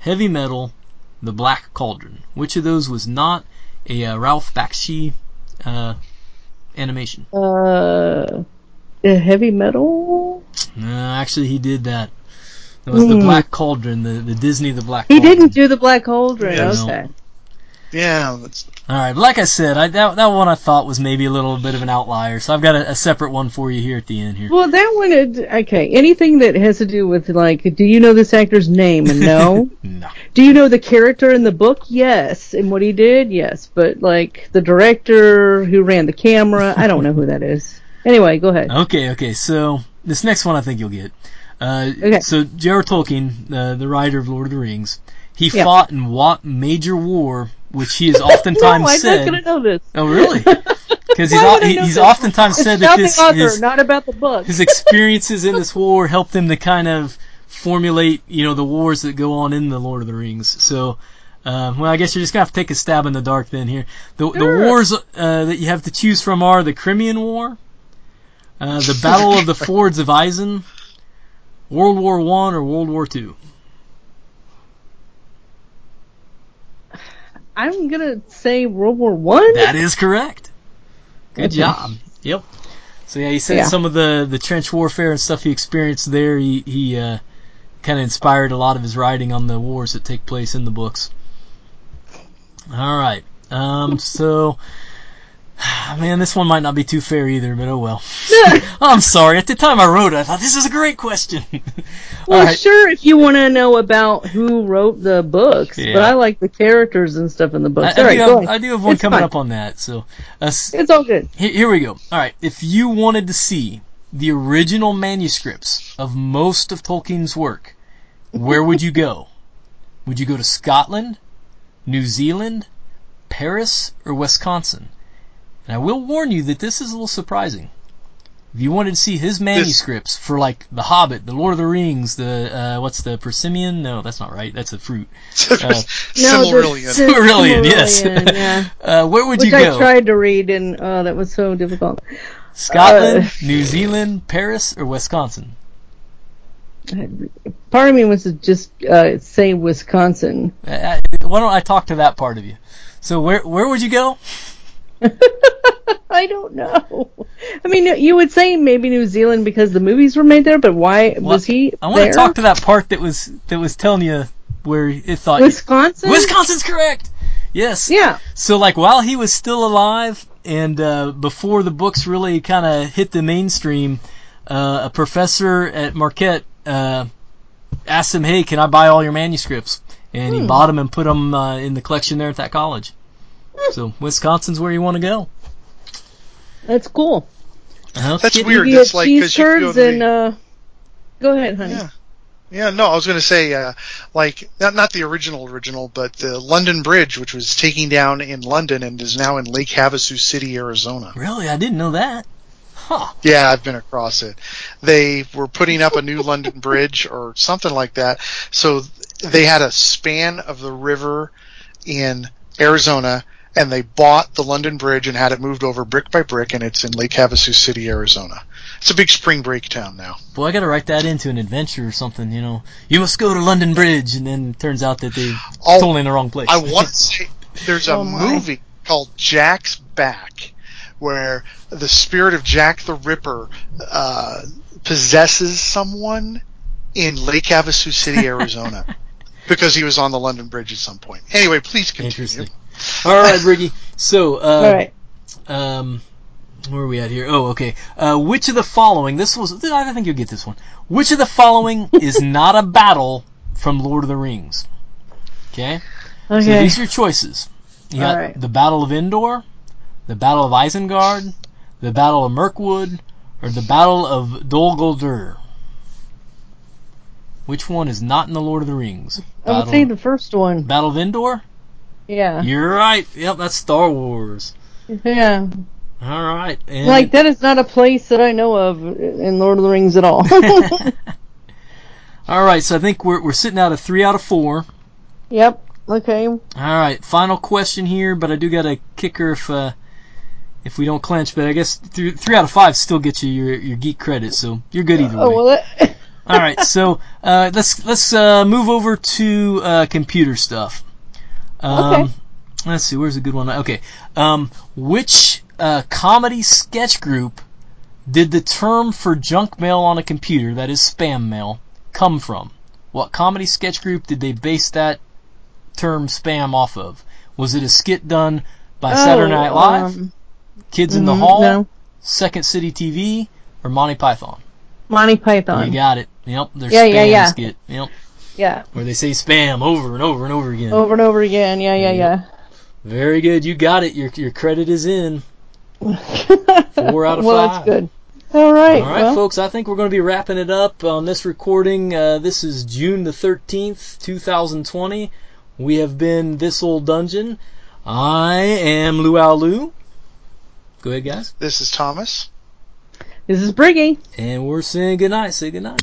E: Heavy Metal, The Black Cauldron. Which of those was not a uh, Ralph Bakshi uh, animation?
G: Uh, a heavy metal.
E: No, actually, he did that. It was the
G: Hmm.
E: Black Cauldron, the, the Disney The Black
G: He didn't do the Black Cauldron.
E: Yeah, no.
G: okay.
I: Yeah, that's
E: All right, but like I said, I, that that one I thought was maybe a little bit of an outlier, so I've got a, a separate one for you here at the end here.
G: Well, that one. it- Okay, anything that has to do with like, do you know this actor's name? And no.
E: no.
G: Do you know the character in the book? Yes. And what he did? Yes. But like the director who ran the camera, I don't know who that is. Anyway, go ahead.
E: Okay, okay. So this next one I think you'll get. Uh,
G: Okay.
E: So J.R. Tolkien, uh, the writer of Lord of the Rings, he
G: Yeah.
E: fought in what major war, which he has oftentimes
G: no, I'm
E: said.
G: not gonna know this.
E: Oh, really? Because he's
G: Why
E: al-
G: would I
E: he, he's oftentimes
G: It's
E: said that this
G: author,
E: his,
G: not about the book.
E: his experiences in this war helped him to kind of formulate, you know, the wars that go on in the Lord of the Rings. So, uh, well, I guess you're just gonna have to take a stab in the dark then here. The, the wars uh, that you have to choose from are the Crimean War, uh, the Battle of the Fords of Isen, World War One, or World War Two.
G: I'm gonna say World War One.
E: That is correct. Good job. Yep. So yeah, he said
G: Yeah.
E: some of the the trench warfare and stuff he experienced there. He he uh, kind of inspired a lot of his writing on the wars that take place in the books. All right. Um. So. Man, this one might not be too fair either, but oh well. I'm sorry. At the time I wrote it, I thought this is a great question.
G: Well,
E: right.
G: sure, if you want to know about who wrote the books,
E: Yeah.
G: but I like the characters and stuff in the
E: I,
G: books.
E: I
G: All right,
E: do have. I do have one
G: It's
E: coming
G: fine.
E: up on that. So, uh,
G: It's all good.
E: Here, here we go. All right. If you wanted to see the original manuscripts of most of Tolkien's work, where would you go? Would you go to Scotland, New Zealand, Paris, or Wisconsin? And I will warn you that this is a little surprising. If you wanted to see his manuscripts for like The Hobbit, The Lord of the Rings, the uh, what's the Persimmon? No, that's not right. That's a fruit. Uh,
G: No, the
I: Silmarillion.
E: Silmarillion, yes.
G: Silmarillion, yeah.
E: uh, where would
G: Which
E: you
G: I tried to read, and oh, that was so difficult.
E: Scotland,
G: Uh,
E: New Zealand, Paris, or Wisconsin?
G: part of me wants to just uh, say Wisconsin.
E: Uh, why don't I talk to that part of you? So where where would you go?
G: I don't know. I mean, you would say maybe New Zealand because the movies were made there, but why was he
E: I want
G: there?
E: to talk to that part that was that was telling you where it thought
G: Wisconsin.
E: Wisconsin's correct. Yes.
G: Yeah.
E: So like while he was still alive and uh, before the books really kind of hit the mainstream, uh, a professor at Marquette uh, asked him, "Hey, can I buy all your manuscripts?" And he
G: Hmm.
E: bought them and put them uh, in the collection there at that college. So Wisconsin's where you want to go.
G: That's cool.
E: Uh-huh.
I: That's
E: Kid-
I: weird.
G: You
I: That's
G: get
I: like
G: cheese
I: because you go
G: curds and uh, go ahead, honey.
I: Yeah. yeah, no, I was going to say uh, like not not the original original, but the London Bridge, which was taking down in London and is now in Lake Havasu City, Arizona.
E: Really, I didn't know that. Huh.
I: Yeah, I've been across it. They were putting up a new London Bridge or something like that. So they had a span of the river in Arizona and they bought the London Bridge and had it moved over brick by brick and it's in Lake Havasu City, Arizona. It's a big spring break town now.
E: Boy, I gotta write that into an adventure or something, you know. You must go to London Bridge, and then it turns out that they
I: Oh,
E: totally in the wrong place.
I: I want to say there's a
G: Oh,
I: movie called Jack's Back where the spirit of Jack the Ripper uh, possesses someone in Lake Havasu City, Arizona, because he was on the London Bridge at some point. Anyway, please continue.
E: Interesting. All right, Briggy. So, uh,
G: All right.
E: um, where are we at here? Oh, okay. Uh, which of the following? This was. I think you'll get this one. Which of the following is not a battle from Lord of the Rings? Okay.
G: Okay.
E: So these are your choices: You got
G: right.
E: the Battle of Endor, the Battle of Isengard, the Battle of Mirkwood, or the Battle of Dol Guldur. Which one is not in the Lord of the Rings?
G: I would say the first one.
E: Battle of Endor?
G: Yeah.
E: You're right. Yep, that's Star Wars.
G: Yeah.
E: All right. And
G: Like that is not a place that I know of in Lord of the Rings at all.
E: All right, so I think we're we're sitting out of three out of four.
G: yep. Okay.
E: All right, final question here, but I do got a kicker if uh, if we don't clinch. But I guess three, three out of five still gets you your your geek credit, so you're good either way.
G: Oh well. That,
E: All right, so uh, let's let's uh, move over to uh, computer stuff. Um,
G: Okay.
E: Let's see, where's a good one? Okay, um, which uh, comedy sketch group did the term for junk mail on a computer, that is spam mail, come from? What comedy sketch group did they base that term spam off of? Was it a skit done by Saturday Night Live,
G: um,
E: Kids in the
G: mhm,
E: Hall,
G: no.
E: Second City TV, or Monty Python?
G: Monty Python.
E: You got it. Yep, their
G: Yeah,
E: spam
G: yeah, yeah.
E: skit. Yep,
G: Yeah.
E: where they say spam over and over and over again.
G: Over and over again. Yeah, yeah, yeah.
E: Very good. You got it. Your your credit is in. Four out of
G: well,
E: five.
G: that's good. All right.
E: All right,
G: well,
E: folks. I think we're going to be wrapping it up on this recording. Uh, this is June the thirteenth, two thousand twenty. We have been this old dungeon. I am Luau Lu. Go ahead, guys.
I: This is Thomas.
G: This is Briggy.
E: And we're saying goodnight. Say goodnight.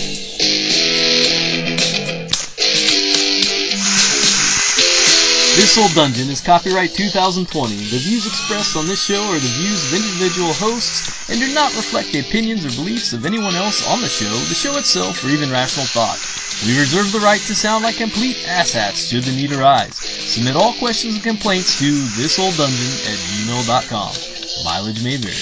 E: This Old Dungeon is copyright 2020. The views expressed on this show are the views of individual hosts and do not reflect the opinions or beliefs of anyone else on the show, the show itself, or even rational thought. We reserve the right to sound like complete asshats should the need arise. Submit all questions and complaints to thisolddungeon at gmail.com. Mileage may vary.